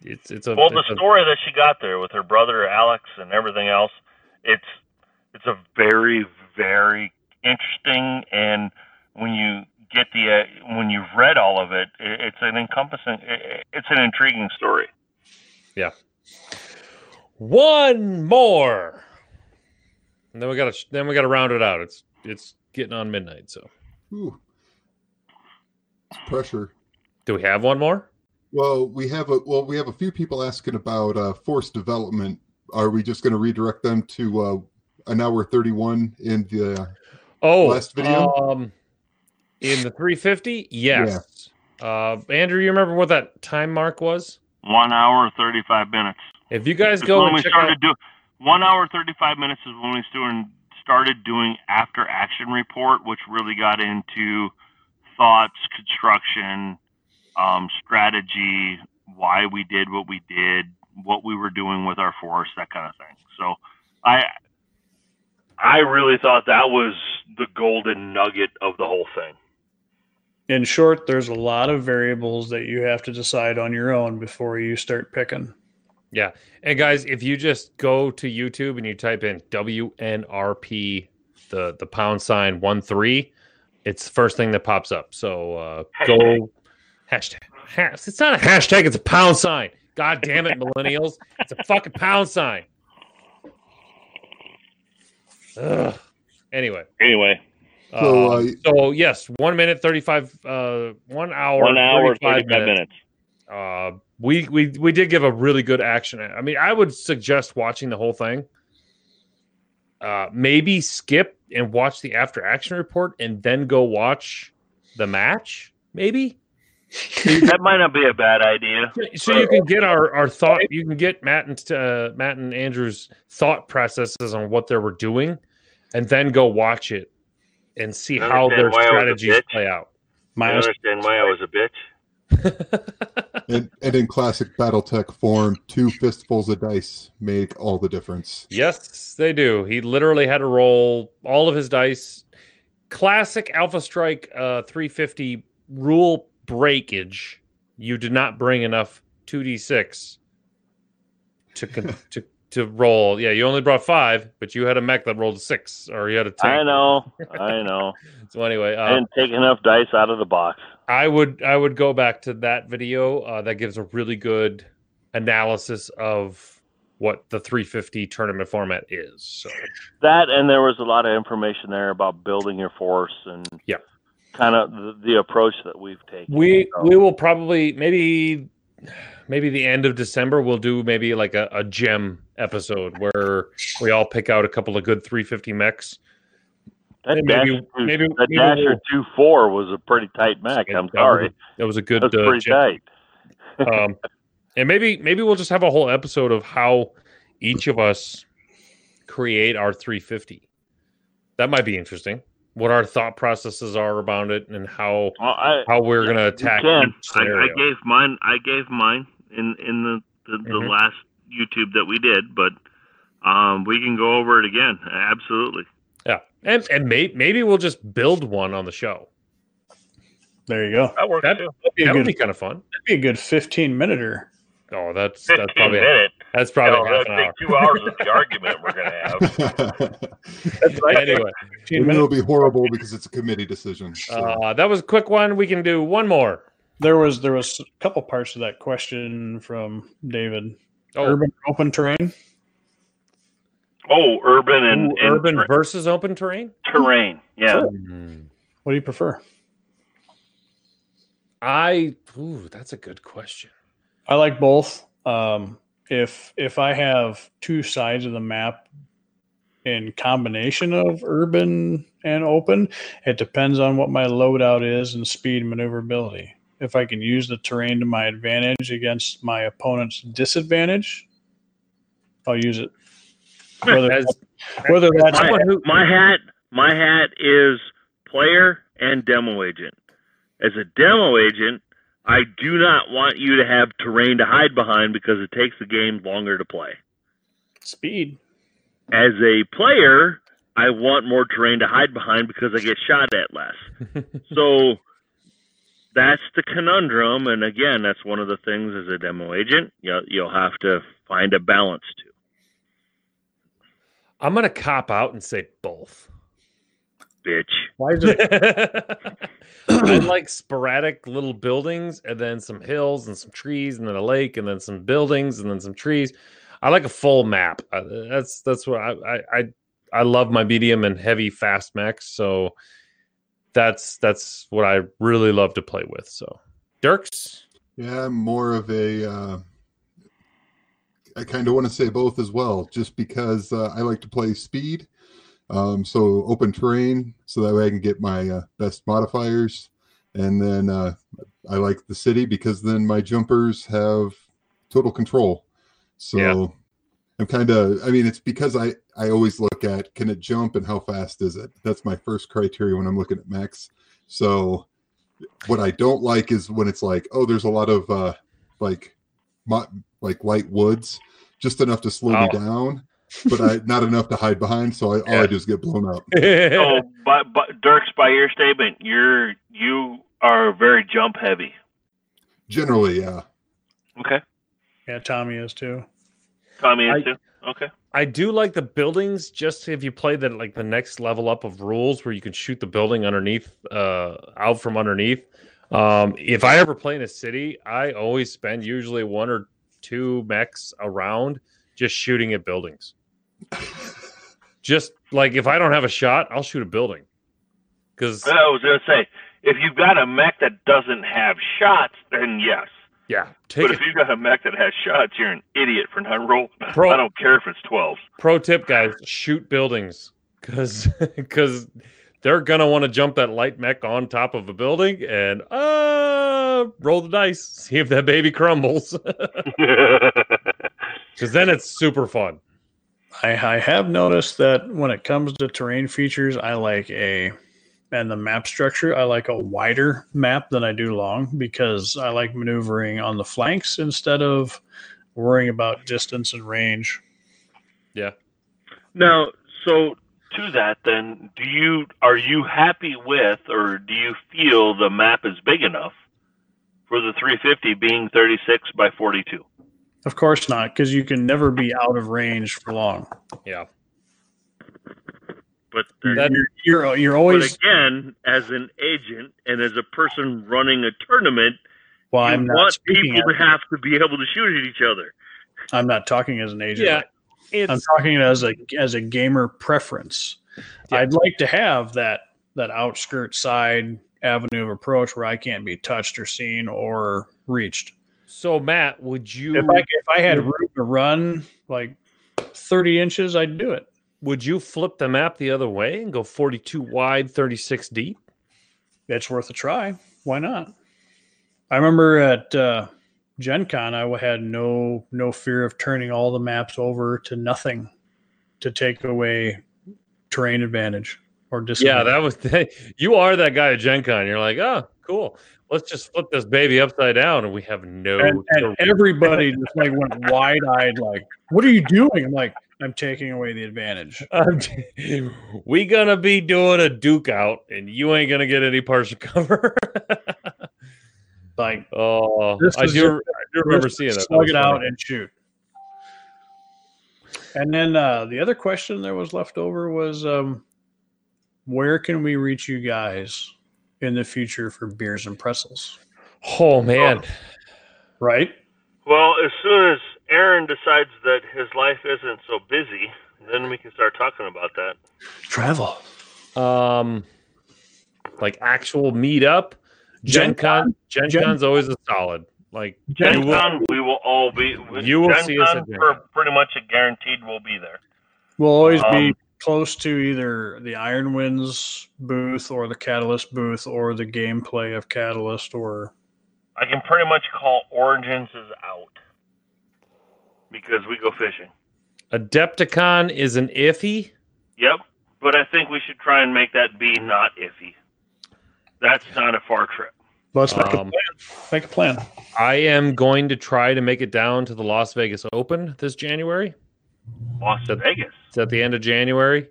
it's it's a Well, the it's a- story that she got there with her brother Alex and everything else, it's it's a very very interesting and when you get the uh, when you've read all of it, it it's an encompassing it, it's an intriguing story. Yeah. One more. And then we got to then we got to round it out. It's it's getting on midnight. So, Ooh. It's pressure. do we have one more? Well, we have a well, we have a few people asking about uh, force development. Are we just going to redirect them to uh, an hour thirty-one in the? Oh, Last video? Um, in the 350, yes. Uh, Andrew, you remember what that time mark was? One hour thirty five minutes. If you guys go when and we check out, started do one hour thirty five minutes is when we started started doing after action report, which really got into thoughts, construction, um, strategy, why we did what we did, what we were doing with our force, that kind of thing. So I I really thought that was the golden nugget of the whole thing. In short, there's a lot of variables that you have to decide on your own before you start picking. yeah. And guys, if you just go to YouTube and you type in WNRP, the the pound sign one three, it's the first thing that pops up. So uh, go hashtag. Has, it's not a hashtag. It's a pound sign. God damn it, millennials! It's a fucking pound sign. Ugh. Anyway, Anyway, So, uh, uh, so yes, one minute thirty five, uh, one hour, one hour 35 thirty five minutes. uh, we we we did give a really good action. I mean, I would suggest watching the whole thing. Uh, maybe skip and watch the after action report and then go watch the match. Maybe that might not be a bad idea. so you can get our our thought. You can get Matt and uh, Matt and Andrew's thought processes on what they were doing, and then go watch it and see how their understand why I was a strategies play out. I Minus understand why I was a bitch. and, and in classic BattleTech form, two fistfuls of dice make all the difference. Yes, they do. He literally had to roll all of his dice. Classic Alpha Strike uh, 350 rule breakage, you did not bring enough 2d6 to con- to to roll. Yeah, you only brought five, but you had a mech that rolled a six, or you had a ten. I know, I know. So anyway, I uh, didn't take enough dice out of the box. I would I would go back to that video. Uh, that gives a really good analysis of what the 350 tournament format is. So That and there was a lot of information there about building your force and Yeah. Kind of the, the approach that we've taken. we So, we will probably maybe maybe the end of December we'll do maybe like a, a gem episode where we all pick out a couple of good 350 mechs. that maybe- Dasher, maybe- that maybe Dasher we'll- two four was a pretty tight mech. I'm That was a- sorry, That was a good that's uh, pretty gem. tight. um, and maybe maybe we'll just have a whole episode of how each of us create our 350. That might be interesting. What our thought processes are about it, and how Well, I, how we're going to attack can. each I, I gave mine. I gave mine in in the the, the Mhm. last YouTube that we did, but um, we can go over it again. Absolutely. yeah, and and may, maybe we'll just build one on the show. There you go. That works That- too. That'd be, That would good, be kind of fun. that'd be a good 15 minute Oh, that's that's probably minutes. That's probably Hell, half an take hour. two hours of the argument we're going to have. That's right. Anyway, 15 And minutes. it'll be horrible because it's a committee decision. So. uh, that was a quick one. We can do one more. There was there was a couple parts of that question from David. Oh, Urban open terrain. Oh, urban and, ooh, and urban ter- versus open terrain. terrain. Yeah. Hmm. What do you prefer? I ooh, that's a good question. I like both. Um, if if I have two sides of the map in combination of urban and open, it depends on what my loadout is and speed and maneuverability. If I can use the terrain to my advantage against my opponent's disadvantage, I'll use it. Whether, As, whether that's My, my hat. My hat is player and demo agent. As a demo agent, I do not want you to have terrain to hide behind because it takes the game longer to play. speed. As a player, I want more terrain to hide behind because I get shot at less. so that's the conundrum, and again, that's one of the things as a demo agent you'll, you'll have to find a balance to. I'm gonna cop out and say both. Bitch. Why is it? I like sporadic little buildings and then some hills and some trees and then a lake and then some buildings and then some trees. I like a full map. Uh, that's that's what I I I, I love my medium and heavy fast mechs. So that's that's what I really love to play with. So Dirks, Yeah, more of a. Uh, I kind of want to say both as well, just because uh, I like to play speed. Um, so open terrain, so that way I can get my uh, best modifiers, and then uh, I like the city because then my jumpers have total control. So Yeah. I'm kind of. I mean, it's because I I always look at can it jump and how fast is it. That's my first criteria when I'm looking at max. So what I don't like is when it's like, oh, there's a lot of uh like mo- like light woods, just enough to slow me Oh. down, but I not enough to hide behind. So I, all Yeah. I do is get blown up. So, but, but Dirks, by your statement, you're you are very jump heavy. Generally, yeah. Okay, Yeah, Tommy is too. Tommy is I- too. Okay, I do like the buildings just if you play the like the next level up of rules where you can shoot the building underneath uh out from underneath. Um if I ever play in a city, I always spend usually one or two mechs around just shooting at buildings. Just like if I don't have a shot, I'll shoot a building. Cuz I was gonna say if you've got a mech that doesn't have shots, then yes. yeah, take But it. if you've got a mech that has shots, you're an idiot for not rolling. Pro- I don't care if it's twelve. Pro tip guys, shoot buildings cuz cuz they're gonna want to jump that light mech on top of a building and uh roll the dice, see if that baby crumbles. Because then it's super fun. I, I have noticed that when it comes to terrain features, I like a and the map structure. I like a wider map than I do long because I like maneuvering on the flanks instead of worrying about distance and range. Yeah. Now, so to that, then, do you are you happy with, or do you feel the map is big enough for the 350 being 36 by 42. Of course not, because you can never be out of range for long. Yeah. But You're, That- you're, you're, you're but always. again, as an agent and as a person running a tournament, Well, you I'm not want speaking. people to have to be able to shoot at each other. I'm not talking as an agent. Yeah. I'm talking as a as a gamer preference. Yeah. I'd like to have that that outskirt side avenue of approach where I can't be touched or seen or reached. So Matt, would you If I if I had room to run like 30 inches, I'd do it. would you flip the map the other way and go 42 wide, 36 deep? It's worth a try. Why not? I remember at uh, Gen Con, I had no no fear of turning all the maps over to nothing to take away terrain advantage or Yeah, that was you are that guy at Gen Con. You're like, oh, cool. Let's just flip this baby upside down and we have no and, and everybody just like went wide eyed, like, "What are you doing?" I'm like, "I'm taking away the advantage." T- we gonna be doing a duke out and you ain't gonna get any partial cover. Like, oh I do, just- I do remember seeing that. That Slug it out and shoot. And then uh, the other question that was left over was, um, where can we reach you guys in the future for beers and pretzels? Oh man. Right? Well, as soon as Aaron decides that his life isn't so busy, then we can start talking about that. Travel. Um like actual meetup. Gen Gen Con Gen, Gen- Con's always a solid. Like Gen you will- Con, we will all be. You will Gen see us Con, at Gen for Con. pretty much a guaranteed we'll be there. We'll always be Um, close to either the Iron Winds booth or the Catalyst booth or the gameplay of Catalyst or I can pretty much call Origins is out because we go fishing. Adepticon is an iffy. Yep, but I think we should try and make that be not iffy. That's not a far trip. let's make, a Um, plan. make a plan. I am going to try to make it down to the Las Vegas Open this January. Las That- Vegas. It's at the end of January.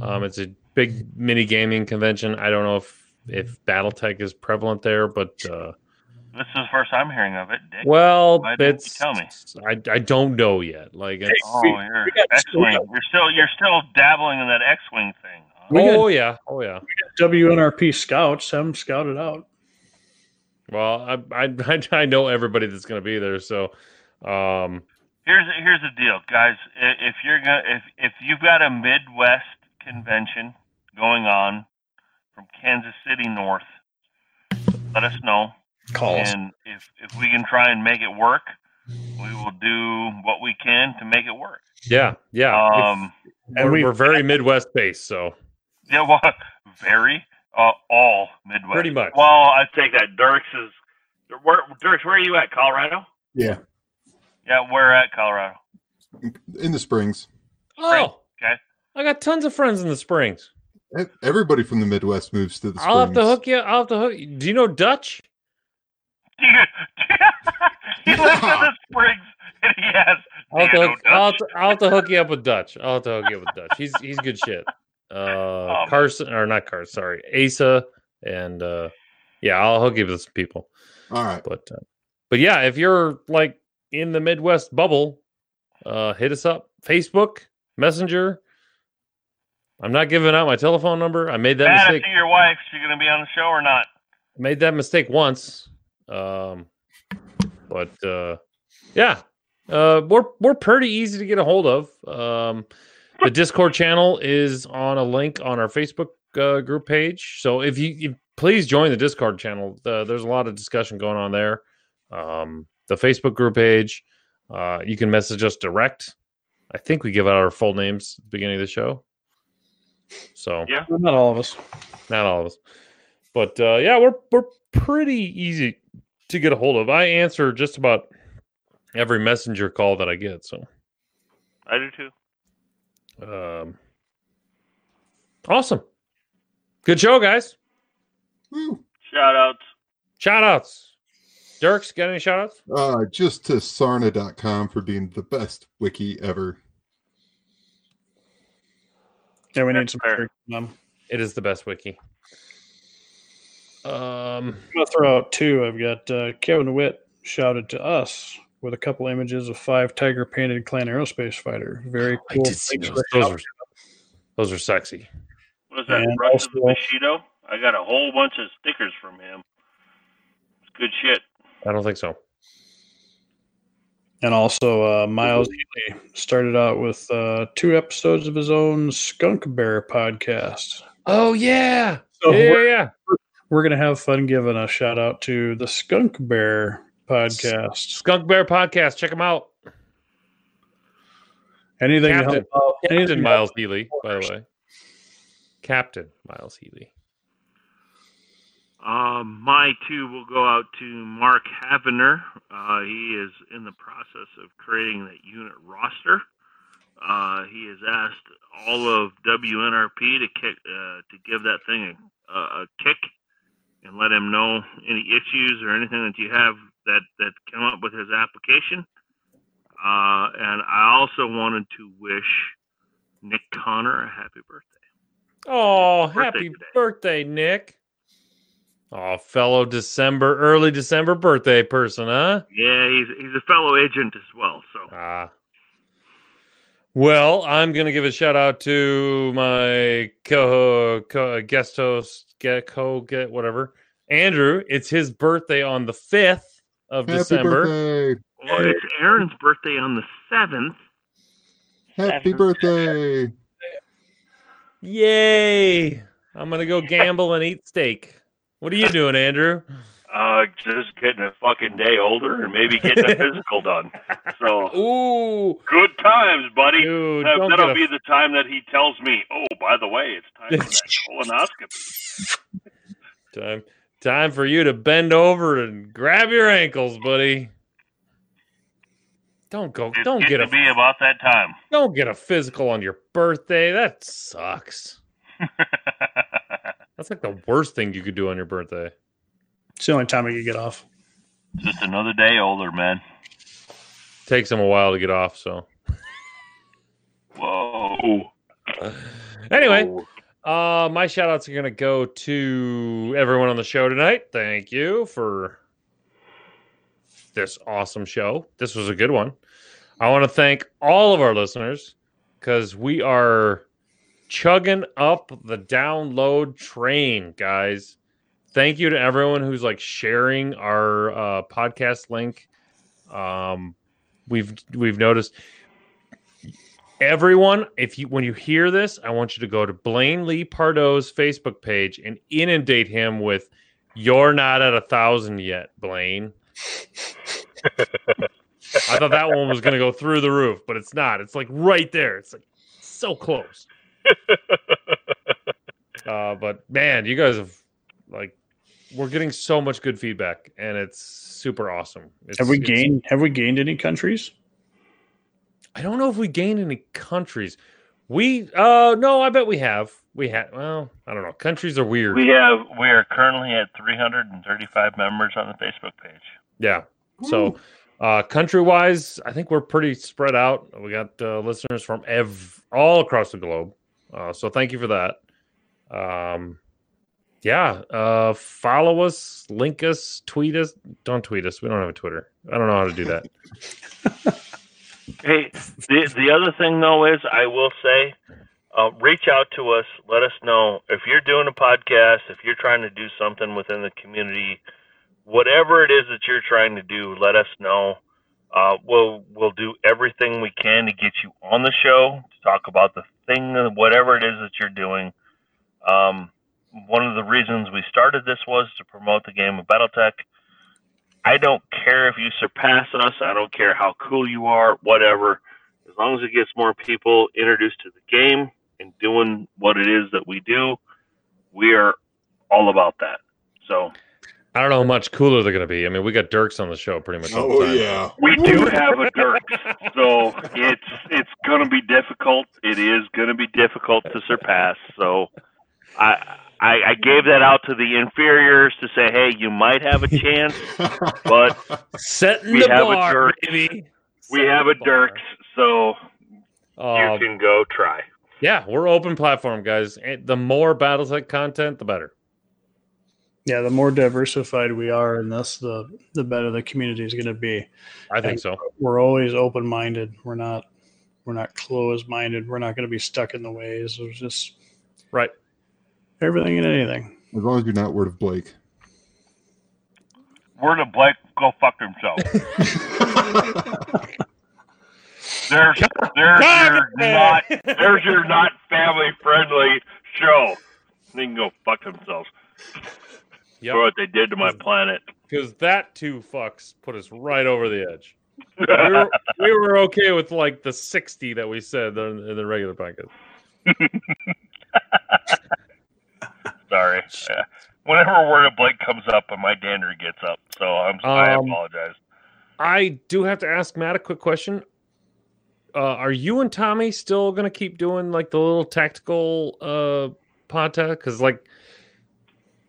Um, it's a big mini gaming convention. I don't know if if BattleTech is prevalent there, but uh, This is the first I'm hearing of it, Dick. well, Why didn't you it's tell me? I, I don't know yet. Like, it's, oh, we- you're X-wing. You're still you're still dabbling in that X-wing thing. huh? We got- oh yeah, oh yeah. WNRP scouts have them scouted out. Well, I I, I know everybody that's going to be there, so um, Here's here's the deal, guys. If you're gonna if if you've got a Midwest convention going on from Kansas City north, let us know. Calls. And if if we can try and make it work, we will do what we can to make it work. yeah, yeah. Um, If- we're, we're very Midwest based, so yeah, well, very uh, all Midwest. Pretty much. Well, I take that. Dirks is where Dirks. Where are you at? Colorado? Yeah, Yeah, we're at Colorado. in the Springs. oh, Okay. I got tons of friends in the Springs. Everybody from the Midwest moves to the Springs. I'll have to hook you. I'll have to hook. you. Do you know Dutch? he lives in the Springs and he has. I'll have, to hook, I'll, have to, I'll have to hook you up with Dutch. I'll have to hook you up with Dutch. He's he's good shit. Uh, Um, Carson or not Carson? Sorry, Asa and uh, yeah, I'll hook you up with some people. All right. But uh, but yeah, if you're like in the Midwest bubble, uh, hit us up. Facebook, Messenger. I'm not giving out my telephone number. I made that I mistake. see your wife. She gonna be on the show or not? made that mistake once. Um, but uh, yeah, uh, we're we're pretty easy to get a hold of. Um, the Discord channel is on a link on our Facebook uh, group page. So if you, you please join the Discord channel, uh, there's a lot of discussion going on there. Um, the Facebook group page, uh, you can message us direct. I think we give out our full names at the beginning of the show. So Yeah. Not all of us. not all of us, but uh, yeah, we're we're pretty easy to get a hold of. I answer just about every messenger call that I get. So, I do too. um, awesome, good show, guys. Shout outs. Shout outs. Dirks, got any shout outs? Uh, just to Sarna.com for being the best wiki ever. Yeah, we need some. Um, It is the best wiki. Um, I'm gonna throw out two. I've got uh, Kevin Witt shouted to us with a couple images of five tiger painted clan aerospace fighter. Very cool. did see Thanks those. for the Those are those are sexy. What is that? And Russ of the also- Bushido? I got a whole bunch of stickers from him. It's good shit. I don't think so. And also, uh, Miles Healy started out with uh, two episodes of his own Skunk Bear podcast. Oh yeah, So yeah, we're, yeah. we're gonna have fun giving a shout out to the Skunk Bear podcast. Skunk Bear podcast. Check them out. Anything to Captain- help out? Captain Miles Healy, by the way. Captain Miles Healy. Um, my two will go out to Mark Havener. Uh, he is in the process of creating that unit roster. Uh, he has asked all of WNRP to kick, uh, to give that thing a, a kick and let him know any issues or anything that you have that that come up with his application. Uh, and I also wanted to wish Nick Connor a happy birthday. Oh, happy today. birthday, Nick. Oh, fellow December, early December birthday person, huh? Yeah, he's he's a fellow agent as well. So Ah. Well, I'm going to give a shout out to my co, co guest host, get co get whatever, Andrew. It's his birthday on the 5th of Happy December. birthday! Well, it's Aaron's birthday on the seventh. Happy birthday! Yay! I'm going to go gamble and eat steak. What are you doing, Andrew? Uh, just getting a fucking day older and maybe getting a physical done. So Ooh, good times, buddy. dude, that, that'll a be the time that he tells me, "Oh, by the way, it's time for that colonoscopy." Time, time for you to bend over and grab your ankles, buddy. Don't go. It's don't get to a. be about that time. Don't get a physical on your birthday. That sucks. That's like the worst thing you could do on your birthday. It's the only time I can get off. Just another day older, man. Takes them a while to get off. So Whoa. anyway, Whoa. uh, my shout outs are gonna go to everyone on the show tonight. Thank you for this awesome show. This was a good one. I want to thank all of our listeners because we are chugging up the download train, guys. Thank you to everyone who's like sharing our uh, podcast link. Um, we've we've noticed everyone. If you when you hear this, I want you to go to Blaine Lee Pardoe's Facebook page and inundate him with "You're not at a thousand yet, Blaine." I thought that one was going to go through the roof, but it's not. It's like right there. It's like so close. uh, but man, you guys have like we're getting so much good feedback, and it's super awesome. It's, Have we gained? Have we gained any countries? I don't know if we gained any countries. We uh no, I bet we have. We had well, I don't know. Countries are weird. We have we are currently at 335 members on the Facebook page. Yeah. So, uh, country wise, I think we're pretty spread out. We got uh, listeners from ev- all across the globe. Uh, so, thank you for that. Um, yeah. Uh, follow us, link us, tweet us. Don't tweet us. We don't have a Twitter. I don't know how to do that. Hey, the the other thing though is I will say, uh, reach out to us. Let us know if you're doing a podcast, if you're trying to do something within the community, whatever it is that you're trying to do. Let us know. Uh, we'll we'll do everything we can to get you on the show to talk about the thing, whatever it is that you're doing. Um, one of the reasons we started this was to promote the game of BattleTech. I don't care if you surpass us. I don't care how cool you are, whatever. As long as it gets more people introduced to the game and doing what it is that we do, we are all about that. So I don't know how much cooler they're going to be. I mean, we got Dirks on the show pretty much all the Oh time. yeah. we do have a Dirk. So it's it's gonna be difficult. It is gonna be difficult to surpass. So I I, I gave that out to the inferiors to say, hey, you might have a chance, but Setting We the have a bar, Dirk. baby. we Setting have a bar. Dirk, so Uh, you can go try. Yeah, we're open platform, guys. The more BattleTech content, the better. Yeah, the more diversified we are in this, the the better the community is going to be. I think And so. We're always open minded. We're not we're not closed minded. We're not going to be stuck in the ways. It's just Right. everything and anything. As long as you're not word of Blake. Word of Blake, go fuck himself. There's, there's your not, there's your not family friendly show. They can go fuck themselves Yep. for what they did to my planet. Because that two fucks put us right over the edge. We were, we were okay with like the 60 that we said in, in the regular podcast. Sorry. Yeah. Whenever word of Blake comes up, and my dander gets up. So I'm, I Um, apologize. I do have to ask Matt a quick question. Uh, are you and Tommy still going to keep doing like the little tactical uh, podcast? Because like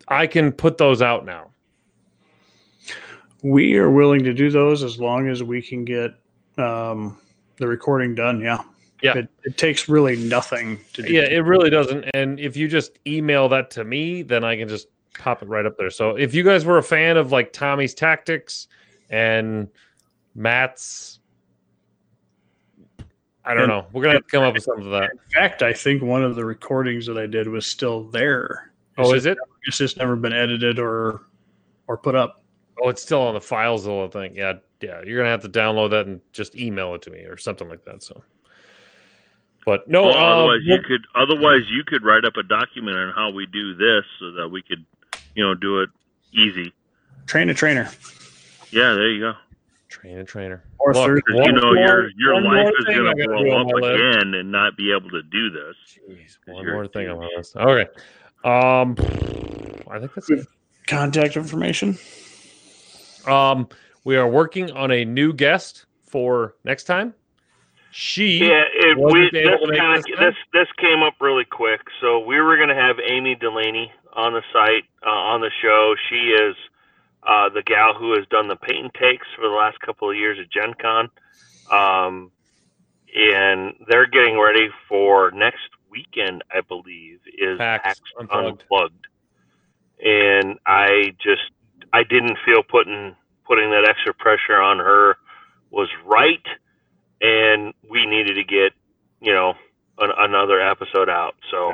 I can put those out now. We are willing to do those as long as we can get um, the recording done. Yeah. Yeah. It, it takes really nothing to do. Yeah, it really doesn't. And if you just email that to me, then I can just pop it right up there. So if you guys were a fan of like Tommy's tactics and Matt's, I don't And- know. We're gonna have to come up with something of that. In fact, I think one of the recordings that I did was still there. It's Oh, just- is it? It's just never been edited or or put up. Oh, it's still on the files, the whole thing. Yeah, yeah. You're gonna have to download that and just email it to me or something like that. So, but no. Well, uh, otherwise, you could otherwise you could write up a document on how we do this so that we could, you know, do it easy. Train a trainer. Yeah, there you go. train a trainer. Or Look, Thursday. Because you know more- your your life is going to gotta blow on up again and not be able to do this. Jeez, one more thing on my douche. list. Okay. Um, I think that's it. Contact information. Um, we are working on a new guest for next time. She Yeah, it, we, this, kinda, this this this came up really quick. So we were going to have Amy Delaney on the site uh, on the show. She is uh, the gal who has done the paint and takes for the last couple of years at Gen Con. Um, and they're getting ready for next weekend, I believe, is Unplugged. Unplugged. And I just I didn't feel putting putting that extra pressure on her was right and we needed to get you know an, another episode out. So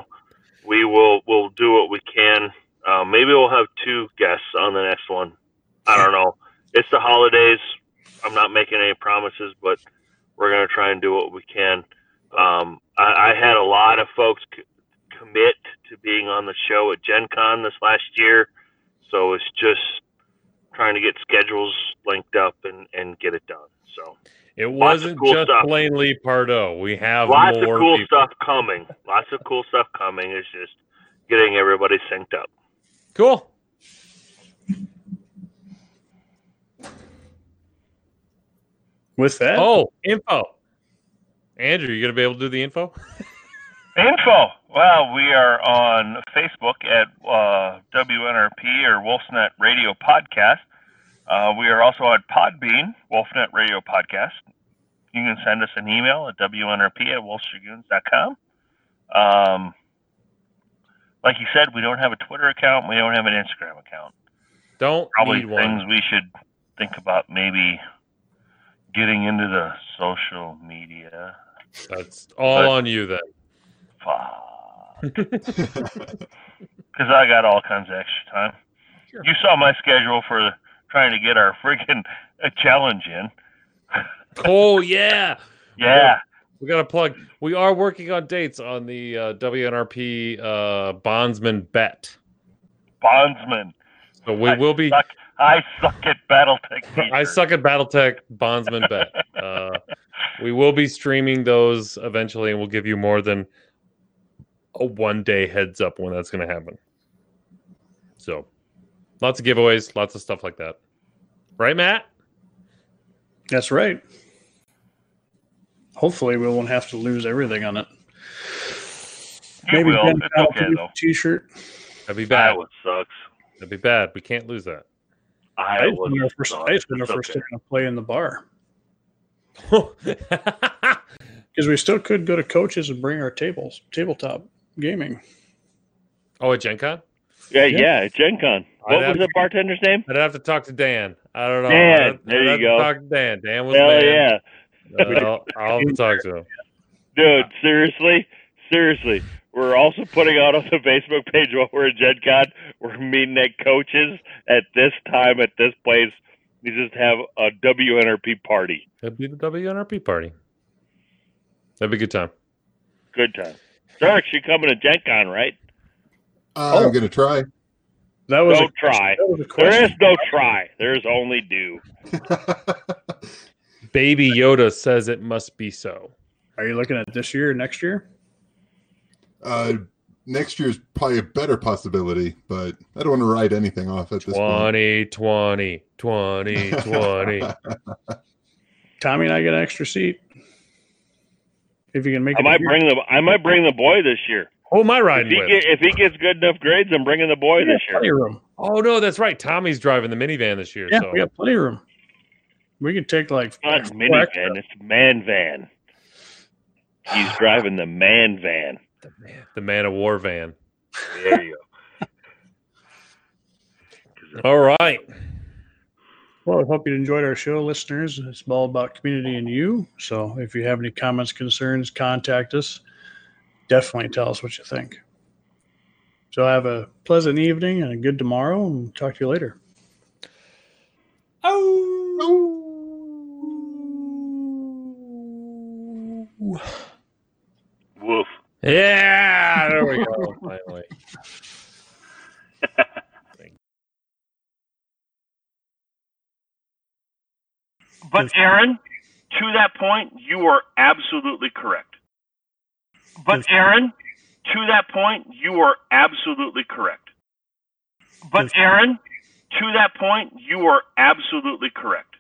we will we'll do what we can. Uh, maybe we'll have two guests on the next one. I don't know. It's the holidays. I'm not making any promises, but we're gonna try and do what we can. Um, I, I had a lot of folks c- commit to being on the show at Gen Con this last year, so it's just trying to get schedules linked up and, and get it done. So it wasn't cool just stuff. plain Lee Pardoe. We have lots of more cool people. stuff coming. Lots of cool stuff coming. It's just getting everybody synced up. Cool. What's that, Oh, info. Andrew, you gonna be able to do the info? Info. Well, we are on Facebook at uh, WNRP or Wolfsnet Radio Podcast. Uh, we are also on Podbean, Wolfnet Radio Podcast. You can send us an email at WNRP at wolfsdragoons.com. Um, like you said, we don't have a Twitter account. We don't have an Instagram account. Don't Probably things one. we should think about maybe getting into the social media. That's all But- on you then. Because I got all kinds of extra time. You saw my schedule for trying to get our freaking uh, challenge in. Oh yeah. Yeah, We got to plug. We are working on dates on the uh, WNRP uh, Bondsman bet. Bondsman. So we I will be. Suck, I suck at BattleTech. I t-shirt. suck at BattleTech Bondsman bet. Uh, we will be streaming those eventually, and we'll give you more than a one day heads up when that's going to happen. So, lots of giveaways, lots of stuff like that. Right, Matt? that's right. Hopefully, we won't have to lose everything on it. You will. Jen It's Powell okay can do though. a T-shirt. That'd be bad. Iowa sucks. That'd be bad. We can't lose that. I Iowa just been our first. sucks. I just been our first okay. time to play in the bar because we still could go to coaches and bring our tables, tabletop gaming. oh, at Gen Con? Yeah, Yeah. yeah, at Gen Con. I'd What have, was the bartender's name? I'd have to talk to Dan. I don't know. Dan, I'd- there I'd you have to go. Talk to Dan. Dan was Hell man. yeah, Uh, I'll, I'll have to talk to him. dude! Seriously, seriously. We're also putting out on the Facebook page while we're at Gen Con. We're meeting at coaches at this time at this place. We just have a WNRP party. That'd be the WNRP party. That'd be a good time. Good time. Dark, you coming to Gen Con, right? Uh, Oh. I'm gonna try. That was Don't a, try. That was a There question. is no try. There's only do. Baby Yoda says it must be so. Are you looking at this year or next year? uh, next year's probably a better possibility, but I don't want to write anything off at this point. 2020, 2020. Tommy and I get an extra seat. If you can make I it. might bring the I might bring the boy this year. Who am I If riding he with? get, if he gets good enough grades, I'm bringing the boy We got this plenty year. of room. Oh no, that's right. Tommy's driving the minivan this year. Yeah, so we got plenty of room. We can take like It's not minivan, extra. it's man van. He's driving the man van. The man the man of war van. There you go. All right. Well, I hope you enjoyed our show, listeners. It's all about community and you. So if you have any comments, concerns, contact us. Definitely tell us what you think. So have a pleasant evening and a good tomorrow, and talk to you later. Woof. Yeah, there we go. Finally. But Aaron, to that point, you are absolutely correct. But Aaron, to that point, you are absolutely correct. But Aaron, to that point, you are absolutely correct.